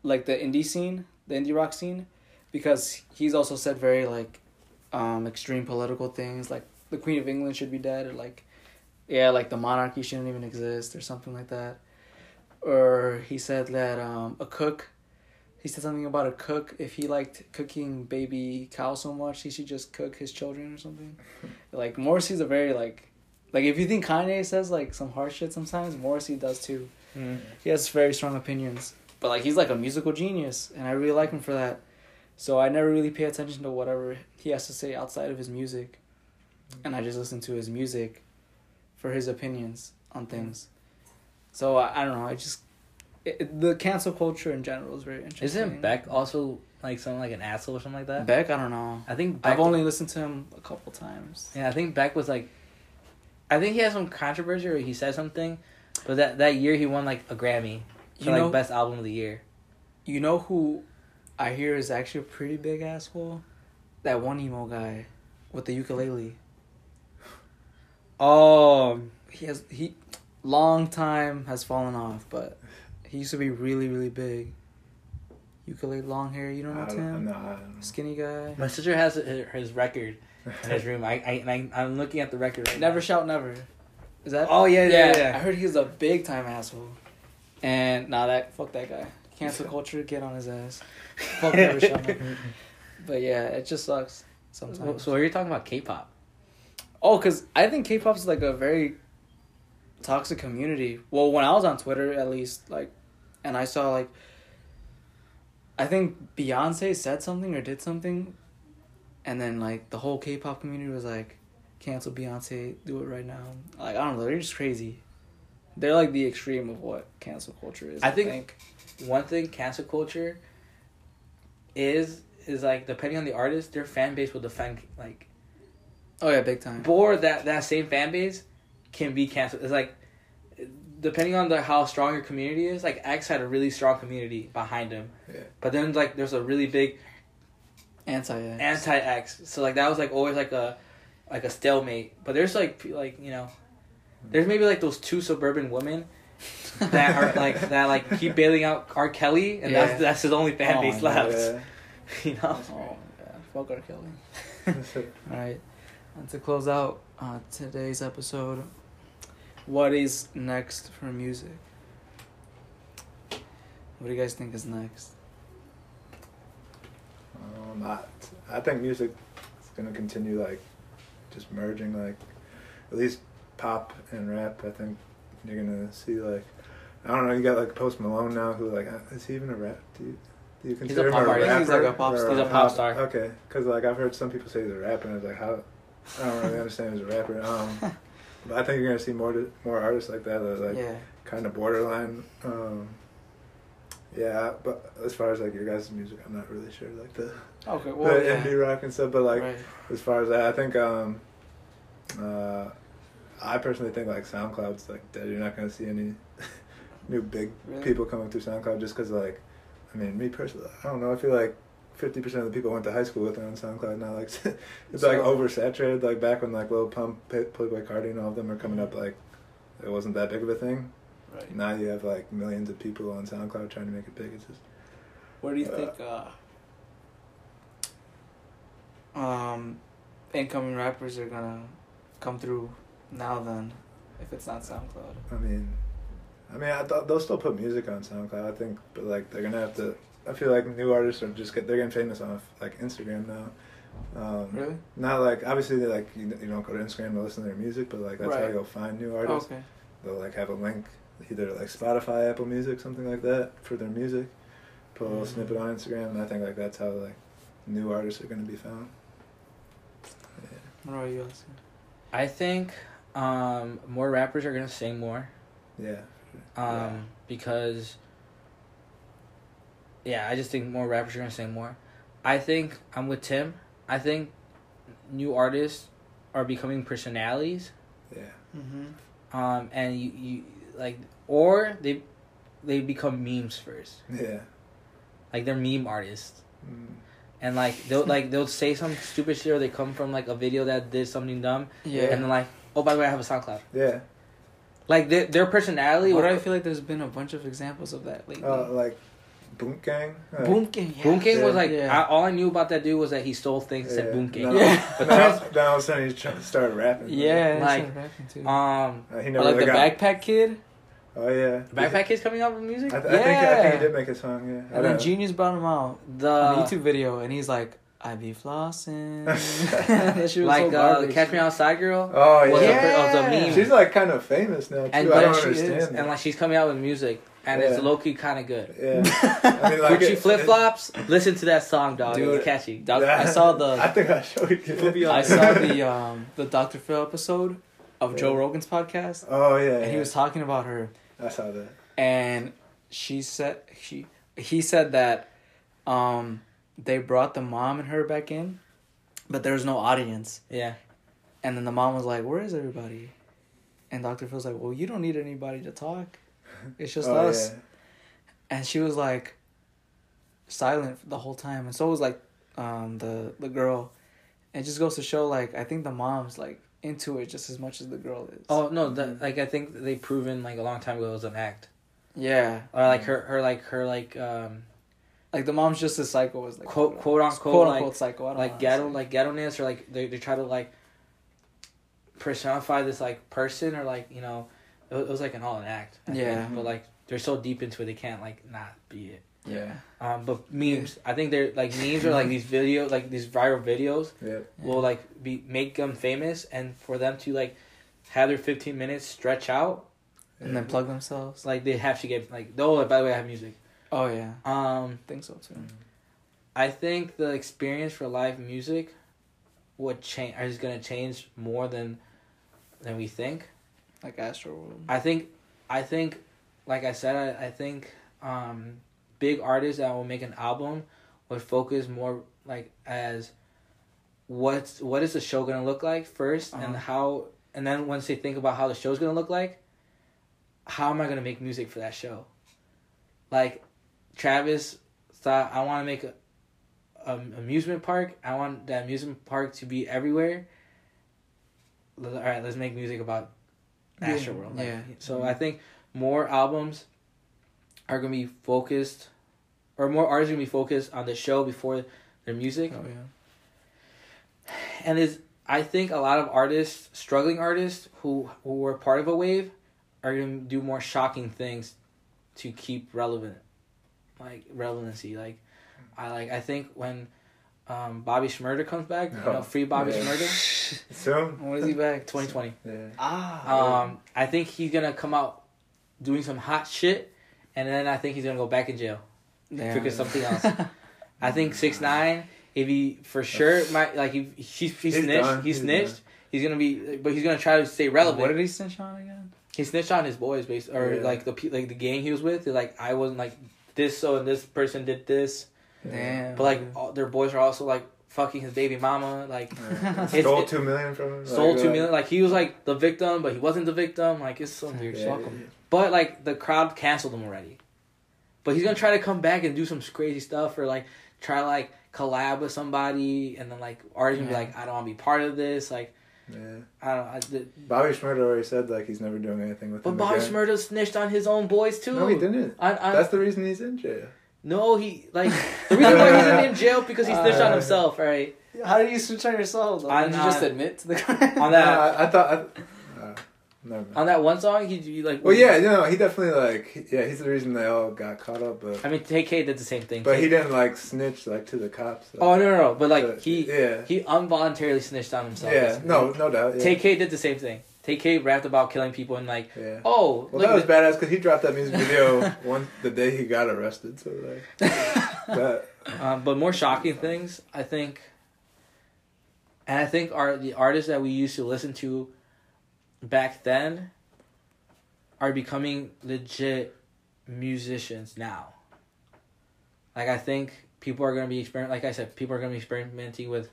like the indie scene, the indie rock scene, because he's also said very like, um, extreme political things like the Queen of England should be dead or like, yeah, like the monarchy shouldn't even exist or something like that, or he said that um a cook. He said something about a cook. If he liked cooking baby cow so much, he should just cook his children or something. (laughs) like Morrissey's a very like, like if you think Kanye says like some harsh shit sometimes, Morrissey does too. Mm. He has very strong opinions, but like he's like a musical genius, and I really like him for that. So I never really pay attention to whatever he has to say outside of his music, and I just listen to his music for his opinions on things. So I, I don't know. I just it- the cancel culture in general is very interesting. Isn't Beck also like something like an asshole or something like that? Beck? I don't know. I think Beck, I've only listened to him a couple times. Yeah, I think Beck was like I think he has some controversy or he said something. But that that year he won like a Grammy for You like best album of the year. You know who I hear is actually a pretty big asshole? That one emo guy with the ukulele. Oh, He has he long time has fallen off, but he used to be really really big. Ukulele long hair, you don't know I don't, Tim? no, I don't. Skinny guy. my sister has his, his record in his room. I I, I I'm looking at the record right Never now. shout never. Is that? Oh yeah, yeah, yeah. I heard he's a big time asshole. And nah, that fuck that guy. Cancel (laughs) culture, get on his ass. (laughs) Fuck never shout never. But yeah, it just sucks So, sometimes. so you're talking about K-pop? Oh, because I think K-pop is like a very toxic community. Well, when I was on Twitter, at least, like, and I saw like, I think Beyonce said something or did something, and then like the whole K-pop community was like, cancel Beyonce, do it right now. Like I don't know, they're just crazy. They're like the extreme of what cancel culture is. I I, think- think. One thing cancel culture is is like depending on the artist, their fan base will defend like Oh yeah, big time. or that that same fan base can be canceled. It's like depending on the how strong your community is. Like X had a really strong community behind him, Yeah. but then like there's a really big Anti anti X. So like that was like always like a like a stalemate. But there's like like you know, there's maybe like those two suburban women that are like (laughs) that like keep bailing out R. Kelly, and Yeah. that's that's his only fan Oh base left. Yeah. (laughs) You know. Oh my god, fuck R. Kelly. (laughs) All right, and to close out uh, today's episode, what is next for music? What do you guys think is next? Um, I, I think music is gonna continue like just merging like at least pop and rap. I think you're gonna see like I don't know. You got like Post Malone now, who like uh, is he even a rap? Do you, do you a consider him pop a artist. rapper? He's like a pop or star. He's a pop star. Okay, because like I've heard some people say he's a rapper, and I was like, how? I don't really understand he's a rapper. Um, (laughs) but I think you're gonna see more to, more artists like that that are like yeah, kind of borderline. Um, yeah, but as far as like your guys' music, I'm not really sure. Like the, okay, the well, yeah. indie rock and stuff, but like right. as far as that, I think um, uh, I personally think like SoundCloud's like dead. You're not gonna see any (laughs) new big Really? people coming through SoundCloud just because like, I mean, me personally, I don't know. I feel like fifty percent of the people I went to high school with are on SoundCloud now. Like, (laughs) it's like oversaturated. Like back when like Lil Pump, Playboi Carti, and all of them were coming up, like it wasn't that big of a thing. Right. Now you have like millions of people on SoundCloud trying to make it big. It's just Where do you Uh, think uh, um, incoming rappers are gonna come through now? Then, if it's not SoundCloud, I mean, I mean, I thought they'll still put music on SoundCloud. I think, but like they're gonna have to. I feel like new artists are just get they're getting famous off like Instagram now. Um, really? Not like obviously they like you, you don't go to Instagram to listen to their music, but like that's how you'll find new artists. okay. They'll like have a link, either like Spotify, Apple Music, something like that for their music. Put a little Mhm. snippet on Instagram, and I think like that's how like new artists are gonna be found. Yeah. What about you, Oscar? I think um, more rappers are gonna sing more. Yeah. Um, Yeah. because yeah, I just think more rappers are gonna sing more. I think I'm with Tim. I think new artists are becoming personalities. Yeah. Mm-hmm. Um, and you, you like or they they become memes first. Yeah. Like they're meme artists. Mm. And like they'll like they'll say some stupid shit or they come from like a video that did something dumb Yeah. and then like, oh by the way I have a SoundCloud. Yeah. Like their their personality What do I feel like there's been a bunch of examples of that lately. Uh, like Boonk Gang. Like, Boom King. Yeah. Boom King was like Yeah. I, all I knew about that dude was that he stole things and said Yeah. Boom King. No, Yeah. But (laughs) now, then all of a sudden he's trying to start rapping. Yeah, Like, like rapping too. Um, Uh, he or never like really the got. Backpack Kid, Oh yeah. Backpack Kid's coming out with music. I, th- I think I think he did make a song. Yeah. And don't then know. Genius brought him out the on YouTube video, and he's like, "I be flossing." (laughs) that was like so uh. Catch Me Outside girl. Oh was yeah. a, was a meme. She's like kind of famous now too. And I don't understand. is, and like she's coming out with music, and it's low key kind of good. yeah. I (laughs) mean, like Gucci flip flops. Listen to that song, dog. Dude. it's catchy. Doc- Yeah. (laughs) I saw the I think I showed you. I saw the um the Dr. Phil episode of Joe Rogan's podcast, Oh yeah. and he was talking about her, I saw that. and she said she he said that um they brought the mom and her back in, but there was no audience, Yeah, and then the mom was like, "Where is everybody?" And Dr. Phil's like, "Well, you don't need anybody to talk. It's just (laughs) oh, us." Yeah. and she was like silent the whole time and so was like um the the girl it just goes to show like i think the mom's like into it just as much as the girl is Oh no, that like I think they proven like a long time ago it was an act. yeah Or like her, her like her like um like the mom's just a psycho was like quote quote unquote, quote like unquote psycho I don't like ghetto like ghetto ness or like they they try to like personify this like person or like you know it was, it was like an all an act. I Yeah. think. but like they're so deep into it they can't like not be it. Yeah. Um, but memes, I think they're like memes are like these (laughs) videos, like these viral videos Yeah. will like be make them famous, and for them to like have their fifteen minutes stretch out, and then plug themselves? Like they have to get like oh by the way I have music. oh yeah. Um, i think so too. I think the experience for live music would change is gonna change more than than we think. like Astroworld. I think I think like I said I, I think um big artists that will make an album would focus more like as what's what is the show gonna look like 1st and Uh-huh. how and then once they think about how the show's gonna look like how am I gonna make music for that show like Travis thought I want to make a, amusement park. I want that amusement park to be everywhere. All right, let's make music about Yeah, Astroworld. Like, yeah. So I think more albums are gonna be focused, or more artists are gonna be focused on the show before their music. Oh yeah. And is I think a lot of artists, struggling artists who who were part of a wave, are gonna do more shocking things to keep relevant, like relevancy. Like I like I think when um, Bobby Shmurda comes back, you know, Oh, free Bobby yeah. Shmurda, (laughs) Soon. When is he back? twenty twenty. Yeah. Ah. Um, I think he's gonna come out doing some hot shit, and then I think he's gonna go back in jail. Damn. Figure something else. (laughs) I think six nine. If he for sure might like he he's he's, He's snitched. done. He's He's snitched. done. He's gonna be, but he's gonna try to stay relevant. What did he snitch on again? he snitched on his boys, based or Yeah. like the pe- like the gang he was with. Like I wasn't like this, so and this person did this, Damn. but like all, their boys are also like fucking his baby mama. Like Yeah. (laughs) It's- Stole it- two million from him. stole like, two uh. Like he was like the victim, but he wasn't the victim. Like it's some weird Yeah, shit. Yeah, But like the crowd canceled him already. But he's gonna try to come back and do some crazy stuff or like try to like collab with somebody and then like artists gonna be like, I don't wanna be part of this. Like yeah. I don't I, the, Bobby Shmurda already said like he's never doing anything with But him Bobby again. Shmurda snitched on his own boys too. No, he didn't. On, on, That's the reason he's in jail. no, he like the (laughs) reason why he's in jail because he snitched on Uh, himself, right? How did you switch on yourself? Though? I'm Did you just admit to the crime? (laughs) On that- (laughs) Nah, I, I thought. I, never. On that one song, he, he like. Well, yeah, you know, he definitely like, he- yeah, he's the reason they all got caught up, but I mean, Tay-K did the same thing. but he didn't like snitch like to the cops. so- Oh no no no! But like But, he yeah, he involuntarily snitched on himself. yeah, basically. no, no doubt. Yeah. Tay-K did the same thing. Tay-K rapped about killing people and like, yeah. oh, Well, look that was badass because he dropped that music video (laughs) one the day he got arrested. So like, (laughs) that, Um, but more shocking things, I think, and I think are the artists that we used to listen to back then are becoming legit musicians now. Like I think people are gonna be experiment. Like I said, people are gonna be experimenting with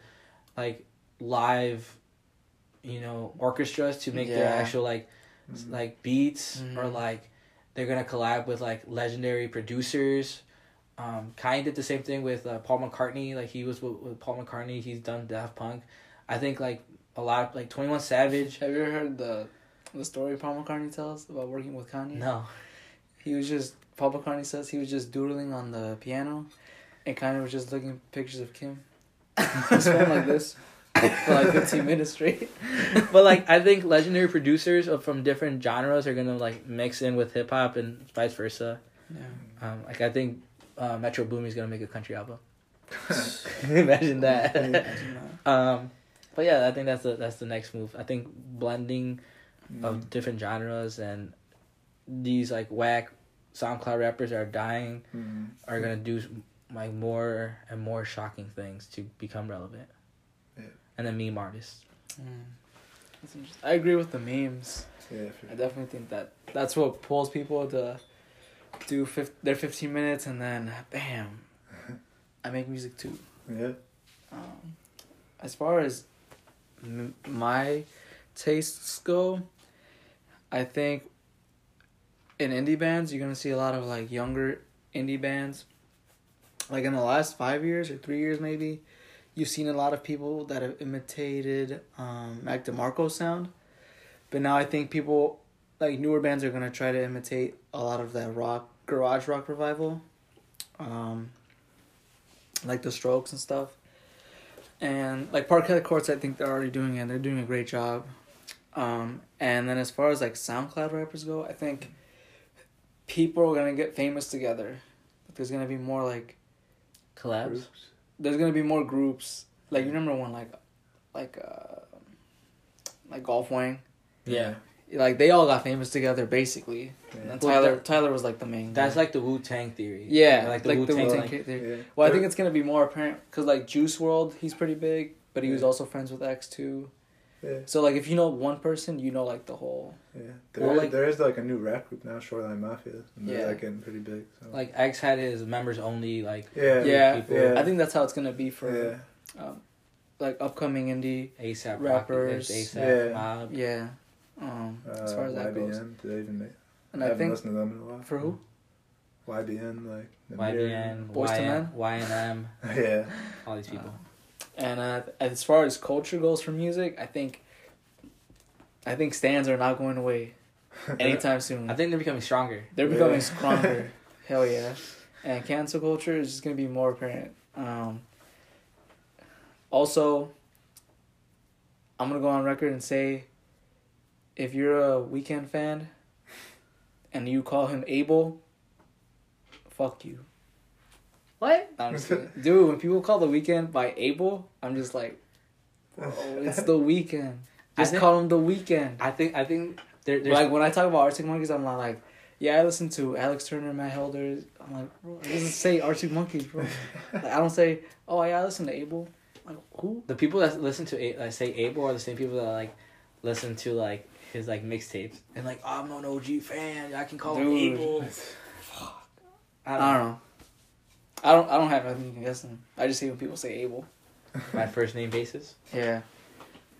like live, you know, orchestras to make their actual like Mhm. like beats or Mhm. like they're gonna collab with like legendary producers. Um, Kanye did the same thing with uh, Paul McCartney. Like he was with, with Paul McCartney. He's done Daft Punk. I think like a lot like Twenty One Savage. Have you ever heard the the story Paul McCartney tells about working with Kanye? No, He was just Paul McCartney says he was just doodling on the piano, and Kanye was just looking at pictures of Kim. (laughs) Going like this for like fifteen minutes straight. (laughs) but like I think legendary producers of, from different genres are gonna like mix in with hip hop and vice versa. Yeah. Um, like I think uh, Metro Boomin's gonna make a country album. (laughs) Imagine that. Imagine that. um, but yeah, I think that's the that's the next move. I think blending Mm. of different genres and these like whack SoundCloud rappers that are dying Mhm. are gonna do like more and more shocking things to become relevant. Yeah. And then meme artists. Mm. I agree with the memes. yeah, for I definitely think that that's what pulls people to do fif- their 15 minutes and then bam, (laughs) I make music too. yeah. Um, as far as my tastes go, I think in indie bands you're gonna see a lot of like younger indie bands. Like in the last five years or three years maybe, you've seen a lot of people that have imitated um, Mac DeMarco's sound, but now I think people like newer bands are gonna try to imitate a lot of that rock garage rock revival, um, like the Strokes and stuff. And like Parquet Courts, I think they're already doing it. They're doing a great job. Um, and then as far as like SoundCloud rappers go, I think people are gonna get famous together. There's gonna be more like Collabs. Groups. there's gonna be more groups. Like you remember when like like uh like Golf Wang, Yeah. Like they all got famous together basically. Yeah. And Well, Tyler that- Tyler was like the main. That's guy. like the Wu Tang theory. yeah, like like the the Wu Tang. Like, theory. Yeah. Well, I think it's gonna be more apparent because like Juice WRLD, he's pretty big, but he was also friends with X too. Yeah, So like if you know one person, you know like the whole. yeah. There, Well, like- there is like a new rap group now, Shoreline Mafia, and they're Yeah. like getting pretty big. So. like X had his members only like yeah, Yeah, people. yeah. I think that's how it's gonna be for yeah, um, like upcoming indie. ASAP Rappers. Rocky, ASAP Yeah. Mob. Yeah. Um, Uh, as far as that goes, YBN, did they even make? and I I haven't think listened to them in a while. for who? YBN, like the YBN, Boyz II Men? YNM, Yeah. all these (laughs) people. And uh, as far as culture goes for music, I think I think stands are not going away (laughs) anytime soon. I think they're becoming stronger. They're becoming Yeah. stronger. (laughs) Hell yeah. And cancel culture is just gonna be more apparent. Um, also, I'm gonna go on record and say, if you're a Weeknd fan, and you call him Abel, fuck you. What? I'm just. (laughs) Dude, when people call the Weeknd by Abel, I'm just like, bro, it's the Weeknd. I Just think- call him the Weeknd. I think I think there, there's Like when I talk about Arctic Monkeys, I'm not like, yeah, I listen to Alex Turner, Matt Helder. I'm like, bro, it doesn't say Arctic Monkeys, bro. (laughs) like, I don't say, oh yeah, I listen to Abel. Like who? the people that listen to A- that say Abel are the same people that like listen to like his like mixtapes and like oh, I'm an OG fan. I can call him Dude. Abel. (laughs) I don't know. I don't. I don't have anything against him. I just hate when people say Abel. (laughs) My first name basis. Yeah.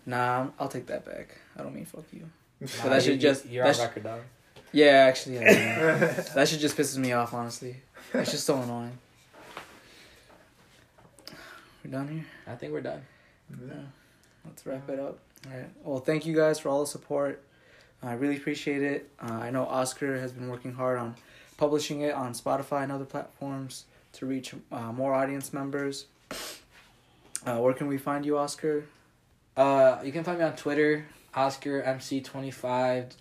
Nah, I'll take that back. I don't mean fuck you. Nah, that you- should just- you're on sh- record, dog. Yeah, actually, yeah. (laughs) that shit just pisses me off. Honestly, it's just so annoying. We're done here. I think we're done. Yeah. Let's wrap it up. All right. Well, thank you guys for all the support. I really appreciate it. Uh, I know Oscar has been working hard on publishing it on Spotify and other platforms to reach uh, more audience members. Uh, where can we find you, Oscar? Uh, you can find me on Twitter, Oscar MC twenty five.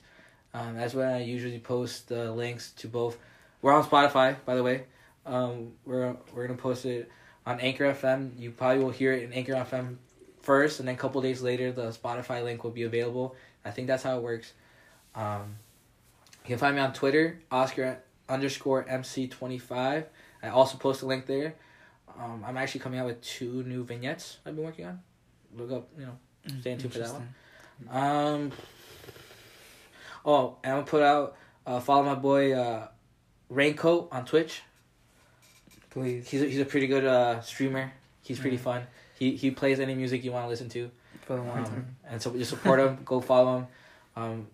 Um, that's when I usually post the links to both. We're on Spotify, by the way. Um, we're we're gonna post it on Anchor FM. You probably will hear it in Anchor FM first, and then a couple days later, the Spotify link will be available. I think that's how it works. Um, you can find me on Twitter, Oscar underscore MC twenty five. I also post a link there. Um, I'm actually coming out with two new vignettes I've been working on. Look up, you know, Stay tuned for that one. Um. Oh, and I'm gonna put out. Uh, follow my boy uh, Raincoat on Twitch. Please. He's a, he's a pretty good uh, streamer. He's pretty Mhm. fun. He he plays any music you want to listen to. For the one Um, time. and so just support him. Go follow him. Um,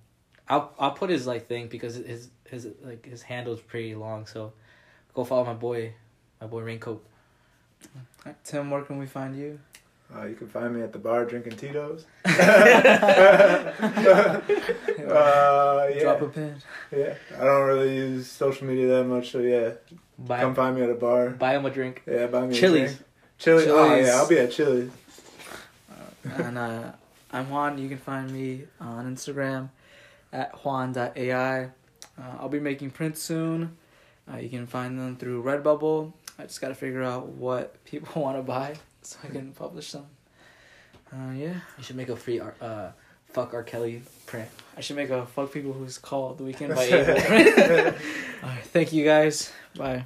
I'll I'll put his like thing because his his like his handle's pretty long. So go follow my boy, my boy Raincoat. Tim, where can we find you? Uh, you can find me at the bar drinking Tito's. (laughs) (laughs) uh, yeah. Drop a pin. Yeah, I don't really use social media that much, so yeah, Buy come him, find me at a bar. buy him a drink. Yeah, buy me Chili's. a drink. Chili's. Oh yeah, I'll be at Chili. and uh, I'm Juan. You can find me on Instagram at juan.ai. Uh, I'll be making prints soon. Uh, you can find them through Redbubble. I just got to figure out what (laughs) people want to buy so I can publish them. Uh, yeah, You should make a free R- uh, fuck R Kelly print. I should make a fuck people who's called the Weeknd by (laughs) April. (laughs) All right, thank you guys. Bye.